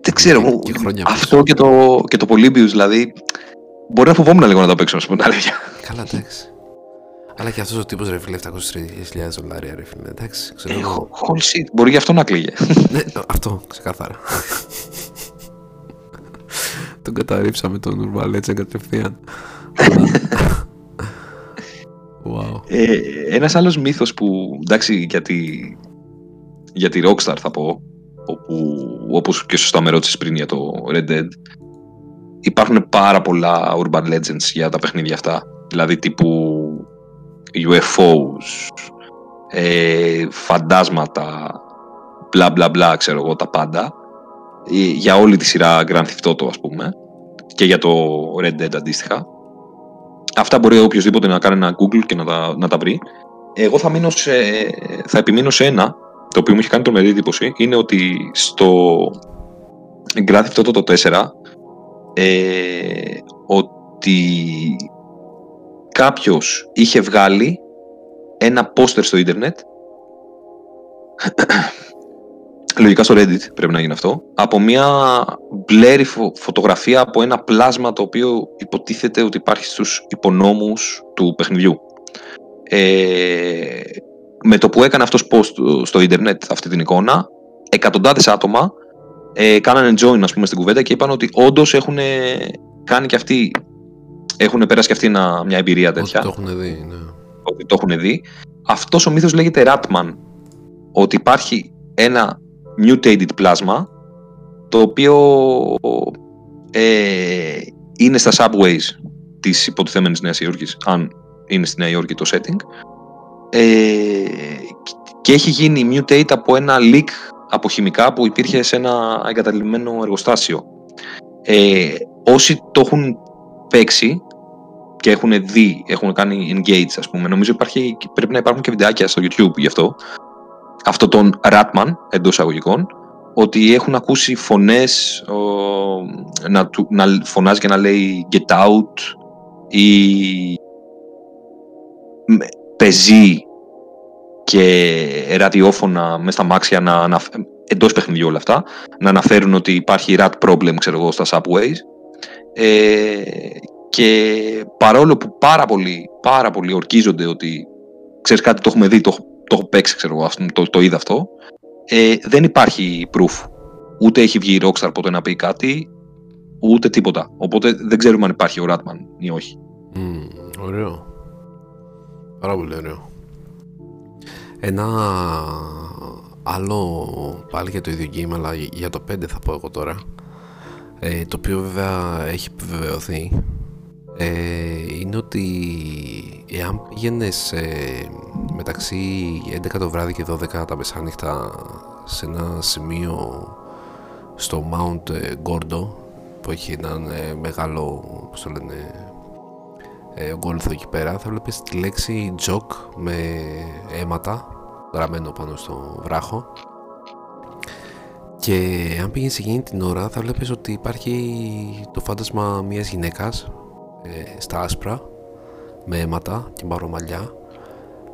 Δεν ξέρω,
Και-
μου,
και χρόνια
αυτό και το, και το Polybius, δηλαδή, μπορεί να φοβόμουν λίγο να το παίξω, να σου πω την αλήθεια.
Καλά, εντάξει. Αλλά και αυτός ο τύπος ρε φίλε 730.000 δολάρια ρε φίλε, εντάξει, ξέρω
Ε,
εγώ.
Holy shit, μπορεί γι' αυτό να κλείγε.
Ναι, αυτό, ξεκάθαρα. Τον καταρρίψαμε τον Urban Legend κατευθείαν. wow.
Ε, ένας άλλος μύθος που, εντάξει, για τη, για τη Rockstar θα πω, όπου, όπως και σωστά με ρώτησες πριν για το Red Dead, υπάρχουν πάρα πολλά urban legends για τα παιχνίδια αυτά. Δηλαδή τύπου UFOs, ε, φαντάσματα, μπλα μπλα μπλα, ξέρω εγώ, τα πάντα. Ε, Για όλη τη σειρά Grand Theft Auto, ας πούμε. Και για το Red Dead αντίστοιχα. Αυτά μπορεί οποιοδήποτε να κάνει ένα Google και να τα, να τα βρει. Εγώ θα, μείνω σε, θα επιμείνω σε ένα, το οποίο μου έχει κάνει τρομερή εντύπωση, είναι ότι στο Grand Theft Auto το 4 ε, ότι κάποιος είχε βγάλει ένα πόστερ στο ίντερνετ. Λογικά στο Reddit πρέπει να γίνει αυτό. Από μια μπλέρη φω- φωτογραφία από ένα πλάσμα το οποίο υποτίθεται ότι υπάρχει στους υπονόμους του παιχνιδιού. Ε, με το που έκανε αυτός post στο ίντερνετ αυτή την εικόνα εκατοντάδες άτομα ε, κάνανε join ας πούμε στην κουβέντα και είπαν ότι όντως έχουν κάνει και αυτοί έχουν περάσει και αυτοί ένα- μια εμπειρία
Ότι
τέτοια
το έχουν δει, ναι.
ότι το έχουν δει. Αυτός ο μύθος λέγεται Ratman. Ότι υπάρχει ένα mutated πλάσμα το οποίο ε, είναι στα subways της υποτιθέμενης Νέας Υόρκης, αν είναι στη Νέα Υόρκη το setting. Ε, και έχει γίνει mutate από ένα leak από χημικά που υπήρχε σε ένα εγκαταλειμμένο εργοστάσιο. Ε, όσοι το έχουν παίξει και έχουν δει, έχουν κάνει engage ας πούμε. Νομίζω υπάρχει, πρέπει να υπάρχουν και βιντεάκια στο YouTube γι' αυτό. Αυτό τον Ratman εντός εισαγωγικών ότι έχουν ακούσει φωνές ο, να, του- να φωνάζει και να λέει get out ή με- πεζή και ραδιόφωνα μέσα στα μάξια να, να, εντός παιχνιδιού όλα αυτά να αναφέρουν ότι υπάρχει rat problem ξέρω εγώ στα subways ε, και παρόλο που πάρα πολλοί, πάρα πολλοί ορκίζονται ότι ξέρεις κάτι το έχουμε δει, το, έχω- το έχω παίξει ξέρω εγώ, ας πούμε, το, το είδα αυτό ε, δεν υπάρχει proof ούτε έχει βγει η Rockstar ποτέ να πει κάτι ούτε τίποτα οπότε δεν ξέρουμε αν υπάρχει ο Ratman ή όχι
Μμμ, ωραίο. Πάρα πολύ ωραίο. Ένα άλλο πάλι για το ίδιο game, αλλά για το 5 θα πω εγώ τώρα. Ε, το οποίο βέβαια έχει επιβεβαιωθεί. Ε, είναι ότι εάν πήγαινες μεταξύ 11 το βράδυ και 12 τα μεσάνυχτα σε ένα σημείο στο Mount ε, Gordo που έχει έναν ε, μεγάλο, πώς το λένε, ε, γκόλθο εκεί πέρα θα βλέπεις τη λέξη jog με αίματα γραμμένο πάνω στο βράχο και αν πήγαινες εκείνη την ώρα θα βλέπεις ότι υπάρχει το φάντασμα μιας γυναίκας ε, στα άσπρα με αίματα και μπαρομαλιά.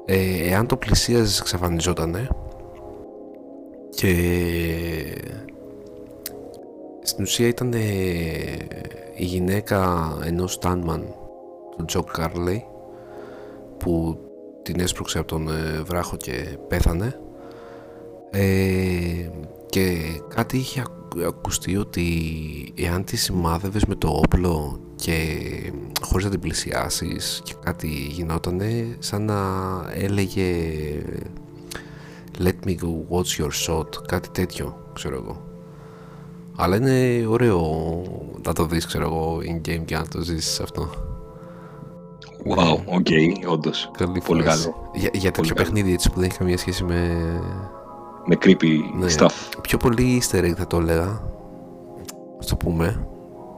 Ε, εάν το πλησίαζες εξαφανιζότανε. Και στην ουσία ήταν ε, η γυναίκα ενός στάνμαν του Τζο Κάρλεϊ που την έσπρωξε από τον ε, βράχο και πέθανε. Ε, και κάτι είχε ακου- ακουστεί ότι εάν τη σημάδευες με το όπλο και χωρίς να την πλησιάσεις και κάτι γινότανε σαν να έλεγε Let me go watch your shot κάτι τέτοιο ξέρω εγώ αλλά είναι ωραίο να το δεις ξέρω εγώ in game και να το ζήσεις αυτό
Wow, OK, okay, όντως.
Καλή
Πολύ
φάση.
καλό.
Για, για τέτοιο
καλό.
παιχνίδι έτσι που δεν έχει καμία σχέση με.
Με creepy
Ναι.
stuff.
Πιο πολύ easter egg θα το έλεγα. Ας το πούμε.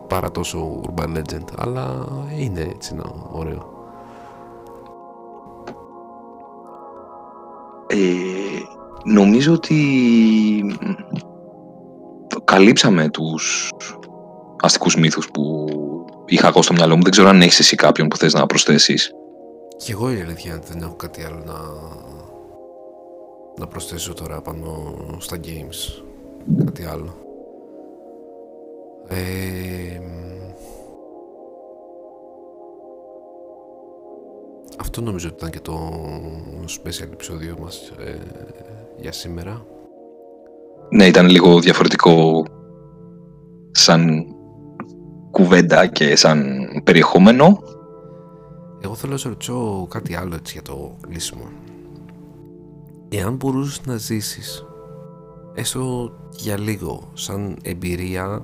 παρά τόσο Urban Legend, αλλά είναι έτσι ένα ωραίο.
Ε, νομίζω ότι καλύψαμε τους αστικούς μύθους που είχα εγώ στο μυαλό μου. Δεν ξέρω αν έχεις εσύ κάποιον που θες να προσθέσεις.
Κι εγώ η αλήθεια δεν έχω κάτι άλλο να, να προσθέσω τώρα πάνω στα games. Κάτι άλλο. Ε, αυτό νομίζω ότι ήταν και το special επεισόδιο μας ε, για σήμερα.
Ναι, ήταν λίγο διαφορετικό σαν κουβέντα και σαν περιεχόμενο.
Εγώ θέλω να σε ρωτήσω κάτι άλλο έτσι για το λύσιμο. Εάν μπορούσες να ζήσεις έστω για λίγο σαν εμπειρία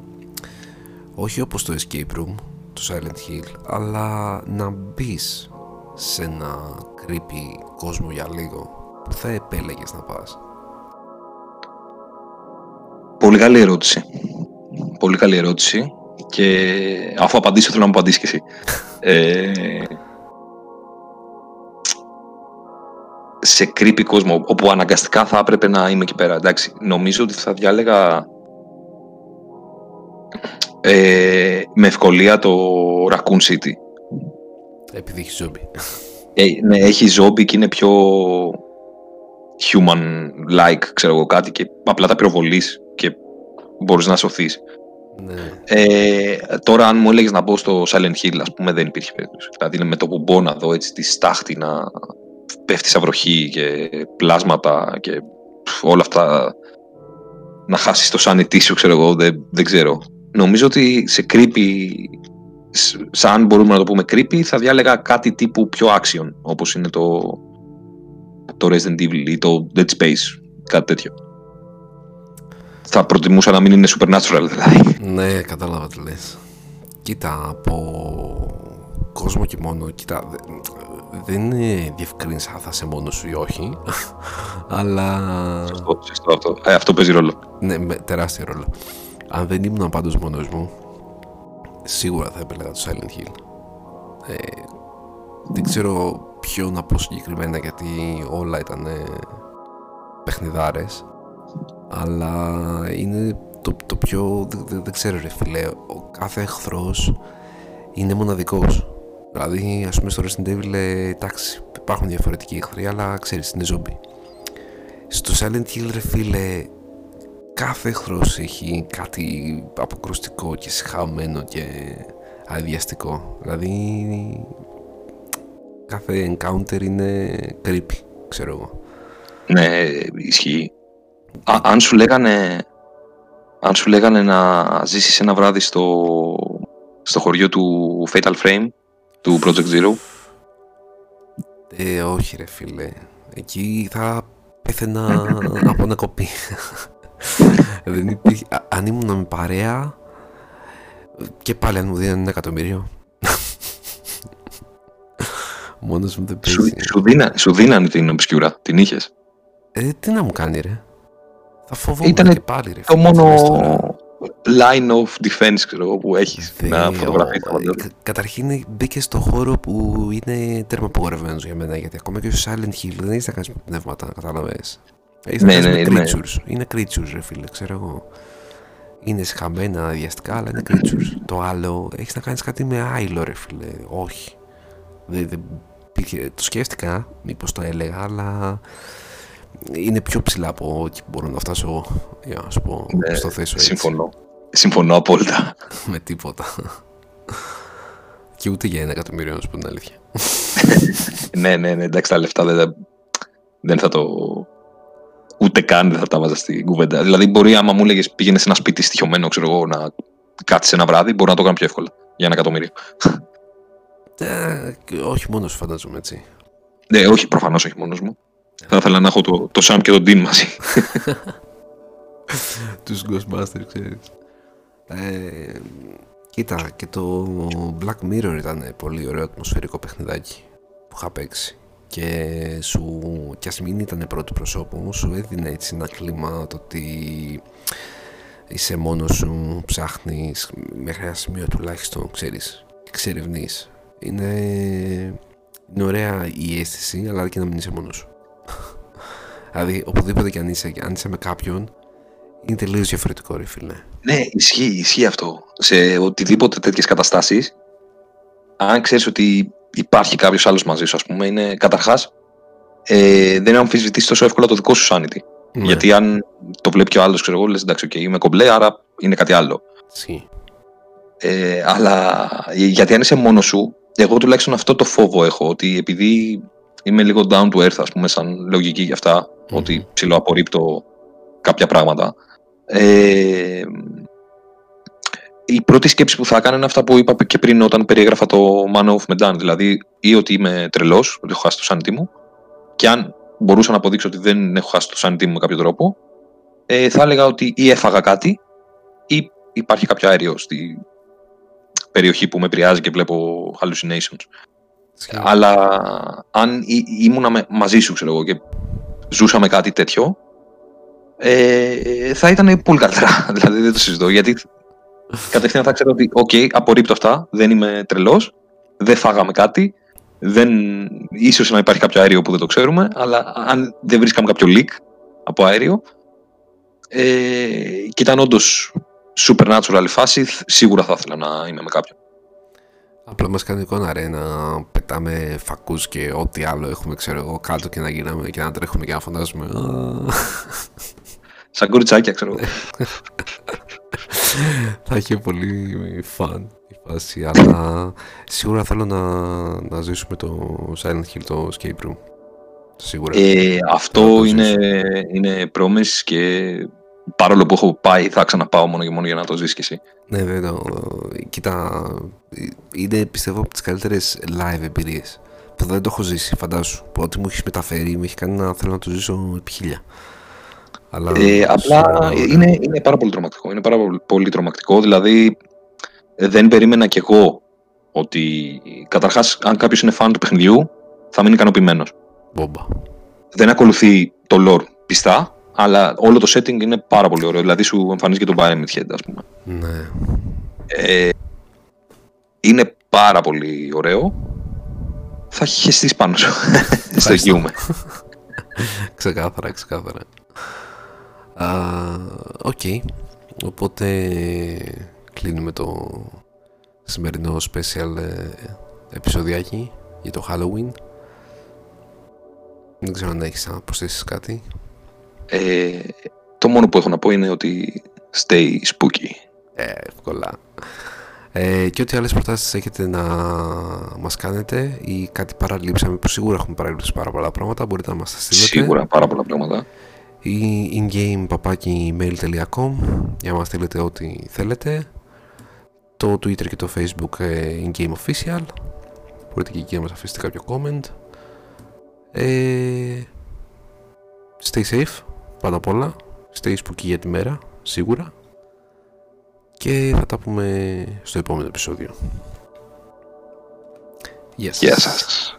όχι όπως το Escape Room, το Silent Hill αλλά να μπεις σε ένα creepy κόσμο για λίγο που θα επέλεγες να πας.
Πολύ καλή ερώτηση. Πολύ καλή ερώτηση. Και αφού απαντήσω θέλω να μου απαντήσεις και εσύ. Ε, σε creepy κόσμο όπου αναγκαστικά θα έπρεπε να είμαι εκεί πέρα. Εντάξει, νομίζω ότι θα διάλεγα ε, με ευκολία το Raccoon City.
Επειδή έχει ζόμπι.
Ε, ναι, έχει ζόμπι και είναι πιο human-like, ξέρω εγώ κάτι και απλά τα πυροβολείς και μπορείς να σωθείς.
Ναι.
Ε, τώρα αν μου έλεγες να μπω στο Silent Hill, ας πούμε, δεν υπήρχε περίπτωση. Δηλαδή με το που μπω να δω έτσι τη στάχτη να πέφτει σαν βροχή και πλάσματα και όλα αυτά να χάσεις το sanity σου, ξέρω εγώ, δεν, δεν ξέρω. Νομίζω ότι σε creepy, σαν μπορούμε να το πούμε creepy, θα διάλεγα κάτι τύπου πιο action, όπως είναι το, το Resident Evil ή το Dead Space, κάτι τέτοιο. Θα προτιμούσα να μην είναι supernatural, δηλαδή.
Ναι, κατάλαβα τι λες. Κοίτα, από κόσμο και μόνο, κοίτα, δεν είναι διευκρίνηση αν θα είσαι μόνος σου ή όχι, αλλά...
Σωστό, σωστό αυτό. Ε, αυτό παίζει ρόλο.
Ναι, με τεράστιο ρόλο. Αν δεν ήμουν πάντως μόνος μου, σίγουρα θα επέλεγα το Silent Hill. Ε, δεν ξέρω ποιο να πω συγκεκριμένα γιατί όλα ήταν παιχνιδάρες αλλά είναι το, το πιο δεν, δεν ξέρω ρε φίλε ο κάθε εχθρός είναι μοναδικός Δηλαδή, ας πούμε, στο Resident Evil, ε, εντάξει, υπάρχουν διαφορετικοί εχθροί, αλλά ξέρεις, είναι ζόμπι. Στο Silent Hill, ρε φίλε, κάθε εχθρός έχει κάτι αποκρουστικό και συχαμένο και αδιαστικό. Δηλαδή, κάθε encounter είναι creepy, ξέρω εγώ.
Ναι, ισχύει. Α, αν σου λέγανε αν σου λέγανε να ζήσεις ένα βράδυ στο, στο χωριό του Fatal Frame του Project Zero;
Ε, όχι ρε φίλε. Εκεί θα πέθαινα από ένα κοπή. Δεν υπήρχε... Αν ήμουν με παρέα και πάλι αν μου δίνανε ένα εκατομμύριο. Μόνος μου δεν παίζει.
Σου, δίνα, σου δίνανε την obscura, την είχες;
Ε, τι να μου κάνει ρε. Θα φοβόμουν και πάλι ρε.
Το μόνο line of defense ξέρω, που έχεις να φωτογραφείς.
Καταρχήν μπήκες στο χώρο που είναι τέρμα απογορευμένο για μένα. Γιατί ακόμα και στο Silent Hill δεν έχεις να κάνεις με πνεύματα, κατάλαβες. Έχεις να κάνεις με ναι. creatures. Είναι creatures, ρε φίλε, ξέρω εγώ. Είναι σχαμμένα διαστικά, αλλά είναι creatures. Το άλλο έχεις να κάνεις κάτι με άϊλο, ρε φίλε. Όχι. Δεν, δεν, το σκέφτηκα, μήπως το έλεγα, αλλά είναι πιο ψηλά από εκεί που μπορώ να φτάσω για να σου πω ναι, στο θέσω έτσι.
Συμφωνώ. Συμφωνώ απόλυτα.
Με τίποτα. Και ούτε για ένα εκατομμύριο να σου πω την αλήθεια.
ναι, ναι, ναι, εντάξει τα λεφτά δεν, δεν θα το... Ούτε καν δεν θα τα βάζα στην κουβέντα. Δηλαδή μπορεί άμα μου έλεγες πήγαινες σε ένα σπίτι στοιχειωμένο, ξέρω εγώ, να κάτσεις ένα βράδυ, μπορεί να το κάνω πιο εύκολα για ένα εκατομμύριο.
Ε, όχι μόνος σου φαντάζομαι έτσι.
Ναι, όχι, προφανώς όχι μόνος μου. Θα ήθελα να έχω το, το Sam και τον Dean μαζί.
Τους Ghostbusters, ξέρεις. Ε, κοίτα, και το Black Mirror ήταν πολύ ωραίο ατμοσφαιρικό παιχνιδάκι που είχα παίξει. Και σου, κι ας μην ήταν πρώτο προσώπου, σου έδινε έτσι ένα κλίμα το ότι είσαι μόνος σου, ψάχνεις μέχρι ένα σημείο τουλάχιστον, ξέρεις, εξερευνείς. Είναι, είναι ωραία η αίσθηση, αλλά και να μην είσαι μόνος σου. δηλαδή, οπουδήποτε και αν είσαι, αν είσαι με κάποιον, είναι τελείως διαφορετικό, ρε φίλε.
Ναι, ισχύει, ισχύει αυτό. Σε οτιδήποτε τέτοιες καταστάσεις, αν ξέρεις ότι υπάρχει κάποιος άλλος μαζί σου, ας πούμε, είναι καταρχάς ε, δεν είναι αμφισβητήσει τόσο εύκολα το δικό σου sanity. Ναι. Γιατί αν το βλέπει και ο άλλος, ξέρω εγώ, λες εντάξει, okay, είμαι κομπλέ, άρα είναι κάτι άλλο. Ε, αλλά γιατί αν είσαι μόνος σου, εγώ τουλάχιστον αυτό το φόβο έχω, ότι επειδή είμαι λίγο down to earth, ας πούμε, σαν λογική για αυτά, mm. ότι ψηλοαπορρίπτω κάποια πράγματα. Ε, η πρώτη σκέψη που θα έκανα είναι αυτά που είπα και πριν όταν περιέγραφα το Man of Medan. Δηλαδή, ή ότι είμαι τρελός, ότι έχω χάσει το sanity μου, και αν μπορούσα να αποδείξω ότι δεν έχω χάσει το sanity μου με κάποιο τρόπο, ε, θα έλεγα ότι ή έφαγα κάτι, ή υπάρχει κάποιο αέριο στη περιοχή που με επηρεάζει και βλέπω hallucinations. Αλλά αν ήμουνα μαζί σου, ξέρω εγώ, και ζούσαμε κάτι τέτοιο, ε, θα ήταν πολύ καλύτερα. δηλαδή δεν το συζητώ. Γιατί κατευθείαν θα ξέρω ότι, OK, απορρίπτω αυτά, δεν είμαι τρελός, δεν φάγαμε κάτι, δεν... ίσως να υπάρχει κάποιο αέριο που δεν το ξέρουμε, αλλά αν δεν βρίσκαμε κάποιο leak από αέριο, ε, και ήταν όντως supernatural η φάση, σίγουρα θα ήθελα να είμαι με κάποιον.
Απλά μας κάνει εικόνα ρε να πετάμε φακούς και ό,τι άλλο έχουμε ξέρω εγώ κάτω και να γίναμε και να τρέχουμε και να φαντάζουμε
Σαν κουρτσάκια, ξέρω εγώ.
Θα έχει πολύ φαν η φάση, αλλά σίγουρα θέλω να, να ζήσουμε το Silent Hill, το escape room. Σίγουρα.
Ε, αυτό είναι, είναι promise και παρόλο που έχω πάει θα ξαναπάω μόνο και μόνο για να το ζήσεις και εσύ.
Ναι βέβαια, κοίτα, είναι πιστεύω από τις καλύτερες live εμπειρίες που δεν το έχω ζήσει, φαντάσου. Που ό,τι μου έχεις μεταφέρει, μου έχει κάνει να θέλω να το ζήσω επί χίλια.
Αλλά ε, απλά είναι, είναι πάρα πολύ τρομακτικό. Είναι πάρα πολύ τρομακτικό. Δηλαδή, δεν περίμενα κι εγώ ότι καταρχάς, αν κάποιος είναι φαν του παιχνιδιού, θα μείνει ικανοποιημένος.
Μπόμπα.
Δεν ακολουθεί το lore πιστά, αλλά όλο το setting είναι πάρα πολύ ωραίο. Δηλαδή, σου εμφανίζει και τον Pyramid Head, ας πούμε.
Ναι.
Ε, είναι πάρα πολύ ωραίο. Θα χεστείς πάνω σου. Στεγγιούμε.
ξεκάθαρα, ξεκάθαρα. OK. Okay. Οπότε κλείνουμε το σημερινό special ε, επεισοδιάκι για το Halloween. Δεν ξέρω αν έχεις να προσθέσεις κάτι.
Ε, το μόνο που έχω να πω είναι ότι stay spooky.
Ε, εύκολα. Ε, και ό,τι άλλες προτάσεις έχετε να μας κάνετε ή κάτι παραλείψαμε που σίγουρα έχουμε παραλείψει πάρα πολλά πράγματα μπορείτε να μας τα στείλετε.
Σίγουρα πάρα πολλά πράγματα
ή ingame email.com για να μας στείλετε ό,τι θέλετε το Twitter και το Facebook ε, ingame official μπορείτε και εκεί να μας αφήσετε κάποιο comment ε, stay safe πάντα απ' όλα stay spooky για τη μέρα σίγουρα και θα τα πούμε στο επόμενο επεισόδιο
Γεια σας. Γεια σας.